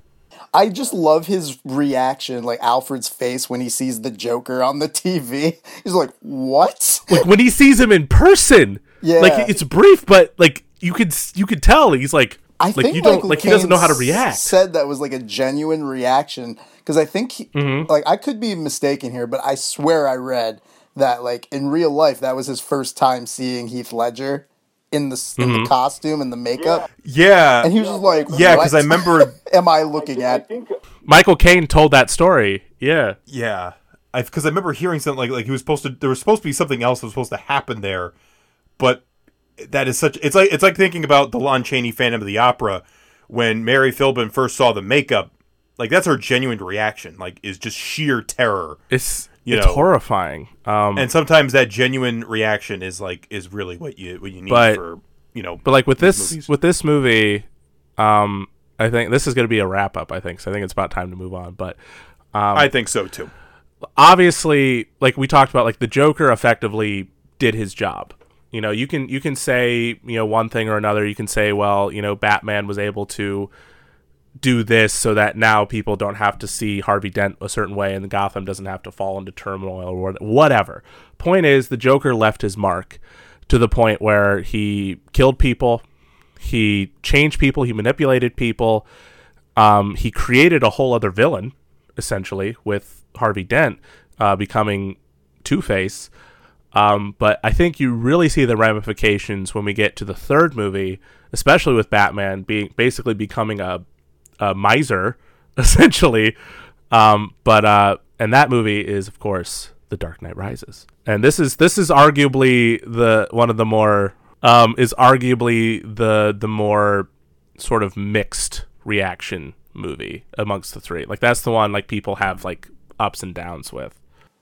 I just love his reaction, like Alfred's face when he sees the Joker on the TV. He's like, "What?" Like when he sees him in person. Yeah. Like it's brief, but like you could you could tell he's like I like think you don't Michael like he doesn't know how to react. Said that was like a genuine reaction because I think he, Mm-hmm. like I could be mistaken here, but I swear I read that like in real life that was his first time seeing Heath Ledger in the in Mm-hmm. the costume and the makeup, Yeah. and he was just like, yeah, because I remember. am I looking at?" Michael Caine told that story. Yeah. Yeah, because I, remember hearing something like like he was supposed to. There was supposed to be something else that was supposed to happen there, but that is such. It's like it's like thinking about the Lon Chaney Phantom of the Opera, when Mary Philbin first saw the makeup, like that's her genuine reaction, like is just sheer terror. It's You it's know. horrifying. Um, And sometimes that genuine reaction is like is really what you what you need But- for you know. But like with this movies. with this movie, um, I think this is going to be a wrap up. I think so. I think it's about time to move on. But um, I think so too. obviously, like we talked about, like the Joker effectively did his job. You know, you can you can say you know one thing or another. You can say, well, you know, Batman was able to do this so that now people don't have to see Harvey Dent a certain way and Gotham doesn't have to fall into turmoil or whatever. Point is, the Joker left his mark to the point where he killed people, he changed people, he manipulated people, um, he created a whole other villain, essentially, with Harvey Dent uh, becoming Two Face. Um, but I think you really see the ramifications when we get to the third movie, especially with Batman being basically becoming a, a miser, essentially. Um, but uh, and that movie is, of course, The Dark Knight Rises, and this is this is arguably the one of the more um, is arguably the the more sort of mixed reaction movie amongst the three. Like that's the one like people have like ups and downs with.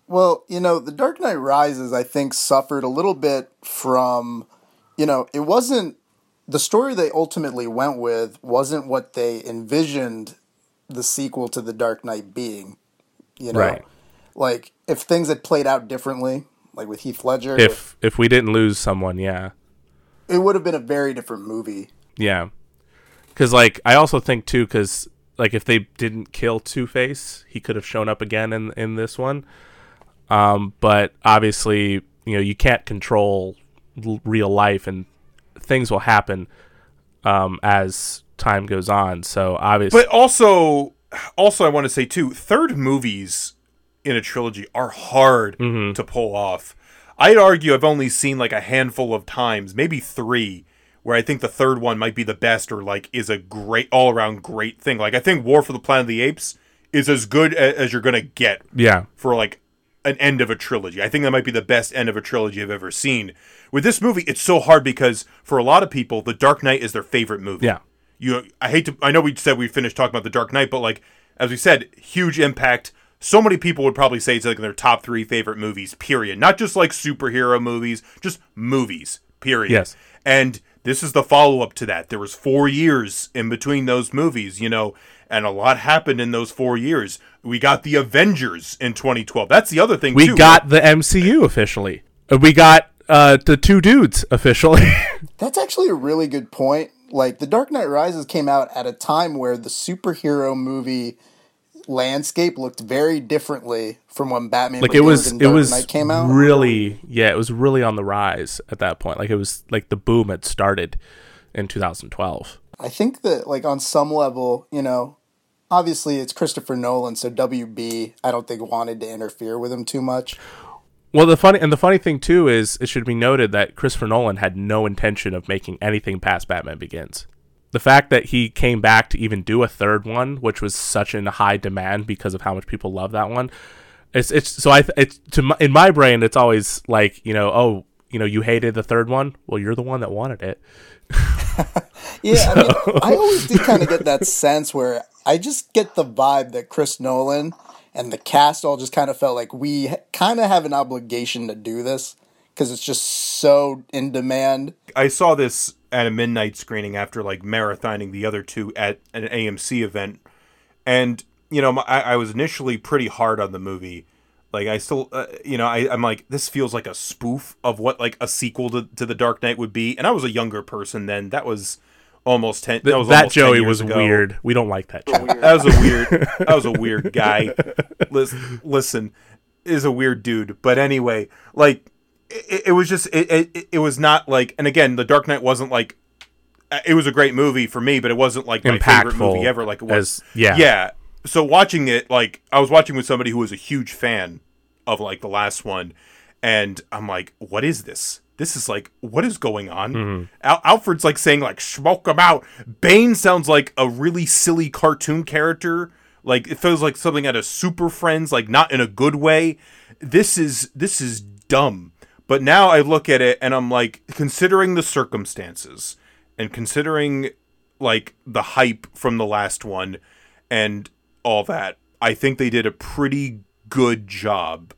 Well, you know, The Dark Knight Rises, I think, suffered a little bit from, you know, it wasn't the story they ultimately went with wasn't what they envisioned the sequel to The Dark Knight being. You know, Right. like if things had played out differently, like with Heath Ledger, If if we didn't lose someone, yeah. It would have been a very different movie. Yeah. Cuz like I also think too cuz like if they didn't kill Two-Face, he could have shown up again in in this one. Um but obviously, you know, you can't control l- real life and things will happen um as time goes on. So obviously But also, also I want to say too, third movies in a trilogy are hard Mm-hmm. to pull off. I'd argue I've only seen like a handful of times, maybe three, where I think the third one might be the best or like is a great all around great thing. Like I think War for the Planet of the Apes is as good a- as you're gonna get yeah. for like an end of a trilogy. I think that might be the best end of a trilogy I've ever seen. With this movie, it's so hard because for a lot of people, The Dark Knight is their favorite movie. Yeah. You I hate to I know we said we finished talking about The Dark Knight, but like as we said, huge impact. So many people would probably say it's like their top three favorite movies, period. Not just like superhero movies, just movies, period. Yes. And this is the follow up to that. There was four years in between those movies, you know, and a lot happened in those four years. We got the Avengers in 2012. That's the other thing We too. got the MCU officially. Uh, We got uh the two dudes officially. That's actually a really good point. Like The Dark Knight Rises came out at a time where the superhero movie landscape looked very differently from when Batman like it was it was Knight came out. really yeah it was really on the rise at that point like it was like the boom had started in 2012 I think that like on some level, you know, obviously it's Christopher Nolan, so WB I don't think wanted to interfere with him too much. well the funny and the funny thing too is it should be noted that christopher nolan had no intention of making anything past batman begins the fact that he came back to even do a third one which was such in high demand because of how much people love that one it's it's so i it's to my, in my brain it's always like you know oh you know you hated the third one? Well you're the one that wanted it. Yeah, I mean, I always did kind of get that sense where I just get the vibe that Chris Nolan and the cast all just kind of felt like we kind of have an obligation to do this because it's just so in demand. I saw this at a midnight screening after like marathoning the other two at an AMC event, and you know my, I, I was initially pretty hard on the movie. Like I still, uh, you know, I, I'm like this feels like a spoof of what like a sequel to, to the Dark Knight would be, and I was a younger person then. That was almost ten. that was that almost 10 joey years was ago. weird we don't like that joey That was a weird. that was a weird guy. Listen, listen, is a weird dude. But anyway, like it, it was just it, it. It was not like. And again, The Dark Knight wasn't like. uh, It was a great movie for me, but it wasn't like my favorite movie ever. Like it was. as- yeah. Yeah. So watching it, like I was watching with somebody who was a huge fan of like the last one, and I'm like, what is this? This is like, what is going on? Mm-hmm. Al- Alfred's like saying like, smoke them out. Bane sounds like a really silly cartoon character. Like it feels like something out of Super Friends, like not in a good way. This is this is dumb. But now I look at it and I'm like, considering the circumstances and considering like the hype from the last one and all that, I think they did a pretty good job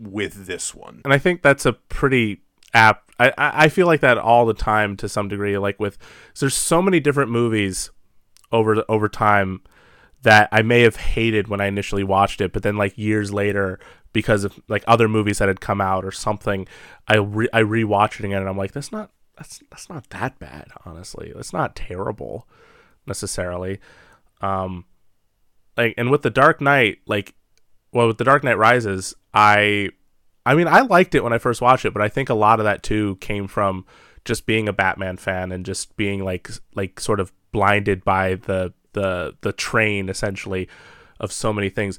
with this one. and I think that's a pretty apt. I, I feel like that all the time to some degree. Like with there's so many different movies over over time that I may have hated when I initially watched it, but then like years later, because of like other movies that had come out or something, I re- I rewatched it again and I'm like, that's not that's that's not that bad, honestly. That's not terrible necessarily. Um, like and with the Dark Knight, like well with the Dark Knight Rises, I I mean I liked it when I first watched it, but I think a lot of that too came from just being a Batman fan and just being like like sort of blinded by the the the train essentially of so many things.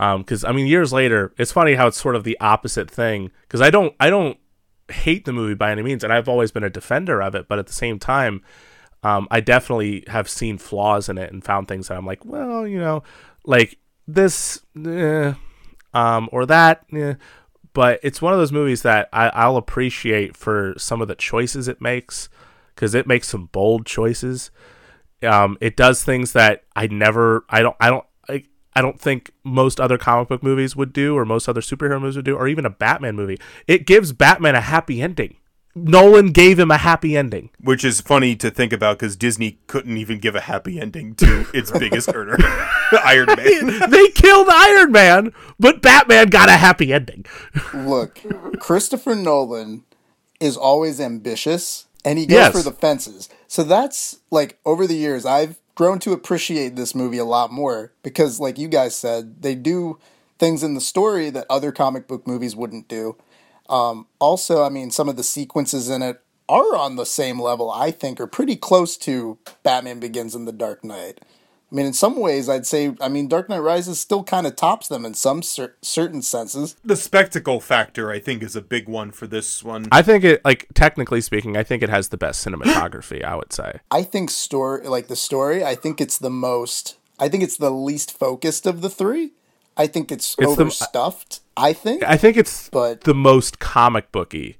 Because I mean, years later, it's funny how it's sort of the opposite thing. Because I don't I don't hate the movie by any means, and I've always been a defender of it. But at the same time, um, I definitely have seen flaws in it and found things that I'm like, well, you know, like this, eh, um, or that. Eh. But it's one of those movies that I, I'll appreciate for some of the choices it makes because it makes some bold choices. Um, it does things that I never, I don't, I don't, I, I don't think most other comic book movies would do, or most other superhero movies would do, or even a Batman movie. It gives Batman a happy ending. Nolan gave him a happy ending. Which is funny to think about because Disney couldn't even give a happy ending to its biggest earner, Iron Man. they killed Iron Man, but Batman got a happy ending. Look, Christopher Nolan is always ambitious and he goes Yes. for the fences. So that's like over the years I've grown to appreciate this movie a lot more because like you guys said, they do things in the story that other comic book movies wouldn't do. Um, also, I mean, some of the sequences in it are on the same level, I think, or pretty close to Batman Begins and The Dark Knight. I mean, in some ways, I'd say, I mean, Dark Knight Rises still kind of tops them in some cer- certain senses. the spectacle factor, I think, is a big one for this one. I think it, like technically speaking, I think it has the best cinematography. I would say. I think story like the story, I think it's the most I think it's the least focused of the three. I think it's, It's the- overstuffed. I think. I think it's But- the most comic booky,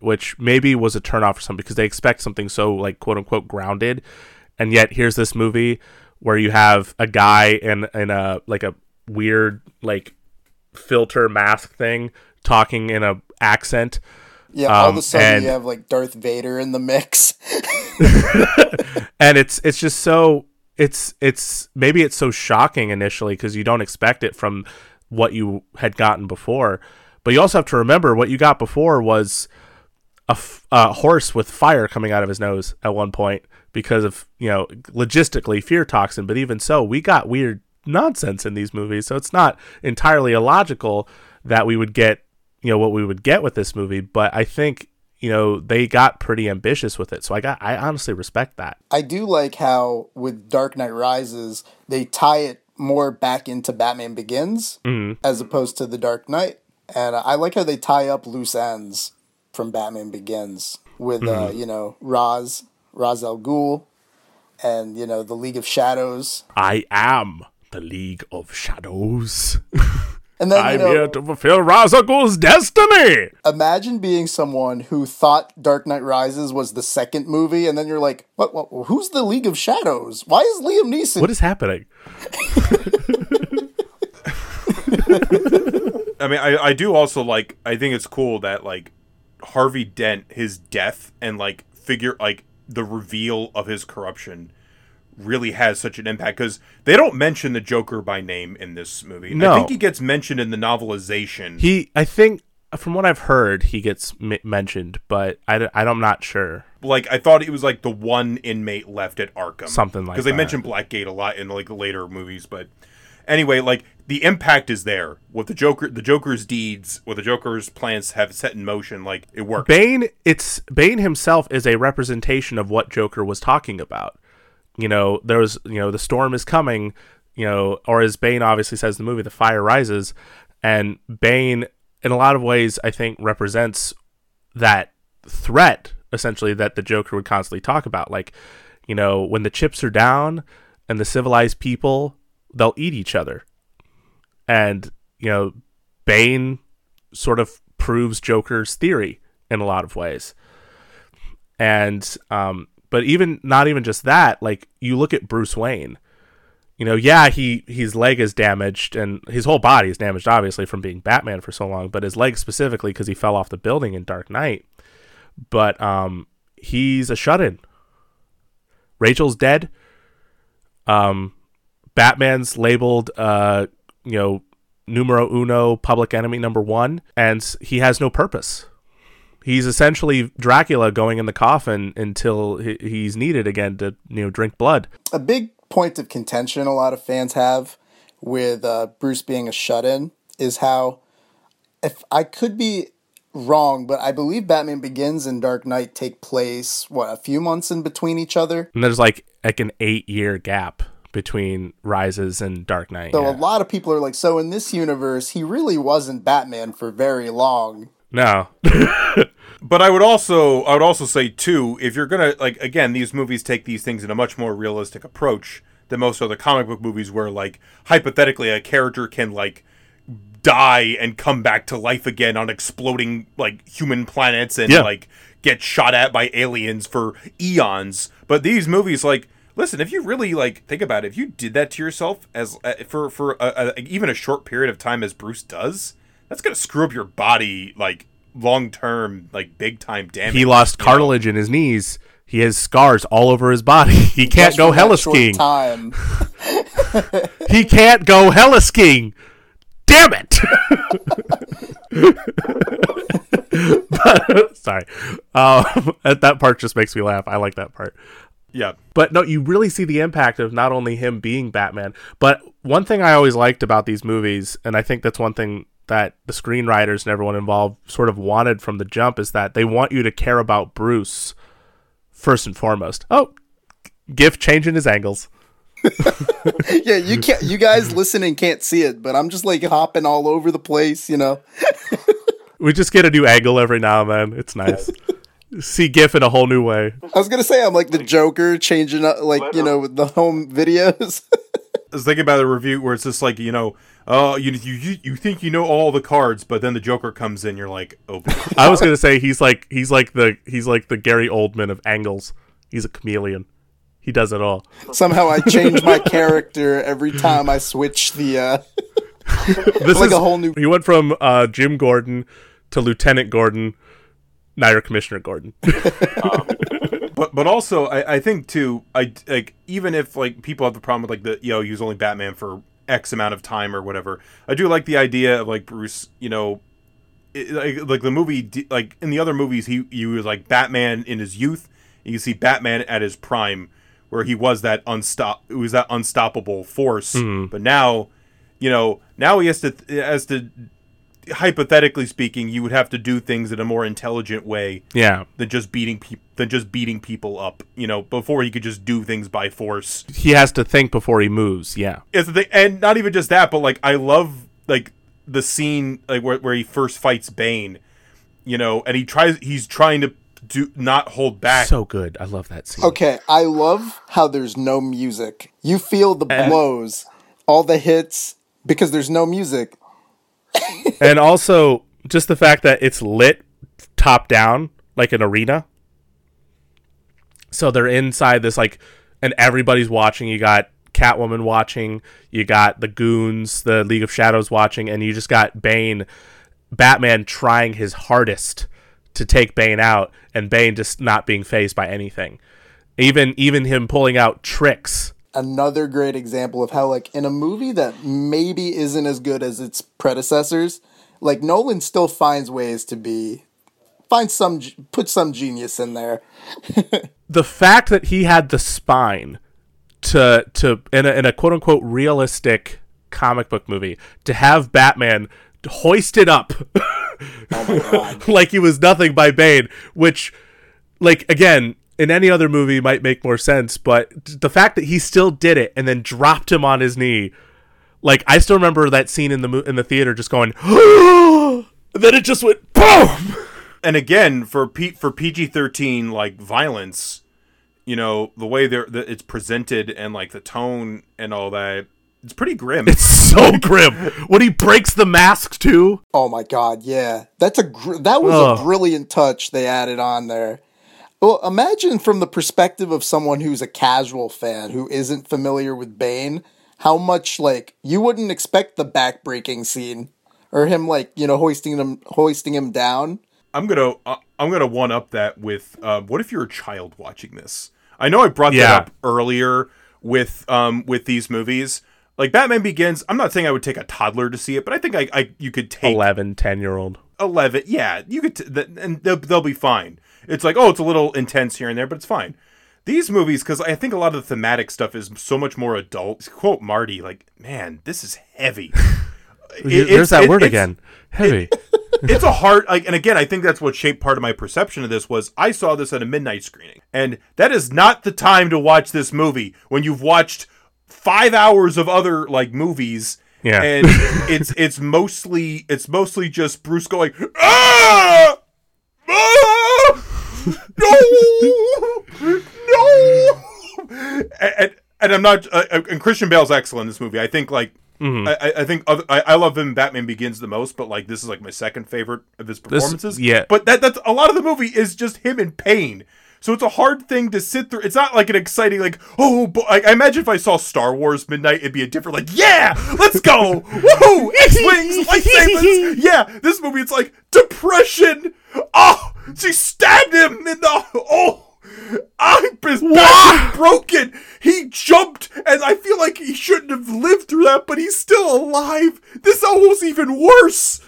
which maybe was a turnoff for some because they expect something so like quote unquote grounded, and yet here's this movie where you have a guy in in a like a weird like filter mask thing talking in a accent. yeah, all of um, a sudden and- you have like Darth Vader in the mix. and it's it's just so it's it's maybe it's so shocking initially because you don't expect it from what you had gotten before but you also have to remember what you got before was a, f- a horse with fire coming out of his nose at one point because of you know logistically fear toxin but even so we got weird nonsense in these movies so it's not entirely illogical that we would get you know what we would get with this movie but i think you know they got pretty ambitious with it so i got i honestly respect that I do like how with Dark Knight Rises they tie it more back into Batman Begins Mm-hmm. as opposed to the Dark Knight, and I like how they tie up loose ends from Batman Begins with Mm-hmm. uh, you know Ra's Ra's al Ghul, and you know the League of Shadows, I am the League of Shadows. and then I'm know here to fulfill Ra's al Ghul's destiny. imagine being someone who thought Dark Knight Rises was the second movie, and then you're like, what? what who's the League of Shadows? Why is Liam Neeson? What is happening? I mean, I, I do also like. I think it's cool that like Harvey Dent, his death and like figure like the reveal of his corruption really has such an impact because they don't mention the Joker by name in this movie. No. I think he gets mentioned in the novelization. He, I think, from what I've heard, he gets m- mentioned, but I, I, am not sure. like I thought he was like the one inmate left at Arkham, Something like because they that. mentioned Blackgate a lot in like later movies. But anyway, like the impact is there. What the Joker, the Joker's deeds, what the Joker's plans have set in motion, like it works. Bane, it's Bane himself is a representation of what Joker was talking about. You know, there's, you know, the storm is coming. You know, or as Bane obviously says in the movie, the fire rises, and Bane, in a lot of ways, I think represents that threat essentially that the Joker would constantly talk about. Like, you know, when the chips are down and the civilized people, they'll eat each other. And, you know, Bane sort of proves Joker's theory in a lot of ways. And um, but even not even just that, like you look at Bruce Wayne. You know, yeah, he his leg is damaged and his whole body is damaged obviously from being Batman for so long, but his leg specifically because he fell off the building in Dark Knight. But um he's a shut-in. Rachel's dead. Um Batman's labeled uh you know numero uno public enemy number 1 and he has no purpose he's essentially Dracula going in the coffin until he's needed again to you know drink blood. A big point of contention a lot of fans have with uh, Bruce being a shut in is how, if I could be wrong, but I believe Batman Begins and Dark Knight take place, what, a few months in between each other? And there's like like an eight year gap between Rises and Dark Knight. So yeah. a lot of people are like, so in this universe, he really wasn't Batman for very long. No, But I would also I would also say too, if you're gonna like again, these movies take these things in a much more realistic approach than most other comic book movies where like hypothetically a character can like die and come back to life again on exploding like human planets and Yeah. like get shot at by aliens for eons. But these movies like listen, if you really like think about it, if you did that to yourself as uh, for for a, a, even a short period of time as Bruce does, that's going to screw up your body like long term like big time damage. he lost you know? cartilage in his knees. He has scars all over his body. He can't Just go for heli-skiing. Time. He can't go heli-skiing. Damn it! But- sorry, um, that part just makes me laugh. I like that part. Yeah. But no, you really see the impact of not only him being Batman, but one thing I always liked about these movies, and I think that's one thing that the screenwriters and everyone involved sort of wanted from the jump, is that they want you to care about Bruce first and foremost. Oh, gift changing his angles. yeah, you can't. You guys listening can't see it, but I'm just like hopping all over the place. You know. We just get a new angle every now and then. It's nice. see GIF in a whole new way. I was gonna say I'm like the Joker, changing up like you know with the home videos. I was thinking about a review where it's just like, you know, oh, you, you you think you know all the cards, but then the Joker comes in, you're like, oh, I was gonna say he's like he's like the he's like the Gary Oldman of angles. He's a chameleon. He does it all. Somehow I change my character every time I switch the. uh This Like is a whole new- He went from uh, Jim Gordon to Lieutenant Gordon. Now you're Commissioner Gordon. Um, but but also I, I think too I like even if like people have the problem with like the you know he was only Batman for X amount of time or whatever I do like the idea of like Bruce you know it, like, like the movie like in the other movies he he was like Batman in his youth. You see Batman at his prime where he was that unstop it was that unstoppable force. Mm-hmm. But now you know now he has to has to hypothetically speaking you would have to do things in a more intelligent way yeah, than just beating people than just beating people up. You know, before he could just do things by force. he has to think before he moves. Yeah, It's the thing, and not even just that, but like I love like the scene like where where he first fights Bane. You know, and he tries he's trying to do not hold back. so good. I love that scene. Okay, I love how there's no music. You feel the blows, all the hits because there's no music. And also just the fact that it's lit top down like an arena. So they're inside this like, and everybody's watching. You got Catwoman watching. You got the goons, the League of Shadows watching, and you just got Bane, Batman trying his hardest to take Bane out, and Bane just not being phased by anything. Even even him pulling out tricks. Another great example of how, like, in a movie that maybe isn't as good as its predecessors, like Nolan still finds ways to be, find some, put some genius in there. the fact that he had the spine to to in a, in a quote unquote realistic comic book movie to have Batman hoisted up oh like he was nothing by Bane, which like again in any other movie might make more sense, but the fact that he still did it and then dropped him on his knee, like I still remember that scene in the mo- in the theater just going, and then it just went boom. and again for P- for PG thirteen like violence, you know the way they're that it's presented and like the tone and all that, it's pretty grim. It's so grim when he breaks the mask too. Oh my god, yeah, that's a gr- that was Ugh. a brilliant touch they added on there. Well, imagine from the perspective of someone who's a casual fan who isn't familiar with Bane, how much like you wouldn't expect the backbreaking scene or him like you know hoisting him hoisting him down. I'm gonna uh, I'm gonna one up that with uh, what if you're a child watching this? I know I brought Yeah. that up earlier with um with these movies. Like Batman Begins, I'm not saying I would take a toddler to see it, but I think I, I you could take 11, 10 year old. 11 yeah you could t- th- and they'll, they'll be fine it's like oh it's a little intense here and there but it's fine these movies because i think a lot of the thematic stuff is so much more adult quote marty like man this is heavy It- There's that it- word again. Heavy. it's a hard like and again i think that's what shaped part of my perception of this was i saw this at a midnight screening and that is not the time to watch this movie when you've watched five hours of other like movies Yeah. and it's it's mostly it's mostly just bruce going ah! Ah! no no and, and, and i'm not uh, and christian bale's excellent in this movie i think like Mm-hmm. I, I- think other, I, I love him. Batman Begins the most, but like this is like my second favorite of his performances. yeah. but that that's a lot of the movie is just him in pain. So it's a hard thing to sit through. It's not like an exciting like oh. Bo-. I, I imagine if I saw Star Wars Midnight, it'd be a different like yeah, let's go, woohoo, X wings, lightsabers. Yeah, this movie it's like depression. Oh, she stabbed him in the oh. I his back is broken. He jumped, and I feel like he shouldn't have lived through that, but he's still alive. This is almost even worse.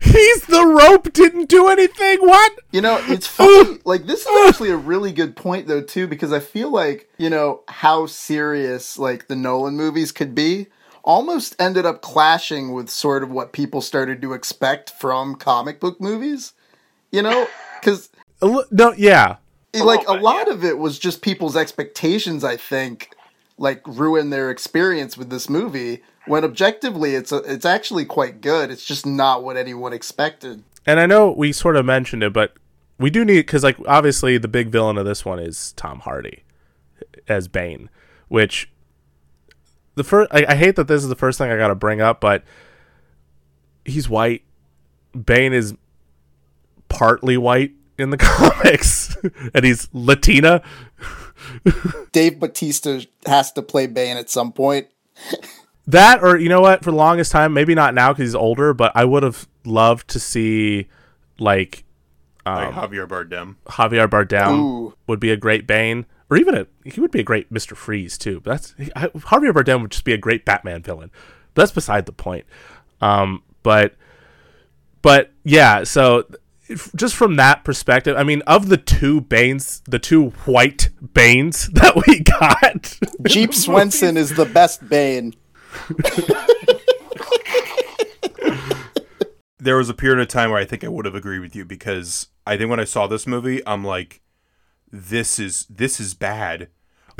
He's the rope didn't do anything. What? You know, it's funny. Oh. like this is oh. actually a really good point though too, because I feel like you know how serious like the Nolan movies could be. Almost ended up clashing with sort of what people started to expect from comic book movies. You know, because No, yeah. like oh, a bit, lot of it was just people's expectations. I think like ruin their experience with this movie. When objectively, it's a, it's actually quite good. It's just not what anyone expected. And I know we sort of mentioned it, but we do need because, like, obviously, the big villain of this one is Tom Hardy as Bane, which the first I, I hate that this is the first thing I got to bring up, but he's white. Bane is partly white in the comics, and he's Latina. Dave Bautista has to play Bane at some point. That or you know what? For the longest time, maybe not now because he's older, but I would have loved to see like Like Javier Bardem. Javier Bardem Ooh. would be a great Bane, or even a he would be a great Mister Freeze too. But that's I, Javier Bardem would just be a great Batman villain. But that's beside the point. Um, but but yeah, so if- just from that perspective, I mean, of the two Banes, the two white Banes that we got, Jeep Swenson is the best Bane. There was a period of time where I think I would have agreed with you because I think when I saw this movie, I'm like, this is this is bad.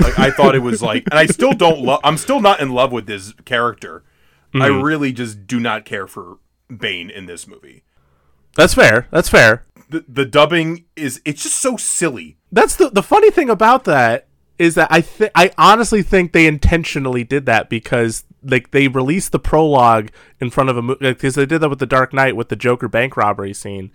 Like I thought it was like, and I still don't love. I'm still not in love with this character. I mm-hmm. really just do not care for Bane in this movie. That's fair. That's fair. The, the dubbing is it's just so silly. That's the the funny thing about that is that I think I honestly think they intentionally did that because like they released the prologue in front of a movie because they did that with the Dark Knight with the Joker bank robbery scene.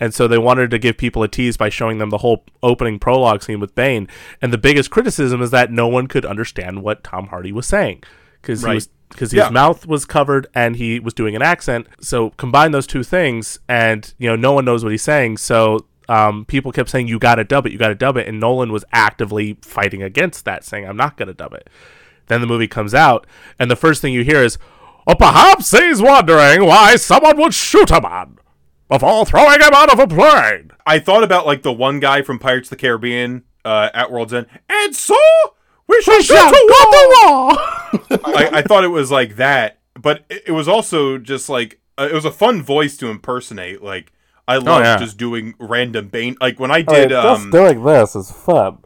And so they wanted to give people a tease by showing them the whole opening prologue scene with Bane. And the biggest criticism is that no one could understand what Tom Hardy was saying because Right. he was because Yeah. his mouth was covered and he was doing an accent. So combine those two things, and you know no one knows what he's saying. So um, people kept saying you got to dub it, you got to dub it, and Nolan was actively fighting against that, saying I'm not going to dub it. Then the movie comes out, and the first thing you hear is, "Or perhaps he's wondering why someone would shoot a man before throwing him out of a plane." I thought about like the one guy from Pirates of the Caribbean uh, at World's End, and so we shall Shut go to war. the wall. I, I thought it was like that, but it, it was also just like uh, it was a fun voice to impersonate. Like I love yeah. just doing random Bane. Like when I did, um, doing this is fun.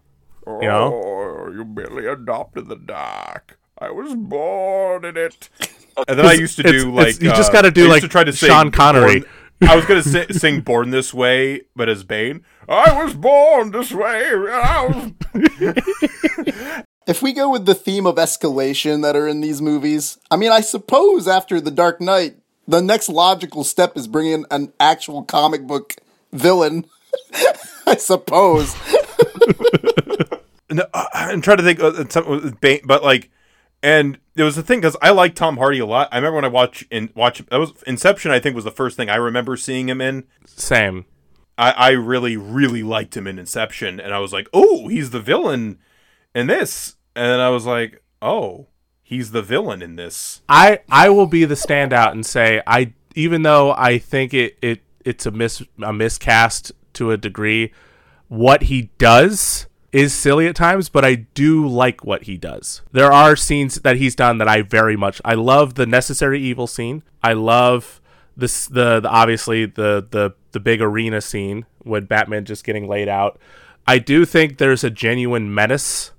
You know? Oh, you merely adopted the dark. I was born in it. and then I used to do like you just uh, gotta do, like, to try to sing Sean Connery. Born- I was gonna si- sing "Born This Way," but as Bane. I was born this way. I was If we go with the theme of escalation that are in these movies, I mean, I suppose after The Dark Knight, the next logical step is bringing an actual comic book villain. I suppose. No, uh, I'm trying to think of something, but like, and it was the thing because I like Tom Hardy a lot. I remember when I watch in watch that was Inception. I think was the first thing I remember seeing him in. Same. I, I really really liked him in Inception, and I was like, oh, he's the villain in this, and I was like, oh, he's the villain in this. I I will be the standout and say I even though I think it it it's a mis a miscast to a degree, what he does is silly at times, but I do like what he does. There are scenes that he's done that I very much I love the necessary evil scene. I love this the, the obviously the the the big arena scene with Batman just getting laid out. I do think there's a genuine menace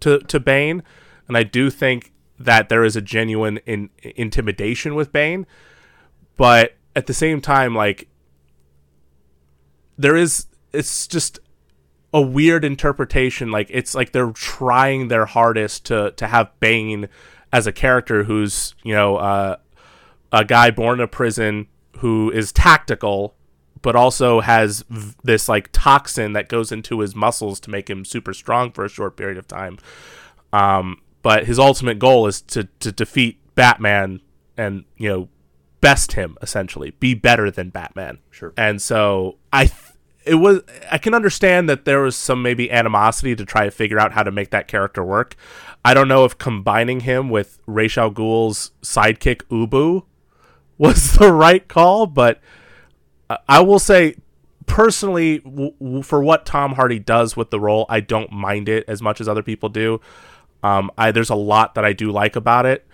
to to Bane, and I do think that there is a genuine in, intimidation with Bane, but at the same time, like there is, it's just a weird interpretation. Like it's like they're trying their hardest to to have Bane as a character who's you know uh, a guy born in a prison who is tactical but also has v- this like toxin that goes into his muscles to make him super strong for a short period of time. Um, but his ultimate goal is to to defeat Batman and you know best him essentially, be better than Batman. Sure. And so I th- it was I can understand that there was some maybe animosity to try to figure out how to make that character work. I don't know if combining him with Ra's al Ghul's sidekick Ubu was the right call, but I- will say personally w- w- for what Tom Hardy does with the role, I don't mind it as much as other people do. Um, I there's a lot that I do like about it.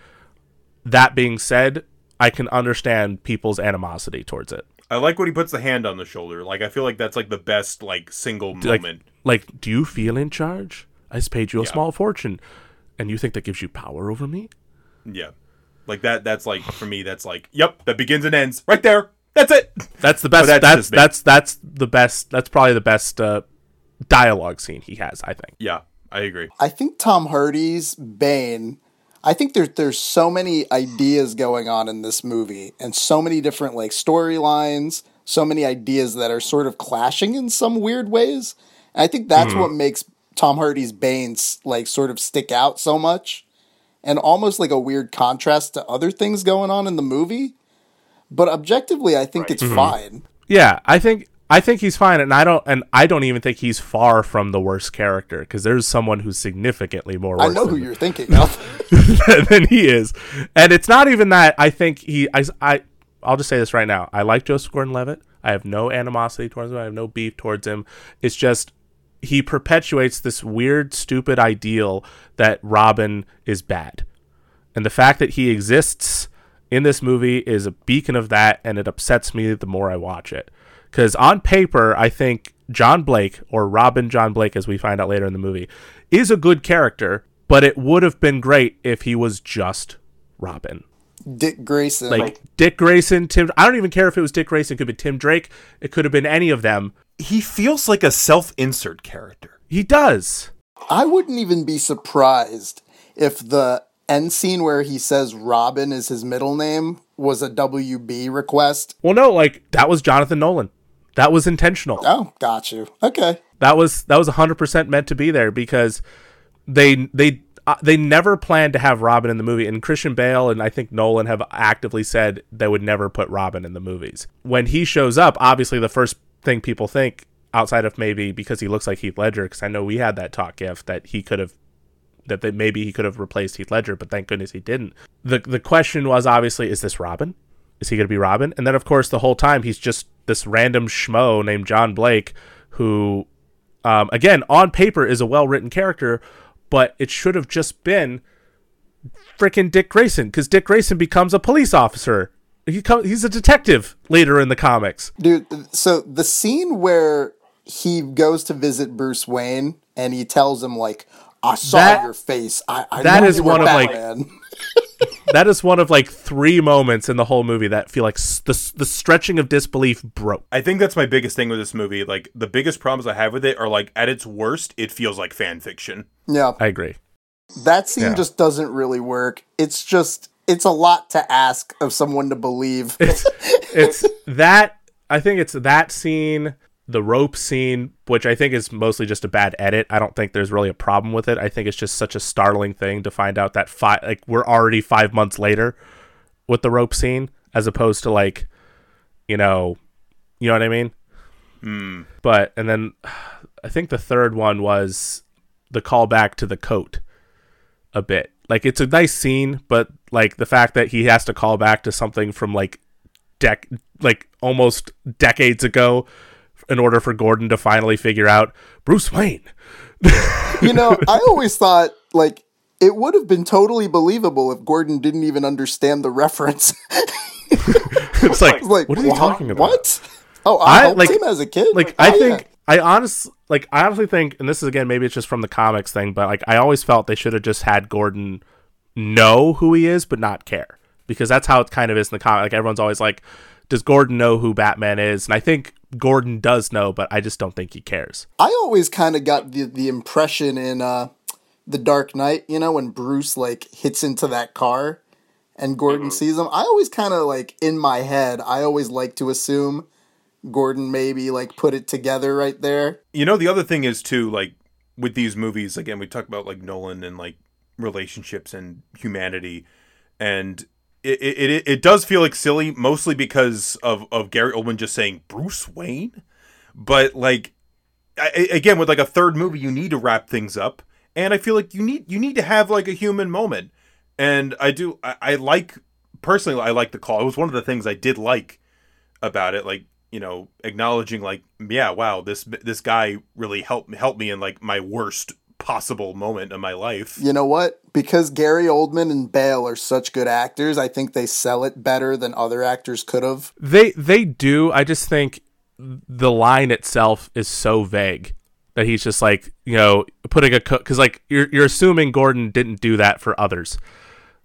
That being said, I can understand people's animosity towards it. I like when he puts the hand on the shoulder. Like I feel like that's like the best like single Like, moment. like, do you feel in charge? I just paid you a Yeah. small fortune, and you think that gives you power over me? Yeah. Like that that's like for me that's like yep, that begins and ends right there. That's it. That's the best. that's that's just that's, that's the best. That's probably the best uh, dialogue scene he has. I think. Yeah, I agree. I think Tom Hardy's Bane. I think there's there's so many ideas going on in this movie, and so many different like storylines, so many ideas that are sort of clashing in some weird ways. And I think that's what makes Tom Hardy's Bane like sort of stick out so much, and almost like a weird contrast to other things going on in the movie. But objectively, I think it's fine. Mm-hmm. Yeah, I think I think he's fine, and I don't and I don't even think he's far from the worst character because there's someone who's significantly more. I know than who you're thinking of. than he is. And it's not even that I think he I I I'll just say this right now. I like Joseph Gordon-Levitt. I have no animosity towards him. I have no beef towards him. It's just he perpetuates this weird stupid ideal that Robin is bad. And the fact that he exists in this movie is a beacon of that and it upsets me the more I watch it. Cuz on paper, I think John Blake or Robin John Blake as we find out later in the movie is a good character, but it would have been great if he was just Robin. Dick Grayson. Like Dick Grayson, Tim I don't even care if it was Dick Grayson, it could be Tim Drake, it could have been any of them. He feels like a self-insert character. He does. I wouldn't even be surprised if the end scene where he says Robin is his middle name was a WB request. Well, no, like that was Jonathan Nolan. That was intentional. Oh, got you. Okay. That was that was 100% meant to be there because they they uh, they never planned to have Robin in the movie and Christian Bale and I think Nolan have actively said they would never put Robin in the movies. When he shows up, obviously the first thing people think outside of maybe because he looks like Heath Ledger because I know we had that talk if that he could have that they, maybe he could have replaced Heath Ledger, but thank goodness he didn't. The the question was obviously, is this Robin? Is he going to be Robin? And then of course the whole time he's just this random schmo named John Blake, who, um, again on paper is a well written character, but it should have just been freaking Dick Grayson because Dick Grayson becomes a police officer. He come, he's a detective later in the comics. Dude, so the scene where he goes to visit Bruce Wayne and he tells him like I saw That- your face. I, I that know is you were one of, like, that is one of like three moments in the whole movie that feel like s- the the stretching of disbelief broke. I think that's my biggest thing with this movie. Like the biggest problems I have with it are like at its worst, it feels like fan fiction. yeah. I agree. That scene Yeah. just doesn't really work. It's just it's a lot to ask of someone to believe. It's it's that I think it's that scene the rope scene, which I think is mostly just a bad edit. I don't think there's really a problem with it. I think it's just such a startling thing to find out that five like we're already five months later with the rope scene, as opposed to like, you know, you know what I mean. Hmm. But and then I think the third one was the callback to the coat a bit. Like it's a nice scene, but like the fact that he has to call back to something from like dec like almost decades ago in order for Gordon to finally figure out Bruce Wayne. You know, I always thought like it would have been totally believable if Gordon didn't even understand the reference. It's like, like, what are you talking about? What? Oh, I- I, like- him as a kid. Like oh, I yeah. think I honestly like I honestly think and this is again maybe it's just from the comics thing, but like I always felt they should have just had Gordon know who he is but not care. Because that's how it kind of is in the comic. Like everyone's always like, Does Gordon know who Batman is? And I think Gordon does know, but I just don't think he cares. I always kind of got the the impression in uh, the Dark Knight, you know, when Bruce like hits into that car and Gordon sees him. I always kind of like in my head, I always like to assume Gordon maybe like put it together right there. You know, the other thing is too, like with these movies, again, we talk about like Nolan and like relationships and humanity, and it it, it, does feel like silly, mostly because of of Gary Oldman just saying Bruce Wayne, but like I- again with like a third movie, you need to wrap things up, and I feel like you need you need to have like a human moment, and I do I, I like personally I like the call. It was one of the things I did like about it, like you know, acknowledging like, yeah, wow, this this guy really helped helped me in like my worst possible moment of my life. You know what? Because Gary Oldman and Bale are such good actors, I think they sell it better than other actors could have. They they do. I just think the line itself is so vague that he's just like you know putting a because like you're you're assuming Gordon didn't do that for others.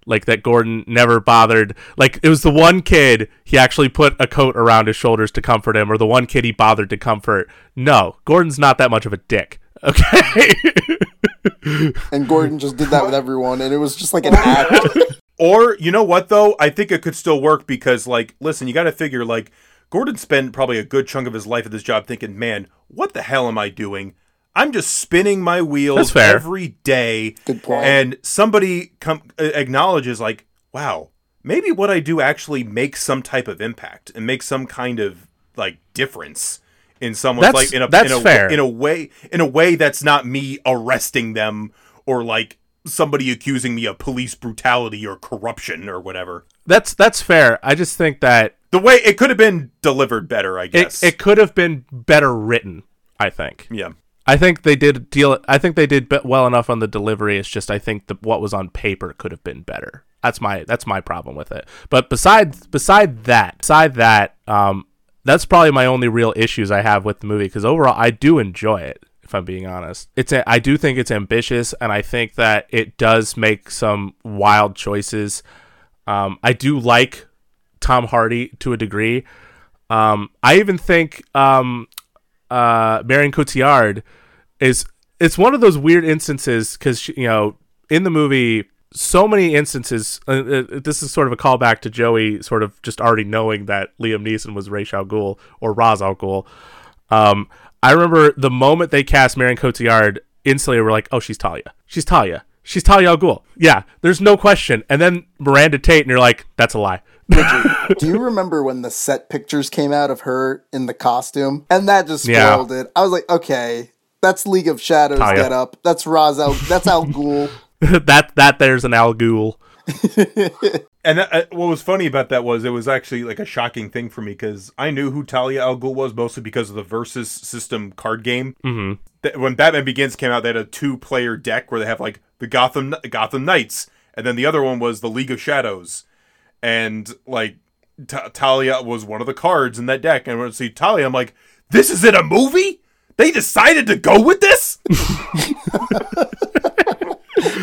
Like that Gordon never bothered. Like it was the one kid he actually put a coat around his shoulders to comfort him, or the one kid he bothered to comfort. No, Gordon's not that much of a dick. Okay. And Gordon just did that with everyone, and it was just like an act. Or you know what though, I think it could still work because like, listen, you got to figure like Gordon spent probably a good chunk of his life at this job thinking, man, what the hell am I doing? I'm just spinning my wheels every day. Good point. And somebody com- uh, acknowledges like, wow, maybe what I do actually makes some type of impact and makes some kind of like difference in someone's That's- like in a that's in a, fair. in a way in a way that's not me arresting them or like somebody accusing me of police brutality or corruption or whatever. that's that's fair. I just think that The way it could have been delivered better, I guess. it could have been better written. I think. yeah. I think they did deal. I think they did well enough on the delivery. It's just I think the, what was on paper could have been better. That's my that's my problem with it. But besides beside that, beside that, um, that's probably my only real issues I have with the movie because overall I do enjoy it. If I'm being honest, it's a, I do think it's ambitious and I think that it does make some wild choices. Um, I do like Tom Hardy to a degree. Um, I even think um, uh, Marion Cotillard is it's one of those weird instances because you know in the movie so many instances uh, uh, this is sort of a callback to Joey sort of just already knowing that Liam Neeson was Ra's al Ghul or Ra's al Ghul. Um, I remember the moment they cast Marion Cotillard, instantly we're like, oh, she's Talia. She's Talia. She's Talia al Ghul. Yeah, there's no question. And then Miranda Tate, and you're like, that's a lie. Do you remember when the set pictures came out of her in the costume? And that just Yeah. spoiled it. I was like, okay, that's League of Shadows Talia. get up. That's Ra's al that's Al Ghul. that that there's an Al Ghul. And uh, what was funny about that was it was actually like a shocking thing for me because I knew who Talia al Ghul was mostly because of the Versus system card game. Mm-hmm. That, when Batman Begins came out, they had a two-player deck where they have like the Gotham Gotham Knights, and then the other one was the League of Shadows, and like Ta Talia was one of the cards in that deck. And when I see Talia, I'm like, this is in a movie. They decided to go with this.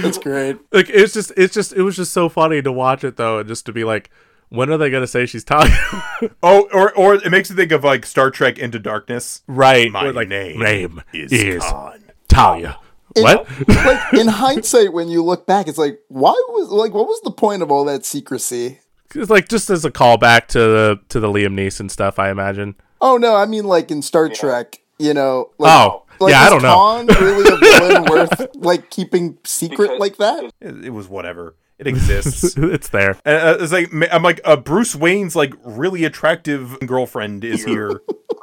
That's great. like it's just it's just it was just so funny to watch it though and just to be like when are they gonna say she's Talia oh, or or it makes you think of like Star Trek Into Darkness. right My or, like name, name is, is, Khan. Talia what like in hindsight when you look back, it's like, why was like what was the point of all that secrecy? it's like just as a callback to the to the Liam Neeson stuff I imagine Oh no, I mean like in Star Trek, you know. Like, Oh, like, yeah, I don't know. Khan really a villain worth like keeping secret Because- like that? It, it was whatever. It exists. it's there. And, uh, it's like I'm like uh, Bruce Wayne's like really attractive girlfriend is here.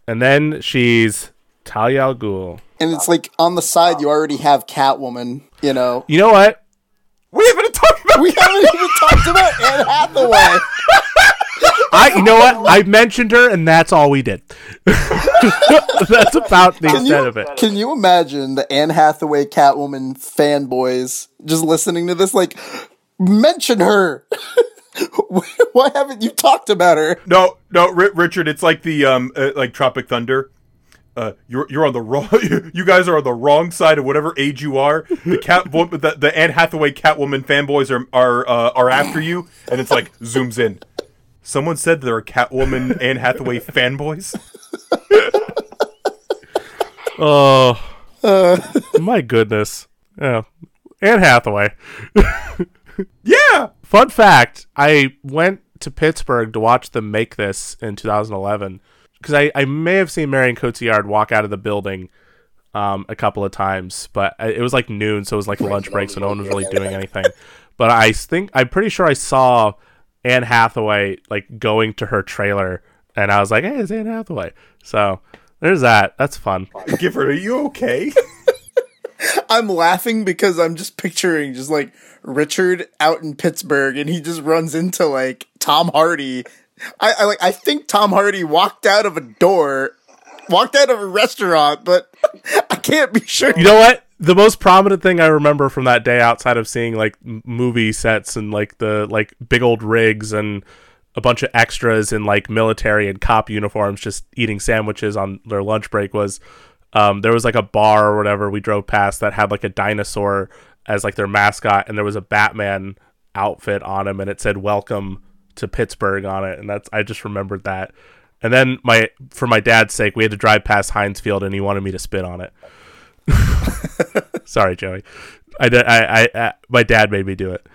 And then she's Talia al Ghul. And it's like on the side you already have Catwoman. You know, You know what? we haven't talked about. we haven't even talked about Anne Hathaway. I you know what? I mentioned her, and that's all we did. that's about the Can extent you, of it. can you imagine the Anne Hathaway Catwoman fanboys just listening to this? Like, mention her. Why haven't you talked about her? No, no, Ri- Richard. It's like the um, uh, like Tropic Thunder. Uh, you're you're on the wrong. you guys are on the wrong side of whatever age you are. The cat, the, the Anne Hathaway Catwoman fanboys are are uh, are after you, and it's like zooms in. Someone said there are Catwoman Anne Hathaway fanboys. Oh, my goodness. Yeah, Anne Hathaway. Yeah, Fun fact: I went to Pittsburgh to watch them make this in 2011 because I, I may have seen Marion Cotillard walk out of the building um, a couple of times, but it was like noon, so it was like lunch break, so no one was really doing anything. But I think I'm pretty sure I saw Anne Hathaway like going to her trailer, and I was like, "Hey, it's Anne Hathaway." So there's that. That's fun. give her. Are you okay? I'm laughing because I'm just picturing just like Richard out in Pittsburgh and he just runs into like Tom Hardy. I, I like I think Tom Hardy walked out of a door, walked out of a restaurant, but I can't be sure. You know what? The most prominent thing I remember from that day, outside of seeing like movie sets and like the like big old rigs and a bunch of extras in like military and cop uniforms, just eating sandwiches on their lunch break, was um, there was like a bar or whatever we drove past that had like a dinosaur as like their mascot, and there was a Batman outfit on him, and it said "Welcome to Pittsburgh" on it, and that's I just remembered that. And then my for my dad's sake, we had to drive past Heinz Field, and he wanted me to spit on it. Sorry, Joey. I, I, I, I, my dad made me do it.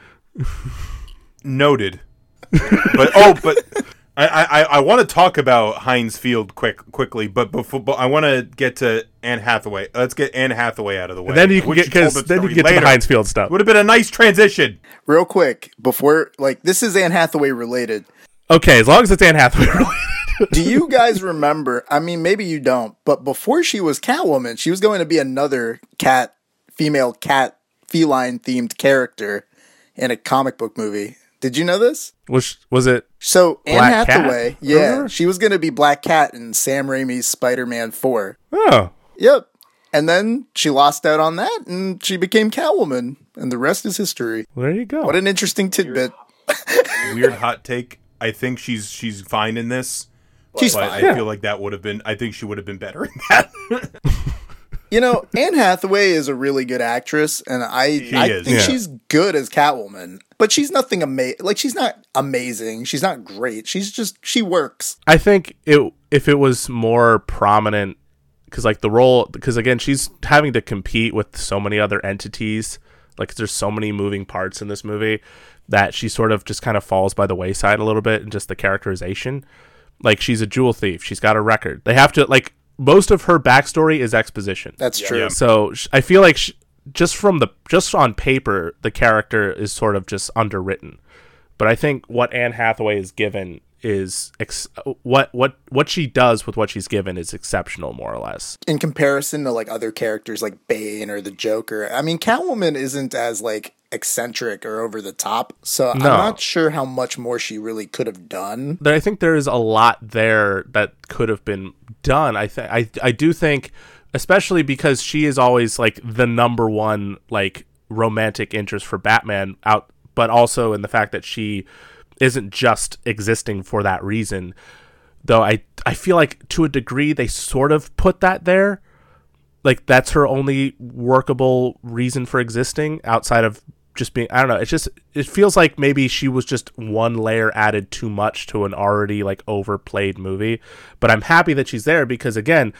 Noted. But oh, but I I, I want to talk about Heinz Field quick quickly, but before but I want to get to Anne Hathaway. Let's get Anne Hathaway out of the way. And then you can get told because then you can get to later. the Heinz Field stuff. Would have been a nice transition. Real quick, before like this is Anne Hathaway related. Okay, as long as it's Anne Hathaway related. Do you guys remember? I mean, maybe you don't, but before she was Catwoman, she was going to be another cat, female cat, feline themed character in a comic book movie. Did you know this? was was it? So Anne Black Cat? Hathaway, yeah, Remember? she was going to be Black Cat in Sam Raimi's Spider-Man Four. Oh, Yep. And then she lost out on that, and she became Catwoman, and the rest is history. well, there you go. What an interesting tidbit. Weird hot take. I think she's she's fine in this. She's but fine. I feel like that would have been. I think she would have been better in that. You know, Anne Hathaway is a really good actress, and I I is. think Yeah. she's good as Catwoman. But she's nothing amazing. Like she's not amazing. She's not great. She's just she works. I think it if it was more prominent because like the role because again she's having to compete with so many other entities like there's so many moving parts in this movie that she sort of just kind of falls by the wayside a little bit in just the characterization like she's a jewel thief she's got a record they have to like most of her backstory is exposition That's true. Yeah. so sh- I feel like sh- just from the just on paper, the character is sort of just underwritten. But I think what Anne Hathaway is given is ex- what what what she does with what she's given is exceptional, more or less. In comparison to like other characters like Bane or the Joker, I mean Catwoman isn't as like eccentric or over the top. So I'm not sure how much more she really could have done. There, I think there is a lot there that could have been done. I think I I do think, especially because she is always like the number one like romantic interest for Batman out, but also in the fact that she isn't just existing for that reason. Though I I feel like to a degree they sort of put that there, like that's her only workable reason for existing outside of just being I don't know, it's just it feels like maybe she was just one layer added too much to an already like overplayed movie. But I'm happy that she's there because again,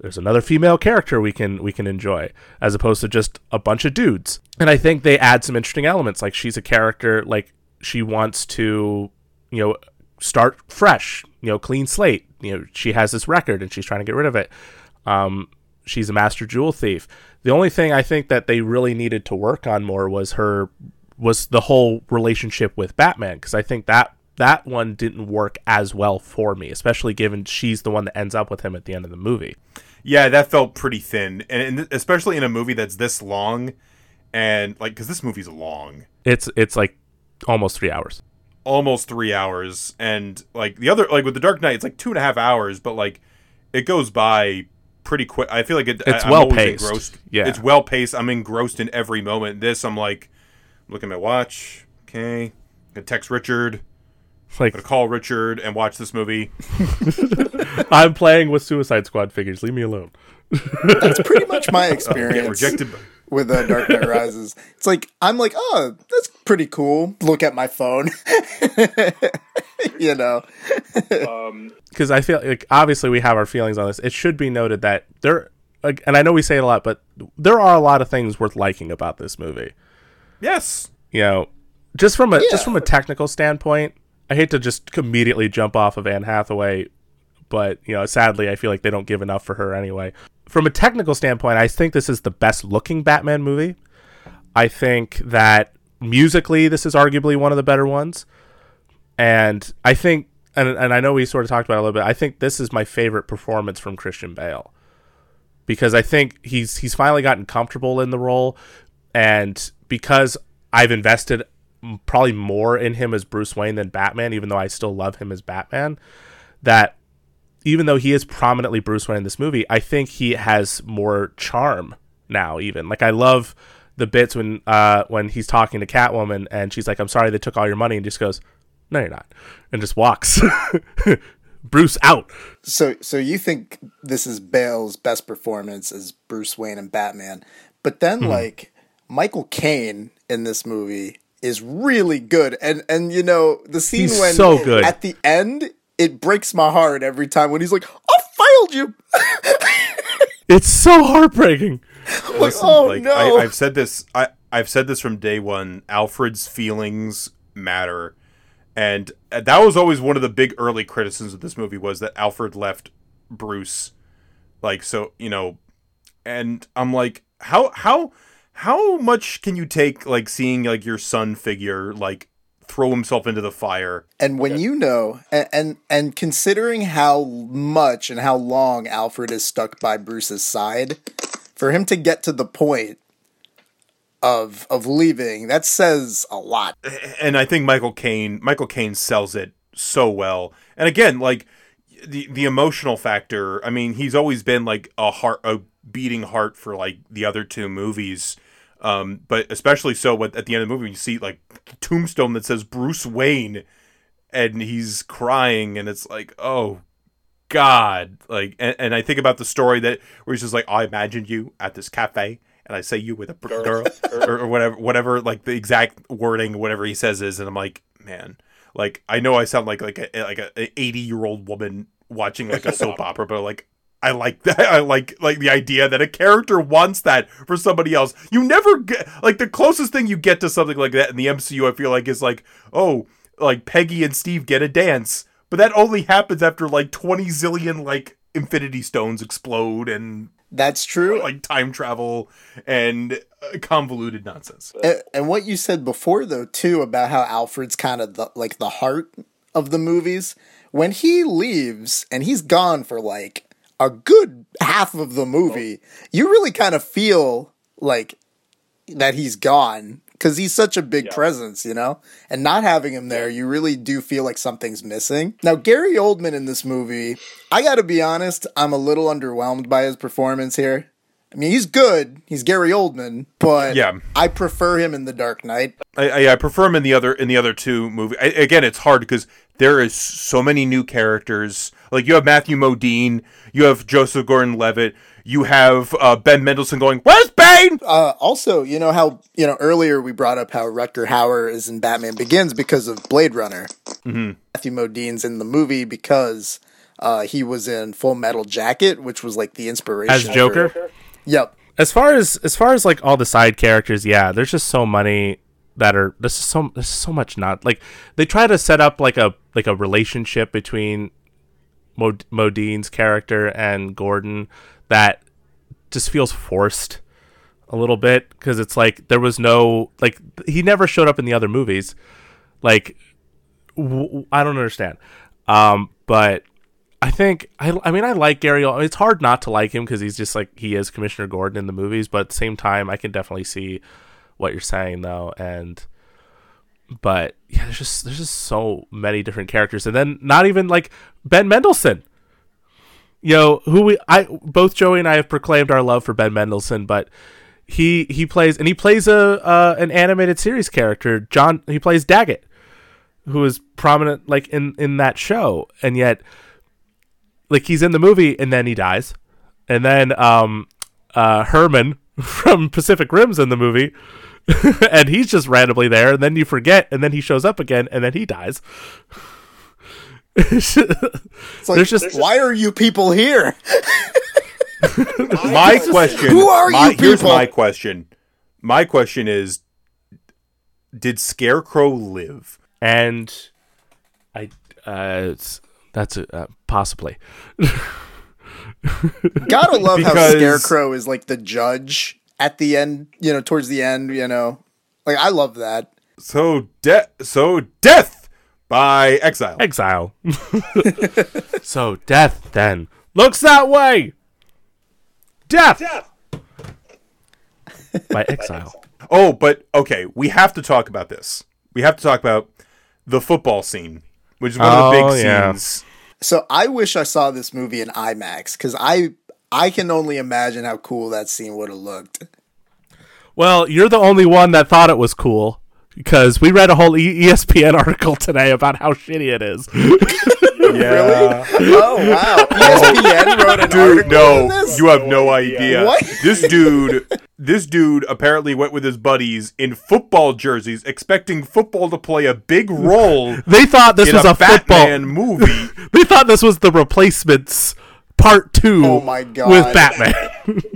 there's another female character we can we can enjoy as opposed to just a bunch of dudes. And I think they add some interesting elements like she's a character like she wants to, you know, start fresh, you know clean slate. You know she has this record and she's trying to get rid of it. Um, she's a master jewel thief. The only thing I think that they really needed to work on more was her was the whole relationship with Batman because I think that that one didn't work as well for me, especially given she's the one that ends up with him at the end of the movie. Yeah, that felt pretty thin, and, and especially in a movie that's this long, and like because this movie's long, It's it's like almost three hours. almost three hours, and like the other like with the Dark Knight, it's like two and a half hours, but like it goes by pretty quick. I feel like it, It's I, I'm well paced. Engrossed. Yeah. it's well paced. I'm engrossed in every moment. This, I'm like looking at my watch. Okay, gonna text Richard. Like Gonna call Richard and watch this movie. I'm playing with Suicide Squad figures. Leave me alone. That's pretty much my Get experience rejected. With uh, Dark Knight Rises. It's like I'm like, oh, that's pretty cool. Look at my phone, you know. because I feel like obviously we have our feelings on this. It should be noted that there, like, and I know we say it a lot, but there are a lot of things worth liking about this movie. Yes. You know, just from a Yeah. just from a technical standpoint, I hate to just immediately jump off of Anne Hathaway, but you know, sadly, I feel like they don't give enough for her anyway. From a technical standpoint, I think this is the best looking Batman movie. I think that musically, this is arguably one of the better ones. And I think, and, and I know we sort of talked about it a little bit. I think this is my favorite performance from Christian Bale because I think he's he's finally gotten comfortable in the role, and because I've invested probably more in him as Bruce Wayne than Batman, even though I still love him as Batman. That even though he is prominently Bruce Wayne in this movie, I think he has more charm now. Even like I love the bits when uh when he's talking to Catwoman and she's like, "I'm sorry they took all your money," and just goes, "No, you're not," and just walks. Bruce out. So, so you think this is Bale's best performance as Bruce Wayne and Batman, but then Hmm. like Michael Caine in this movie is really good, and and you know the scene He's when so good. at the end it breaks my heart every time when he's like, "I failed you." It's so heartbreaking. Listen, oh, like no. I, I've said this. I I've said this from day one. Alfred's feelings matter, and uh, that was always one of the big early criticisms of this movie was that Alfred left Bruce, like so you know, and I'm like, how how how much can you take like seeing like your son figure like throw himself into the fire? And when you know, and, and and considering how much and how long Alfred is stuck by Bruce's side, for him to get to the point of of leaving, that says a lot. and I think Michael Caine Michael Caine sells it so well. And again, like the the emotional factor. I mean, he's always been like a heart a beating heart for like the other two movies. Um, but especially so with, at the end of the movie, you see like tombstone that says Bruce Wayne, and he's crying, and it's like, oh God, like, and, and I think about the story that where he's just like, I imagined you at this cafe, and I say you with a p- girl, or, or whatever, whatever, like the exact wording, whatever he says is, and I'm like, man, like I know I sound like like a like a 80 year old woman watching like a soap opera, but like. I like that. I like like the idea that a character wants that for somebody else. You never get like the closest thing you get to something like that in the MCU. I feel like is like, oh, like Peggy and Steve get a dance, but that only happens after like twenty zillion like Infinity Stones explode and That's true. like time travel and uh, convoluted nonsense. And, and what you said before, though, too, about how Alfred's kind of the, like the heart of the movies. When he leaves and he's gone for like a good half of the movie, you really kind of feel like that he's gone because he's such a big presence, you know? And not having him there, you really do feel like something's missing. Now, Gary Oldman in this movie, I gotta be honest, I'm a little underwhelmed by his performance here. I mean, he's good. He's Gary Oldman, but Yeah. I prefer him in The Dark Knight. I, I, I prefer him in the other in the other two movies. I, again, it's hard because there is so many new characters. Like you have Matthew Modine, you have Joseph Gordon-Levitt, you have uh, Ben Mendelsohn going, "Where's Bane?" Uh, also, you know how you know earlier we brought up how Rutger Hauer is in Batman Begins because of Blade Runner. Mm-hmm. Matthew Modine's in the movie because uh, he was in Full Metal Jacket, which was like the inspiration As for- Joker? Yep. as far as as far as like all the side characters, yeah, there's just so many that are there's so there's so much not like they try to set up like a like a relationship between Mod- Modine's character and Gordon that just feels forced a little bit because it's like there was no like he never showed up in the other movies. Like I don't understand. Um, but I think I, I mean I like Gary. It's hard not to like him because he's just like he is Commissioner Gordon in the movies. But at the same time, I can definitely see what you're saying though, and but yeah, there's just there's just so many different characters, and then not even like Ben Mendelsohn. You know who we I both Joey and I have proclaimed our love for Ben Mendelsohn, but he he plays and he plays a uh, an animated series character. John he plays Daggett, who is prominent like in in that show, and yet like he's in the movie and then he dies, and then um uh Herman from Pacific Rim's in the movie. and he's just randomly there, and then you forget, and then he shows up again, and then he dies. It's like, There's just- why are you people here? My question. Who are my, you Here's my question. My question is: Did Scarecrow live? and I uh, it's, that's a, uh, possibly. Gotta love how Scarecrow is like the judge at the end, you know, towards the end, you know. Like I love that. So de- So death by exile. Exile. so death then looks that way. Death. Death. By exile. Oh, but okay, we have to talk about this. We have to talk about the football scene, which is one of the Oh, big yeah. scenes. So I wish I saw this movie in IMAX because I I can only imagine how cool that scene would have looked. Well, you're the only one that thought it was cool because we read a whole ESPN article today about how shitty it is. Yeah. Oh wow! ESPN wrote an Dude, article on no, this. you have no idea. What? This dude, this dude apparently went with his buddies in football jerseys, expecting football to play a big role They thought this in was a, a, football. Batman movie. They thought this was the replacements part two. Oh my God. With Batman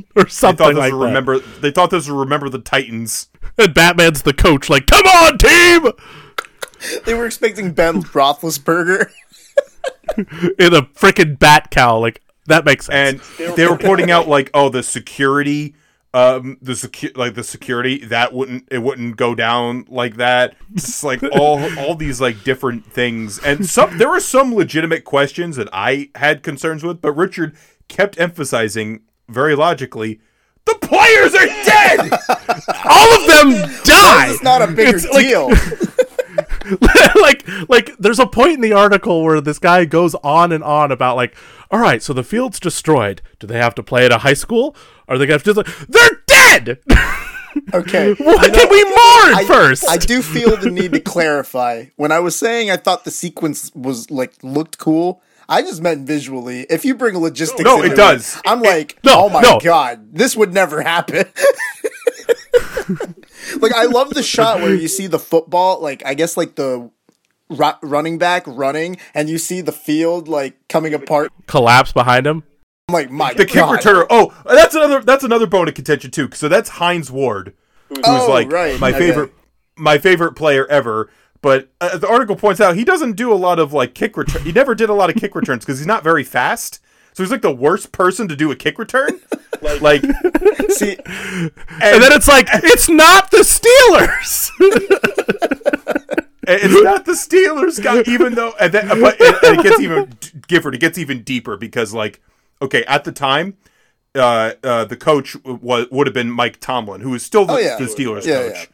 or something thought this like that. remember. They thought this was remember the Titans. And Batman's the coach. Like, come on, team! They were expecting Ben Roethlisberger. In a freaking bat cowl. Like that makes sense. and they were pointing out like oh the security um the secu- like the security that wouldn't it wouldn't go down like that. It's like all all these like different things. And some there were some legitimate questions that i had concerns with but richard kept emphasizing very logically the players are dead! All of them die. It's not a bigger It's like- deal. like like there's a point in the article where this guy goes on and on about like all right so the field's destroyed. Do they have to play at a high school are they gonna have to just like they're dead Okay. what did we mourn I, first I do feel the need to clarify. When I was saying I thought the sequence was like looked cool, I just meant visually. If you bring logistics, No, it does. I'm like, no, oh my no. god, this would never happen. like I love the shot where you see the football, like I guess like the ru- running back running, and you see the field like coming apart. collapse behind him I'm like, my the kick god. returner. Oh that's another that's another bone of contention too. So that's Hines Ward who's Oh, like right, my okay. favorite my favorite player ever. But uh, the article points out he doesn't do a lot of like kick return he never did a lot of kick returns because he's not very fast. So he's like the worst person to do a kick return? Like and, See, and then it's like it's not the steelers! It's not the steelers guy even though and then but and, and it gets even gifford it gets even deeper because like okay at the time uh, uh, the coach was would have been Mike Tomlin, who is still the, Oh, yeah. the Steelers Yeah, coach.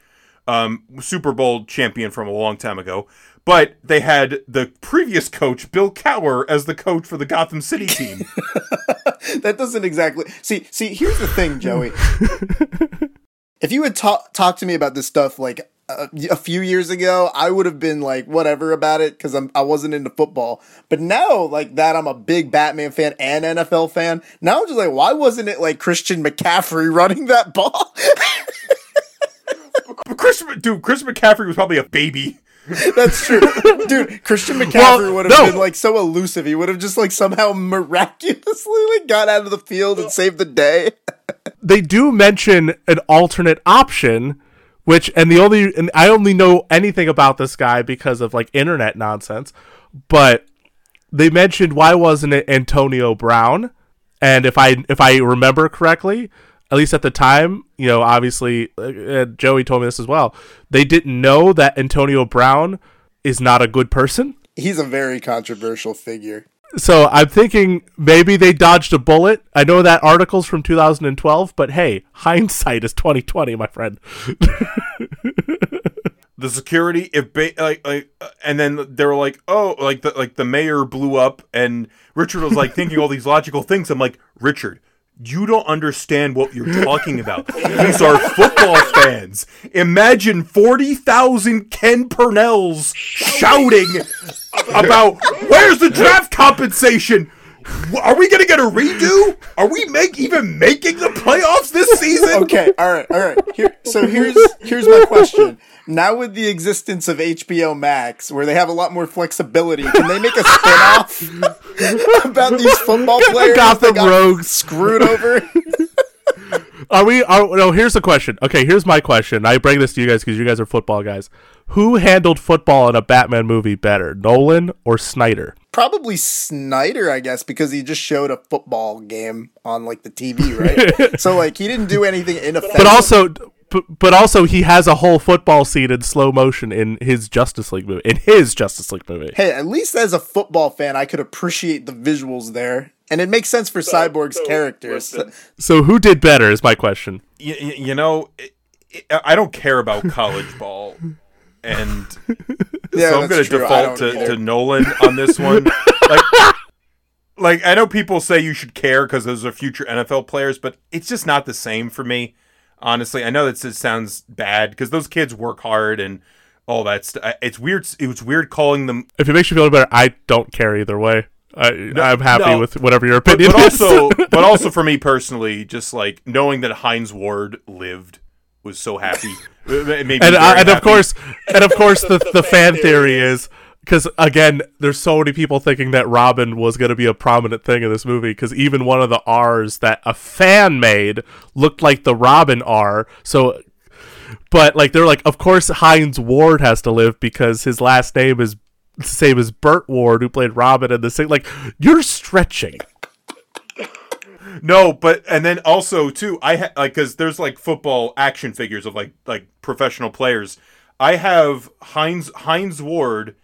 um, Super Bowl champion from a long time ago. But they had the previous coach, Bill Cowher, as the coach for the Gotham City team. that doesn't exactly see see here's the thing joey if you had ta- talked to me about this stuff like a, a few years ago i would have been like whatever about it because I'm I wasn't into football. But now like that i'm a big batman fan and nfl fan now i'm just like why wasn't it like christian mccaffrey running that ball? But Chris, dude, Chris McCaffrey was probably a baby. that's true. Dude christian mccaffrey Well, would have no. been like so elusive. He would have just like somehow miraculously like got out of the field and saved the day. They do mention an alternate option which and the only and I only know anything about this guy because of like internet nonsense but they mentioned why wasn't it Antonio Brown? And if I if I remember correctly, at least at the time, you know, obviously uh, Joey told me this as well. They didn't know that Antonio Brown is not a good person. He's a very controversial figure. So I'm thinking maybe they dodged a bullet. I know that article's from 2012, but hey, hindsight is 2020, my friend. the security if ba- like like uh, and then they were like oh like the like the mayor blew up and richard was like thinking all these logical things i'm like richard you don't understand what you're talking about. These are football fans. Imagine 40,000 Ken Purnells shouting about where's the draft compensation? Are we gonna get a redo? Are we make even making the playoffs this season? Okay, all right, all right. Here, so here's here's my question. Now with the existence of HBO Max, where they have a lot more flexibility, can they make a spin-off about these football players that Gotham got Rogues. screwed over? Are we? Are, no. Here's the question. Okay, here's my question. I bring this to you guys because you guys are football guys. Who handled football in a Batman movie better, Nolan or Snyder? Probably Snyder, I guess, because he just showed a football game on like the TV, right? so like he didn't do anything inoffensive. But also, but, but also he has a whole football scene in slow motion in his Justice League movie. In his Justice League movie. hey, at least as a football fan, I could appreciate the visuals there, and it makes sense for Cyborg's characters. listen. So who did better is my question. you, you know, it, it, I don't care about college ball, and Yeah, so I'm going to default to, to Nolan on this one. like, like I know people say you should care because those are future NFL players, but it's just not the same for me. Honestly, I know that it sounds bad because those kids work hard and all that stuff. It's weird. It was weird calling them If it makes you feel better, I don't care either way. I, I'm happy no. with whatever your opinion but is. also but also for me personally just like knowing that Hines Ward lived was so happy It made me and very uh, and of course, and of course, the the fan theory is because again, there's so many people thinking that Robin was going to be a prominent thing in this movie because even one of the R's that a fan made looked like the Robin R. So, but like they're like, of course, Hines Ward has to live because his last name is the same as Burt Ward, who played Robin in the same. Like you're stretching. no but and then also too i ha- like because there's like football action figures of like like professional players i have heinz Hines Ward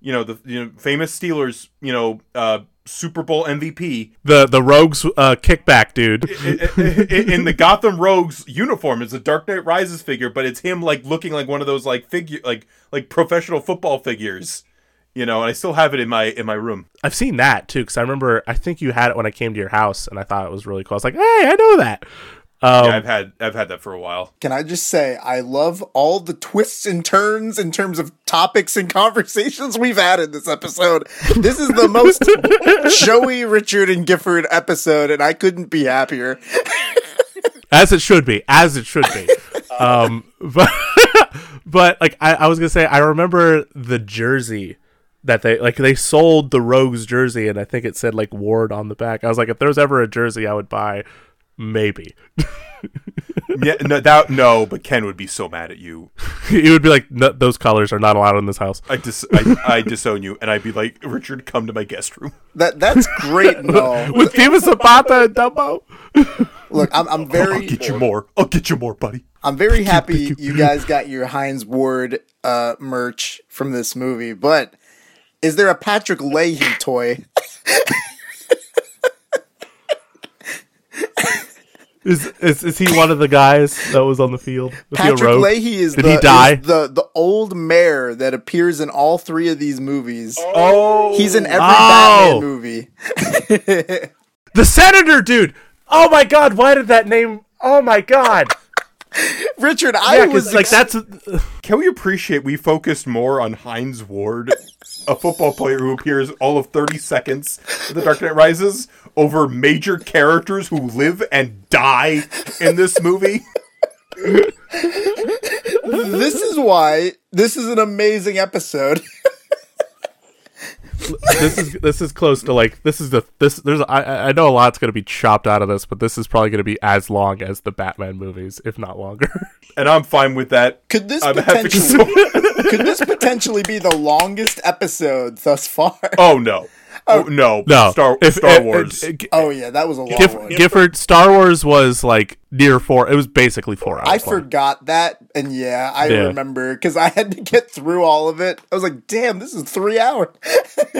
you know the you know famous steelers you know uh super bowl mvp The the Rogues uh, kickback dude. in, in the Gotham Rogues uniform. It's a Dark Knight Rises figure, but it's him like looking like one of those like figure like like professional football figures. You know, and I still have it in my in my room. I've seen that too because I remember I think you had it when I came to your house and I thought it was really cool. I was like, hey, I know that. Um, yeah, I've had I've had that for a while. Can I just say, I love all the twists and turns in terms of topics and conversations we've had in this episode. This is the most Joey, Richard, and Gifford episode, and I couldn't be happier. as it should be, as it should be. um, but but like I, I was gonna say, I remember the jersey that they like they sold the Rogues jersey, and I think it said like Ward on the back. I was like, if there was ever a jersey I would buy, maybe yeah, no, that no, but Ken would be so mad at you. it would be like "No, those colors are not allowed in this house. I dis I, I disown you, and I'd be like, Richard, come to my guest room. That that's great and all. With Diva Zapata and Dumbo. Look, I'm I'm I'll very get you more. I'll get you more, buddy. I'm very happy you guys got your Hines Ward uh, merch from this movie, but is there a Patrick Leahy toy? Is, is is he one of the guys that was on the field? Was Patrick rogue? Leahy is Did the, he die? is the the old mayor that appears in all three of these movies. Oh, He's in every Oh. Batman movie. The senator dude. Oh my god, why did that name? Oh my god. Richard, I Yeah, was like ex- that's Can we appreciate we focused more on Hines Ward, a football player who appears all of 30 seconds in The Dark Knight Rises, over major characters who live and die in this movie? this is why this is an amazing episode. this is this is close to like this is the this there's I I know a lot's gonna be chopped out of this, but this is probably gonna be as long as the Batman movies, if not longer. And I'm fine with that. Could this I'm happy potentially could this potentially be the longest episode thus far? Oh no. Oh, no, No, Star If- Star uh, Wars. uh, Oh yeah, that was a long Giff- one. Gifford Star Wars was like near four. It was basically four hours. I long. forgot that, and yeah, I Yeah. remember because I had to get through all of it. I was like, "Damn, this is three hours."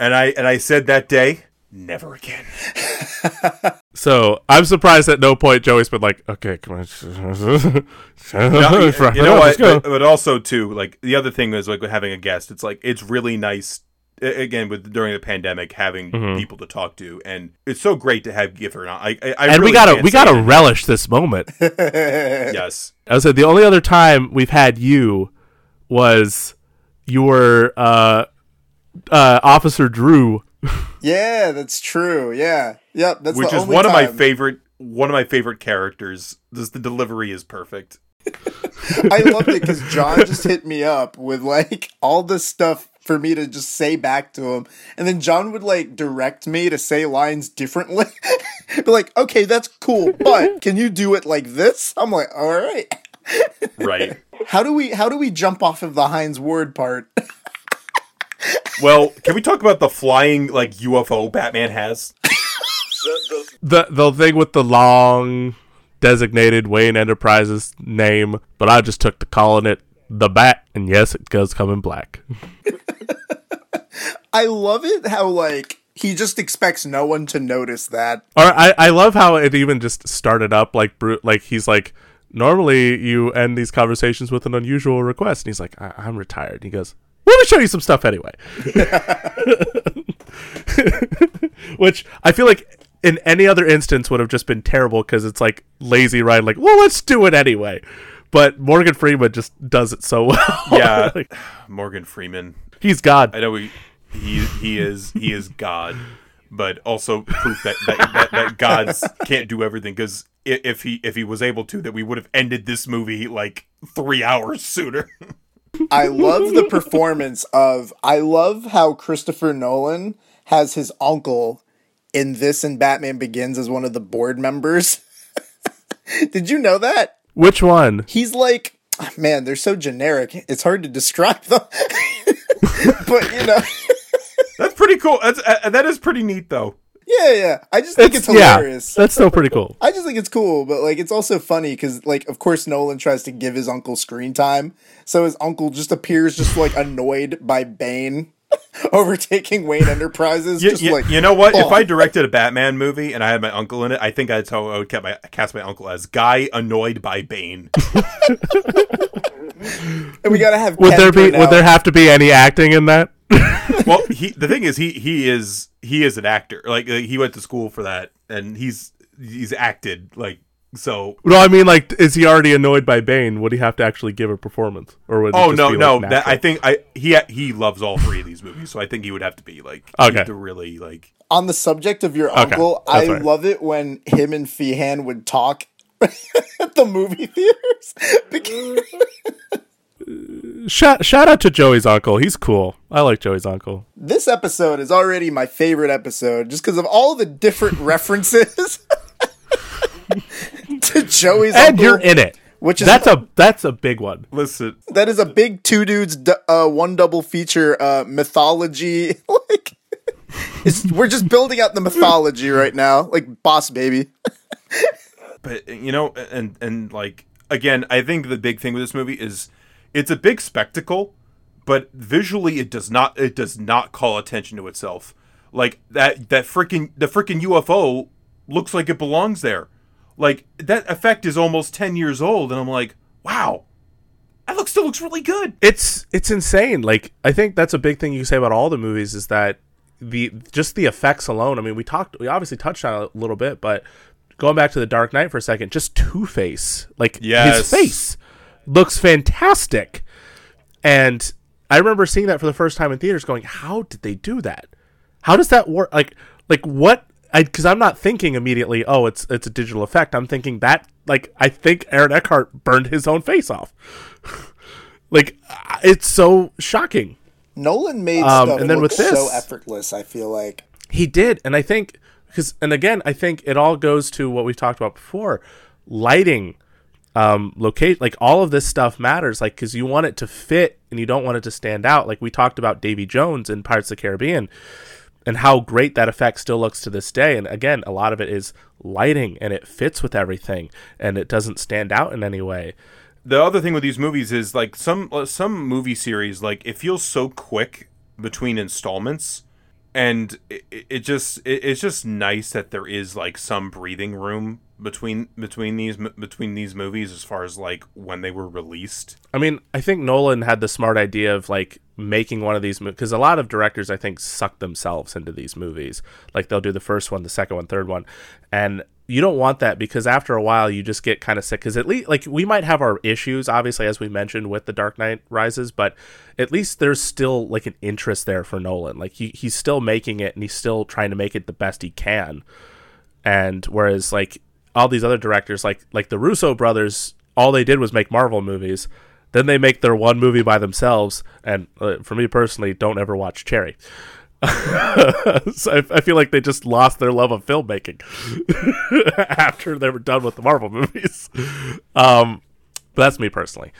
and I and I said that day, never again. So I'm surprised at no point Joey's been like, okay, come on. No, you, you know what? But, but also too, like the other thing is like having a guest. It's like it's really nice. Again, with during the pandemic, having people to talk to, and it's so great to have Gifford on. I, I, I and really we gotta we gotta it. relish this moment. yes. I was the only other time we've had you was you were uh, uh, Officer Drew. Yeah, that's true. Yeah, yep. That's which the is one of my favorite one of my favorite characters. This the delivery is perfect. I loved it because John just hit me up with like all this stuff for me to just say back to him, and then John would like direct me to say lines differently. Be like, okay, that's cool, but can you do it like this? I'm like, all right. Right. How do we how do we jump off of the Hines Ward part? Well, can we talk about the flying like UFO Batman has? The the thing with the long designated Wayne Enterprises name, but I just took to calling it the Bat, and yes, it does come in black. I love it how like he just expects no one to notice that. Or I, I love how it even just started up like brute like he's like normally you end these conversations with an unusual request and he's like I- I'm retired. And he goes, "Let me show you some stuff anyway." Which I feel like in any other instance would have just been terrible because it's like lazy right like well let's do it anyway. But Morgan Freeman just does it so well. Yeah. Like, Morgan Freeman. he's God. I know he he he is he is God, but also proof that that, that, that gods can't do everything. Because if he if he was able to, that we would have ended this movie like three hours sooner. I love the performance of I love how Christopher Nolan has his uncle in this and Batman Begins as one of the board members. Did you know that? Which one? He's like man, they're so generic. It's hard to describe them. but you know, That's pretty cool. That's uh, that is pretty neat though. Yeah, yeah. I just think it's, yeah, hilarious. that's still pretty cool. I just think it's cool, but like it's also funny because like of course Nolan tries to give his uncle screen time, so his uncle just appears just like annoyed by Bane overtaking Wayne Enterprises. You, just you- like you know what? If. I directed a Batman movie and I had my uncle in it, I think that's how I would cast my, cast my uncle as Guy annoyed by Bane. and we gotta have Would there be Purnell. would there have to be any acting in that? well, he the thing is he he is he is an actor. Like uh, he went to school for that, and he's he's acted like so. No, I mean like is he already annoyed by Bane? Would he have to actually give a performance or would Oh just no be, like, no that? I think I he he loves all three of these movies, so I think he would have to be like Okay. to really like on the subject of your uncle? I that's fine. love it when him and Feehan would talk at the movie theaters. Because- shout shout out to Joey's uncle. He's cool. I like Joey's uncle. this episode is already my favorite episode just because of all the different references to Joey's uncle. And uncle. you're in it. Which is That's a that's a big one. listen. that is a big two dudes d- uh, one double feature uh, mythology like it's, we're just building out the mythology right now like boss baby But you know, and and like again, I think the big thing with this movie is it's a big spectacle, but visually it does not it does not call attention to itself. Like that that freaking the freaking UFO looks like it belongs there. Like that effect is almost 10 years old and I'm like, "Wow. That looks still looks really good." It's it's insane. Like I think that's a big thing you can say about all the movies is that the just the effects alone. I mean, we talked we obviously touched on it a little bit, but going back to the Dark Knight for a second, just Two Face, like Yes. his face looks fantastic. And I remember seeing that for the first time in theaters, going, "How did they do that? How does that work? Like, like what? I, Because I'm not thinking immediately, oh, it's it's a digital effect. I'm thinking that, like, I think Aaron Eckhart burned his own face off. like, it's so shocking. nolan made Um, stuff and then with this- so effortless i feel like He did, and I think because, and again, I think it all goes to what we've talked about before: lighting um, locate like all of this stuff matters like because you want it to fit and you don't want it to stand out. Like we talked about davy jones in pirates of the caribbean and how great that effect still looks to this day. And again a lot of it is lighting and it fits with everything and it doesn't stand out in any way. The other thing with these movies is like some uh, some movie series like it feels so quick between installments and it, it just it, it's just nice that there is like some breathing room between between these between these movies as far as like when they were released. I mean, I think Nolan had the smart idea of like making one of these movies because a lot of directors I think suck themselves into these movies. Like they'll do the first one, the second one, third one, and you don't want that because after a while you just get kind of sick. Because at least like we might have our issues, obviously as we mentioned with the Dark Knight Rises, but at least there's still like an interest there for Nolan. Like he, he's still making it and he's still trying to make it the best he can. And whereas like all these other directors, like like the Russo brothers, all they did was make Marvel movies. Then they make their one movie by themselves, and uh, for me personally, don't ever watch Cherry. so I, I, feel like they just lost their love of filmmaking after they were done with the Marvel movies. Um, that's me personally.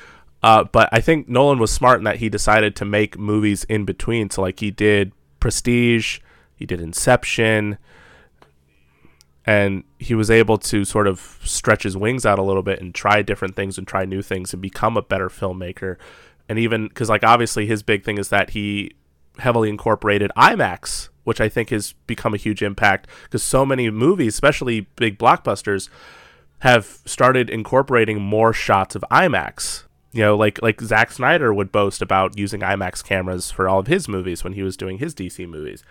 Uh, but I think Nolan was smart in that he decided to make movies in between. So like he did Prestige, he did Inception, and he was able to sort of stretch his wings out a little bit and try different things and try new things and become a better filmmaker. And even because like obviously his big thing is that he heavily incorporated imax which i think has become a huge impact because so many movies especially big blockbusters have started incorporating more shots of imax. You know like like Zack Snyder would boast about using IMAX cameras for all of his movies when he was doing his DC movies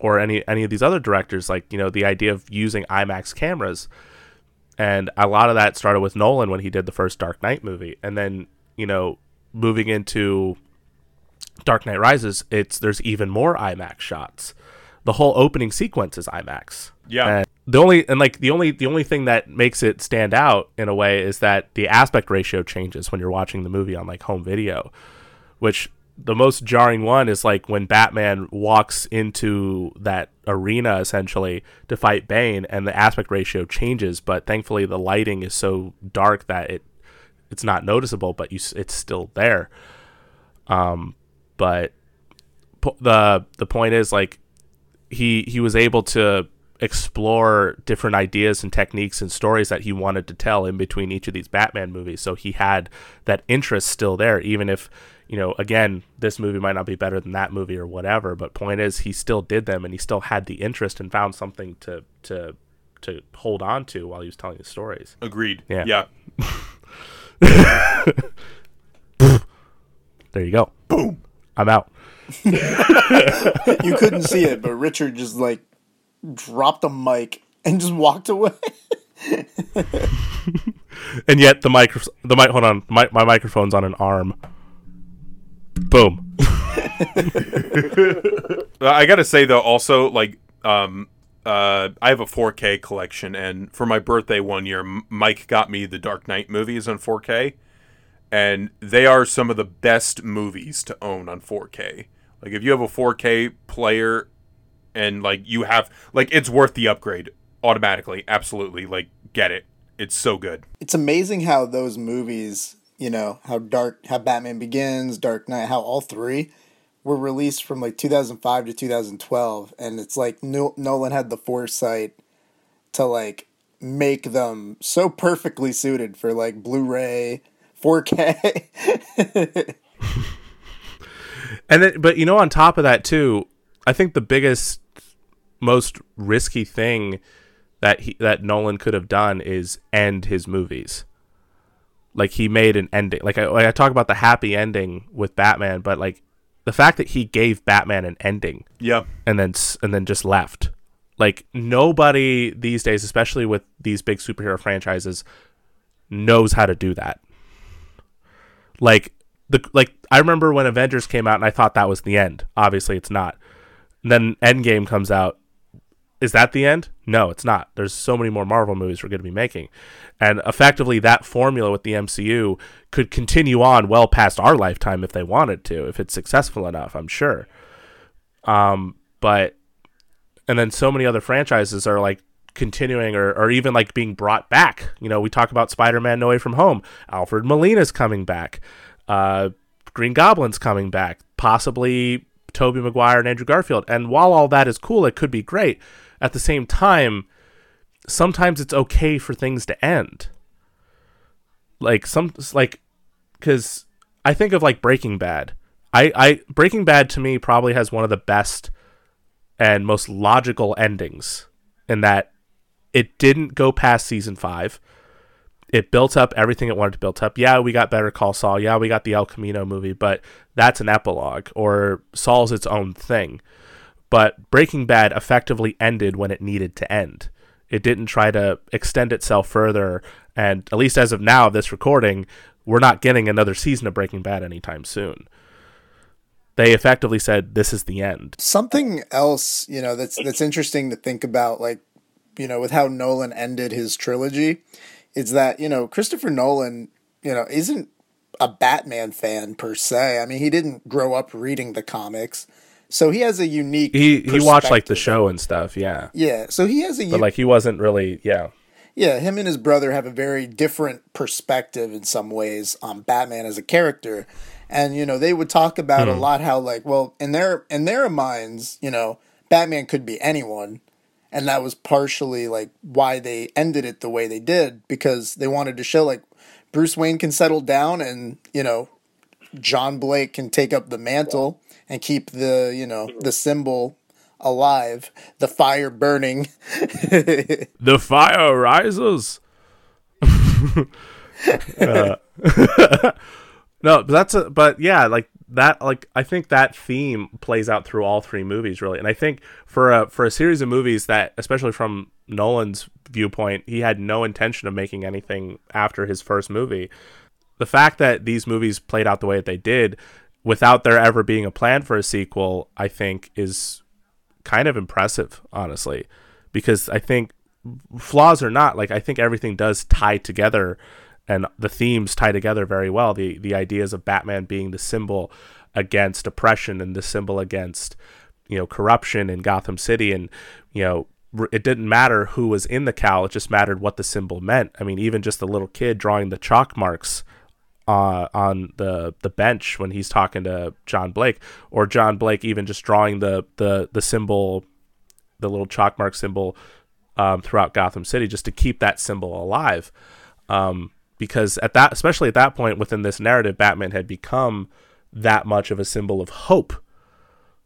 or any any of these other directors like you know the idea of using IMAX cameras. And a lot of that started with Nolan when he did the first Dark Knight movie. And then you know moving into Dark Knight Rises it's there's even more IMAX shots. The whole opening sequence is IMAX. Yeah. And the only and like the only the only thing that makes it stand out in a way is that the aspect ratio changes when you're watching the movie on like home video which the most jarring one is like when Batman walks into that arena essentially to fight Bane, and the aspect ratio changes. But thankfully, the lighting is so dark that it it's not noticeable, but you it's still there. Um, but po- the the point is like he he was able to explore different ideas and techniques and stories that he wanted to tell in between each of these Batman movies. So he had that interest still there, even if you know, again, this movie might not be better than that movie or whatever, but point is he still did them and he still had the interest and found something to to to hold on to while he was telling his stories. Agreed. Yeah. Yeah. there you go. Boom. I'm out. you couldn't see it, but Richard just like dropped the mic and just walked away. and yet the mic the mic hold on, my, my microphone's on an arm. Boom. I gotta say though, also like, um, uh, I have a 4K collection, and for my birthday one year, Mike got me the Dark Knight movies on 4K, and they are some of the best movies to own on 4K. Like, if you have a 4K player, and like you have, like, it's worth the upgrade automatically. Absolutely, like, get it. It's so good. It's amazing how those movies you know how dark how batman begins dark knight how all three were released from like 2005 to 2012 and it's like nolan had the foresight to like make them so perfectly suited for like blu-ray 4k and then but you know on top of that too i think the biggest most risky thing that he that nolan could have done is end his movies like he made an ending. Like I, like I talk about the happy ending with Batman, but like the fact that he gave Batman an ending, yeah, and then and then just left. Like nobody these days, especially with these big superhero franchises, knows how to do that. Like the like I remember when Avengers came out and I thought that was the end. Obviously, it's not. And then Endgame comes out. Is that the end? No, it's not. There's so many more Marvel movies we're going to be making. And effectively, that formula with the MCU could continue on well past our lifetime if they wanted to, if it's successful enough, I'm sure. Um, but, and then so many other franchises are like continuing or, or even like being brought back. You know, we talk about Spider-Man No Way From Home. Alfred Molina's coming back. Uh, Green Goblin's coming back. Possibly Tobey Maguire and Andrew Garfield. And while all that is cool, it could be great. At the same time, sometimes it's okay for things to end. Like some like cuz I think of like Breaking Bad. I I Breaking Bad to me probably has one of the best and most logical endings in that it didn't go past season 5. It built up everything it wanted to build up. Yeah, we got Better Call Saul. Yeah, we got the El Camino movie, but that's an epilogue or Saul's its own thing. But Breaking Bad effectively ended when it needed to end. It didn't try to extend itself further, and at least as of now, this recording, we're not getting another season of Breaking Bad anytime soon. They effectively said this is the end. Something else, you know, that's that's interesting to think about, like, you know, with how Nolan ended his trilogy, is that you know Christopher Nolan, you know, isn't a Batman fan per se. I mean, he didn't grow up reading the comics. So he has a unique. He he watched like the show and stuff, yeah. Yeah, so he has a But like he wasn't really, yeah. yeah. Him and his brother have a very different perspective in some ways on Batman as a character, and you know they would talk about a hmm. lot how like well in their in their minds you know Batman could be anyone, and that was partially like why they ended it the way they did because they wanted to show like Bruce Wayne can settle down and you know John Blake can take up the mantle and keep the you know the symbol alive, the fire burning. The fire rises. Uh, no, but that's a, but yeah, like that like I think that theme plays out through all three movies really. And I think for a for a series of movies that especially from Nolan's viewpoint, he had no intention of making anything after his first movie. The fact that these movies played out the way that they did without there ever being a plan for a sequel, I think is kind of impressive, honestly, because I think flaws or not, like I think everything does tie together, and the themes tie together very well. The the ideas of Batman being the symbol against oppression and the symbol against you know corruption in Gotham City, and you know it didn't matter who was in the cowl; it just mattered what the symbol meant. I mean, even just the little kid drawing the chalk marks uh, on the the bench when he's talking to John Blake, or John Blake even just drawing the the the symbol, the little chalk mark symbol um, throughout Gotham City, just to keep that symbol alive. Um, because at that, especially at that point within this narrative, Batman had become that much of a symbol of hope.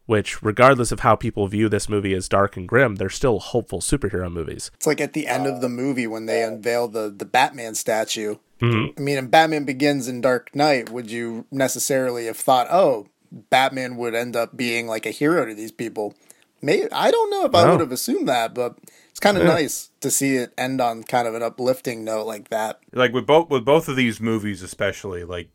Which, regardless of how people view this movie as dark and grim, they're still hopeful superhero movies. It's like at the end of the movie when they unveil the the Batman statue. Mm-hmm. I mean, in Batman Begins and Dark Knight, would you necessarily have thought, oh, Batman would end up being like a hero to these people? Maybe I don't know if I would have assumed that, but it's kind of nice to see it end on kind of an uplifting note like that. like with both with both of these movies especially like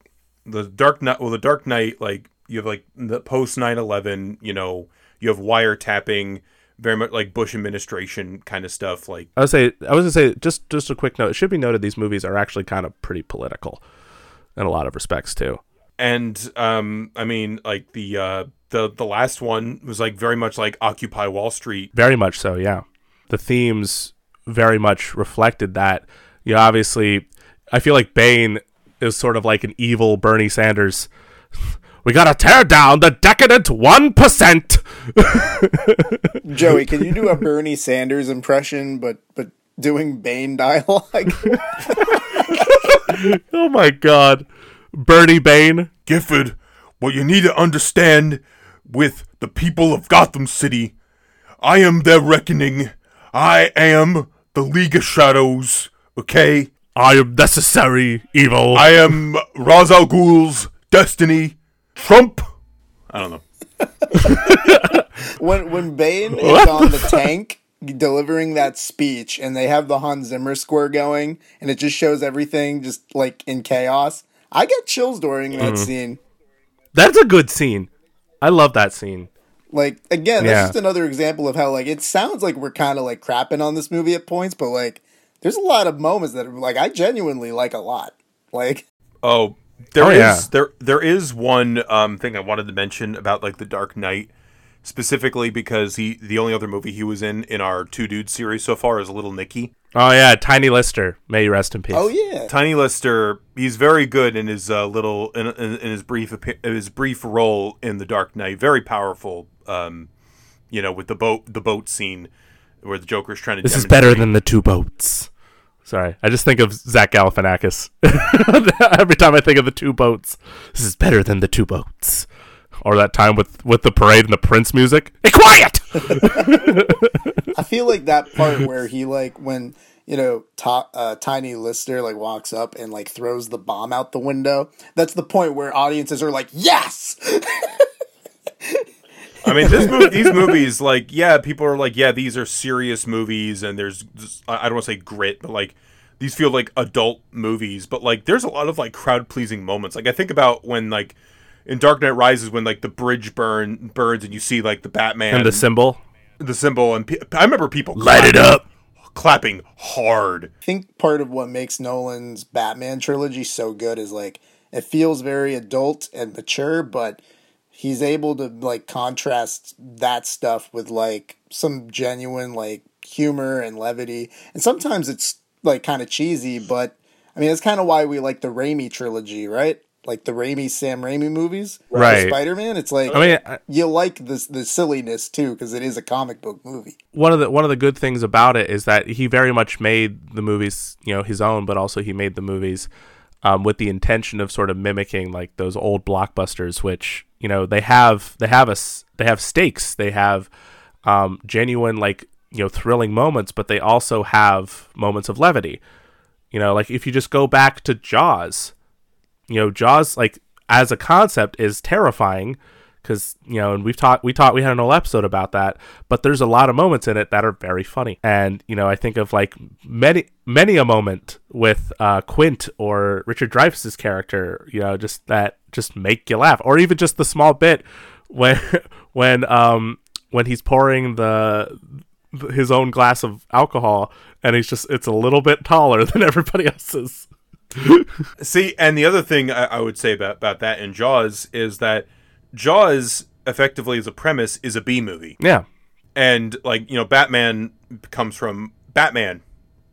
the dark knight well the dark knight like you have like the post 9-11 you know you have wiretapping very much like bush administration kind of stuff like I would say I was gonna say just just a quick note. It should be noted these movies are actually kind of pretty political in a lot of respects too. and um i mean like the uh the the last one was like very much like occupy wall street Very much so, yeah. The themes very much reflected that. You know, obviously, I feel like Bane is sort of like an evil Bernie Sanders. We gotta tear down the decadent one percent. Joey, can you do a Bernie Sanders impression, but but doing Bane dialogue? Oh my god, Bernie Bane. gifford what you need to understand with the people of gotham city i am their reckoning i am the league of shadows okay I am necessary evil. I am Ra's al Ghul's destiny. Trump. I don't know. when when Bane is on the tank delivering that speech and they have the Hans Zimmer score going and it just shows everything just like in chaos. I get chills during that mm. scene. That's a good scene. I love that scene. Like again, that's Yeah. just another example of how like it sounds like we're kind of like crapping on this movie at points, but like there's a lot of moments that are like I genuinely like a lot. Like Oh, there Oh, is yeah. there there is one um thing I wanted to mention about like the Dark Knight specifically because he the only other movie he was in in our two dudes series so far is Little Nicky. Oh yeah, Tiny Lister. May you rest in peace. Oh yeah. Tiny Lister, he's very good in his uh, little in, in, in his brief in his brief role in The Dark Knight. Very powerful. Um, you know, with the boat the boat scene where the Joker's trying to. This is better than the two boats. Sorry, I just think of Zach Galifianakis every time I think of the two boats. This is better than the two boats. Or that time with with the parade and the Prince music. Hey, quiet! I feel like that part where he like when you know uh, Tiny Lister like walks up and like throws the bomb out the window. That's the point where audiences are like, "Yes!" I mean, this movie, these movies, like, yeah, people are like, yeah, these are serious movies, and there's, I don't want to say grit, but like, these feel like adult movies, but like, there's a lot of like crowd pleasing moments. Like, I think about when like in Dark Knight Rises, when like the bridge burn burns, and you see like the Batman and the symbol. the symbol, and pe- I remember people Light it up. clapping hard. I think part of what makes Nolan's Batman trilogy so good is like it feels very adult and mature, but he's able to like contrast that stuff with like some genuine like humor and levity. And sometimes it's like kind of cheesy, but I mean, that's kind of why we like the Raimi trilogy, right? Like the Raimi Sam Raimi movies, Right. Spider Man. It's like I mean, I- you like this the silliness too because it is a comic book movie. one of the one of the good things about it is that he very much made the movies, you know, his own, but also he made the movies um, with the intention of sort of mimicking like those old blockbusters, which you know they have they have us they have stakes, they have um, genuine like you know thrilling moments, but they also have moments of levity. You know, like if you just go back to Jaws, you know, Jaws like as a concept is terrifying because you know, and we've talked, we talked, we had an whole episode about that. But there's a lot of moments in it that are very funny, and you know, I think of like many, many a moment with uh, Quint or Richard Dreyfuss's character, you know, just that just make you laugh, or even just the small bit when when um when he's pouring the his own glass of alcohol and he's just it's a little bit taller than everybody else's See, and the other thing I, I would say about, about that in Jaws is that Jaws, effectively as a premise, is a B movie. yeah And, like, you know, Batman comes from. Batman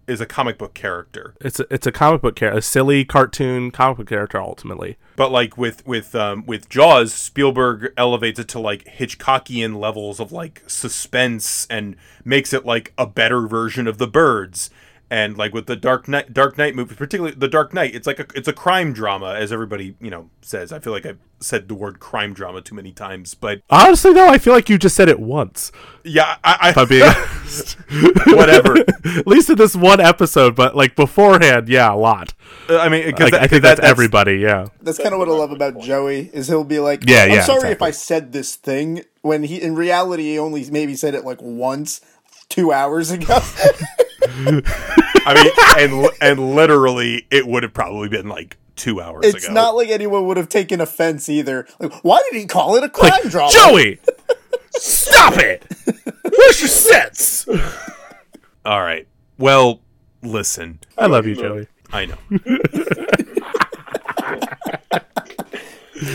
is a comic book character. it's a, it's a comic book character a silly cartoon comic book character ultimately But like with with um, with Jaws, Spielberg elevates it to like Hitchcockian levels of like suspense and makes it like a better version of the Birds. And like with the Dark Knight, Dark Knight movie, particularly the Dark Knight, it's like a it's a crime drama, as everybody you know says. I feel like I've said the word crime drama too many times, but honestly though i feel like you just said it once yeah, I, if i'm being honest whatever. at least in this one episode but like beforehand yeah a lot uh, I mean, because like, i think that's, everybody yeah That's kind of what I love about Joey is he'll be like, Yeah, I'm yeah, sorry if. I said this thing when he in reality he only maybe said it like once two hours ago. I mean, and and literally, it would have probably been like two hours it's ago. not like anyone would have taken offense either. Like, why did he call it a crime like, drama? joey stop it where's your sense All right. Well, listen. i love you joey I know.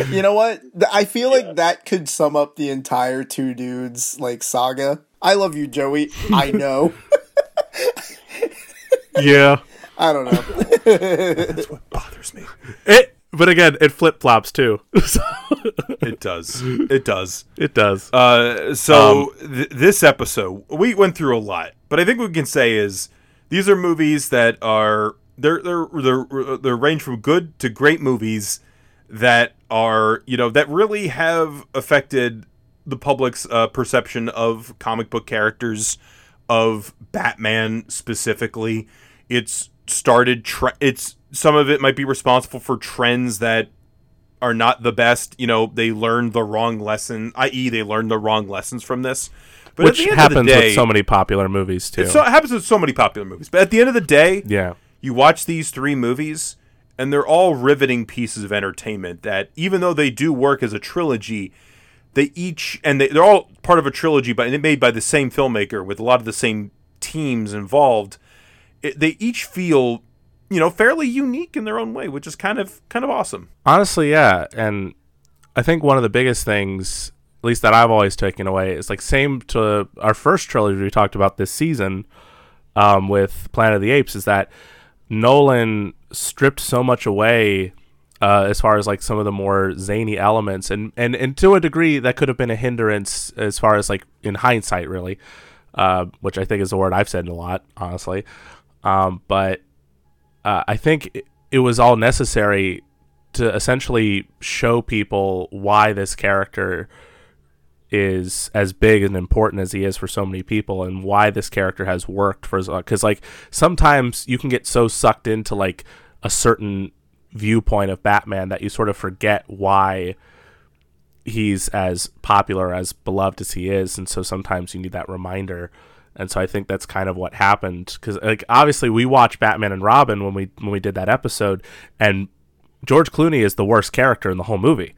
You know what? I feel like that could sum up the entire two dudes like saga. I love you, Joey. I know. yeah I don't know. That's what bothers me. it but again it flip-flops too It does. It does. it does Uh, so th- this episode, we went through a lot, but I think what we can say is these are movies that are they're they're they're they range from good to great movies that are you know that really have affected the public's uh, perception of comic book characters of Batman specifically. It's started. Tre- it's some of it might be responsible for trends that are not the best. You know, they learned the wrong lesson, i.e., they learned the wrong lessons from this. But which at the end happens of the day, with so many popular movies too so it happens with so many popular movies. But at the end of the day, yeah you watch these three movies, and they're all riveting pieces of entertainment. That even though they do work as a trilogy, they each and they, they're all part of a trilogy, but made by the same filmmaker with a lot of the same teams involved. It, they each feel, you know, fairly unique in their own way, which is kind of kind of awesome. Honestly, yeah, and I think one of the biggest things at least that I've always taken away, is like same to our first trilogy we talked about this season um, with Planet of the Apes, is that Nolan stripped so much away uh, as far as like some of the more zany elements, and, and and to a degree that could have been a hindrance as far as like in hindsight, really, uh, which I think is a word I've said a lot, honestly. Um, but uh, I think it, was all necessary to essentially show people why this character is as big and important as he is for so many people and why this character has worked for because like sometimes you can get so sucked into like a certain viewpoint of batman that you sort of forget why he's as popular as beloved as he is and so sometimes you need that reminder. And so i think that's kind of what happened because like obviously we watched batman and robin when we when we did that episode and george clooney is the worst character in the whole movie.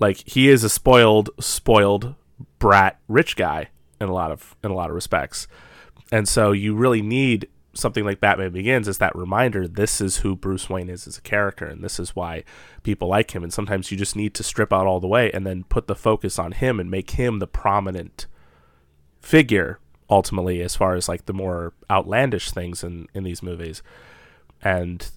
Like he is a spoiled spoiled brat rich guy in a lot of in a lot of respects. And so you really need something like batman begins is that reminder this is who bruce wayne is as a character and this is why people like him. And sometimes you just need to strip out all the way and then put the focus on him and make him the prominent figure ultimately as far as like the more outlandish things in in these movies. And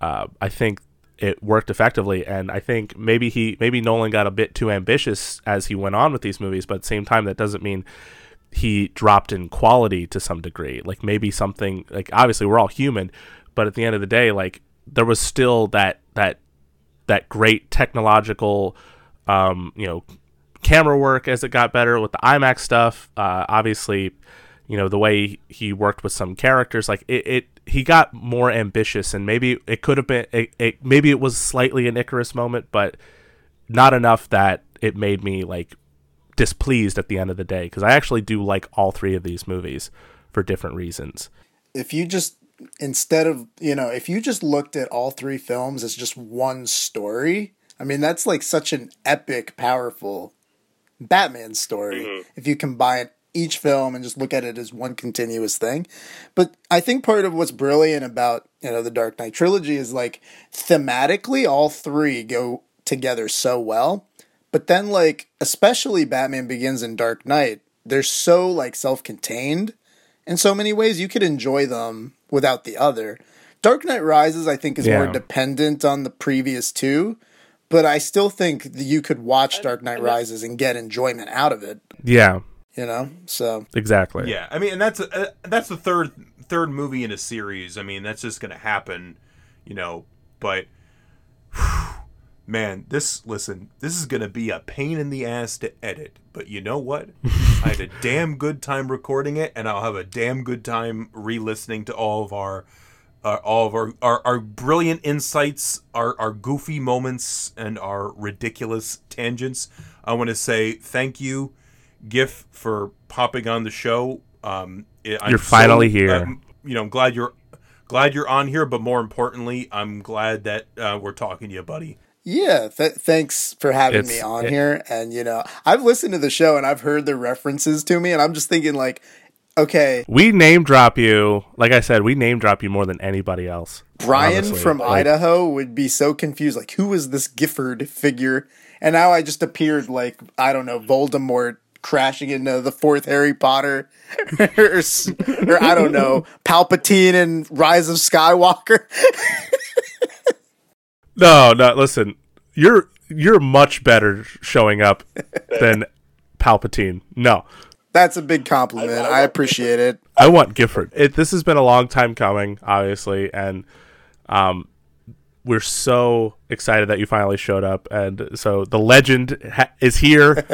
uh, i think it worked effectively and i think maybe he maybe nolan got a bit too ambitious as he went on with these movies but at the same time that doesn't mean he dropped in quality to some degree. Like maybe something like obviously we're all human but at the end of the day like there was still that that that great technological um you know camera work as it got better with the imax stuff. Uh obviously you know the way he worked with some characters like it, it he got more ambitious and maybe it could have been it, it, maybe it was slightly an icarus moment but not enough that it made me like displeased at the end of the day because i actually do like all three of these movies for different reasons. If you just instead of you know if you just looked at all three films as just one story i mean that's like such an epic powerful batman story mm-hmm. if you combine each film and just look at it as one continuous thing. But i think part of what's brilliant about you know the dark knight trilogy is like thematically all three go together so well but then like especially batman begins and dark knight they're so like self-contained in so many ways you could enjoy them without the other. Dark Knight Rises, I think, is more dependent on the previous two, but I still think that you could watch Dark Knight Rises and get enjoyment out of it. yeah You know, so exactly Yeah, I mean, and that's uh, that's the third third movie in a series. I mean, that's just gonna happen, you know. But man, this listen, this is gonna be a pain in the ass to edit. But you know what? I had a damn good time recording it, and I'll have a damn good time re-listening to all of our. Uh, all of our, our, our brilliant insights, our, our goofy moments, and our ridiculous tangents. I want to say thank you, Gif, for popping on the show. Um, it- I'm You're finally so, here. um, you know, I'm glad you're glad you're on here, but more importantly, I'm glad that uh, we're talking to you, buddy. Yeah, th- thanks for having It's- me on it- here. And you know, I've listened to the show and I've heard the references to me, and I'm just thinking like, okay, we name drop you like i said we name drop you more than anybody else Brian honestly. from Like, Idaho would be so confused, like, who is this Gifford figure? And now I just appeared like, I don't know, Voldemort crashing into the fourth Harry Potter, or, or I don't know, Palpatine and Rise of Skywalker. no no listen you're you're much better showing up than palpatine no That's a big compliment. I appreciate it. I want Gifford. It, this has been a long time coming, obviously, and um, we're so excited that you finally showed up. And so the legend ha- is here.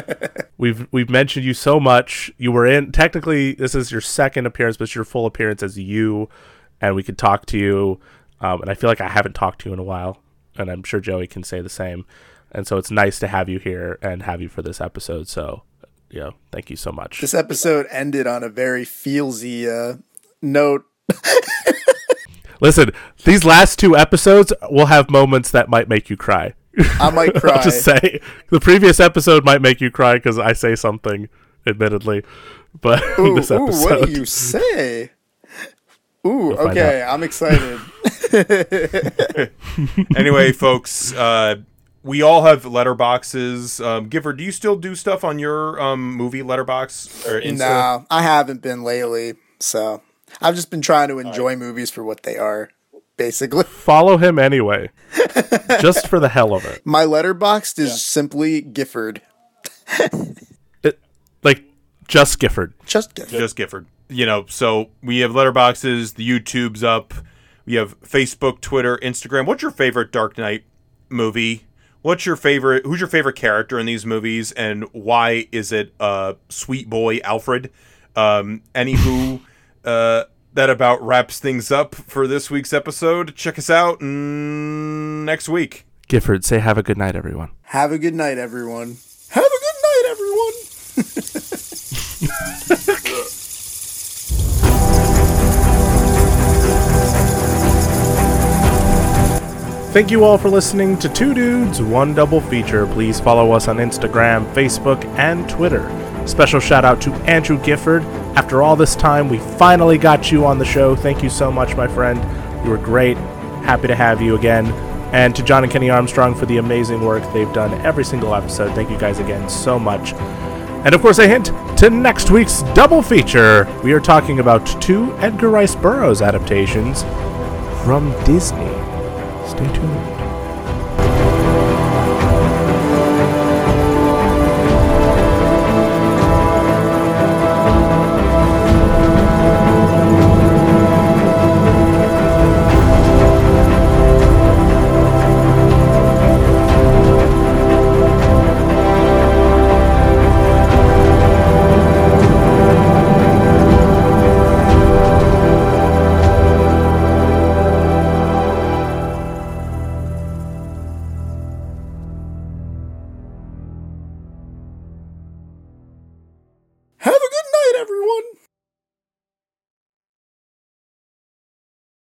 we've we've mentioned you so much. You were in technically this is your second appearance, but it's your full appearance as you, and we could talk to you. Um, and I feel like I haven't talked to you in a while, and I'm sure Joey can say the same. And so it's nice to have you here and have you for this episode. So, yeah, thank you so much. This episode ended on a very feelsy uh, note. Listen, these last two episodes will have moments that might make you cry. I might cry. I'll just say the previous episode might make you cry because I say something, admittedly. But Ooh, this ooh, episode, what do you say? Ooh, okay, I'm excited. Anyway, folks, uh, we all have letterboxes. Um, Gifford, do you still do stuff on your um, movie letterbox or Insta? No, I haven't been lately. So I've just been trying to enjoy movies for what they are, basically. Follow him anyway, just for the hell of it. My Letterboxd is simply Gifford. it like just Gifford. Just Gifford. Just Gifford. You know, so we have letterboxes. The YouTube's up. We have Facebook, Twitter, Instagram. What's your favorite Dark Knight movie? What's your favorite? Who's your favorite character in these movies, and why is it uh, Sweet Boy Alfred? Um, anywho, uh, that about wraps things up for this week's episode. Check us out mm, next week. Gifford, say have a good night, everyone. Have a good night, everyone. Have a good night, everyone. Thank you all for listening to Two Dudes, One Double Feature. Please follow us on Instagram, Facebook, and Twitter. Special shout out to Andrew Gifford. After all this time, we finally got you on the show. Thank you so much, my friend. You were great. Happy to have you again. And to John and Kenny Armstrong for the amazing work they've done every single episode. Thank you guys again so much. And of course, a hint to next week's double feature. We are talking about two Edgar Rice Burroughs adaptations from Disney. Stay tuned.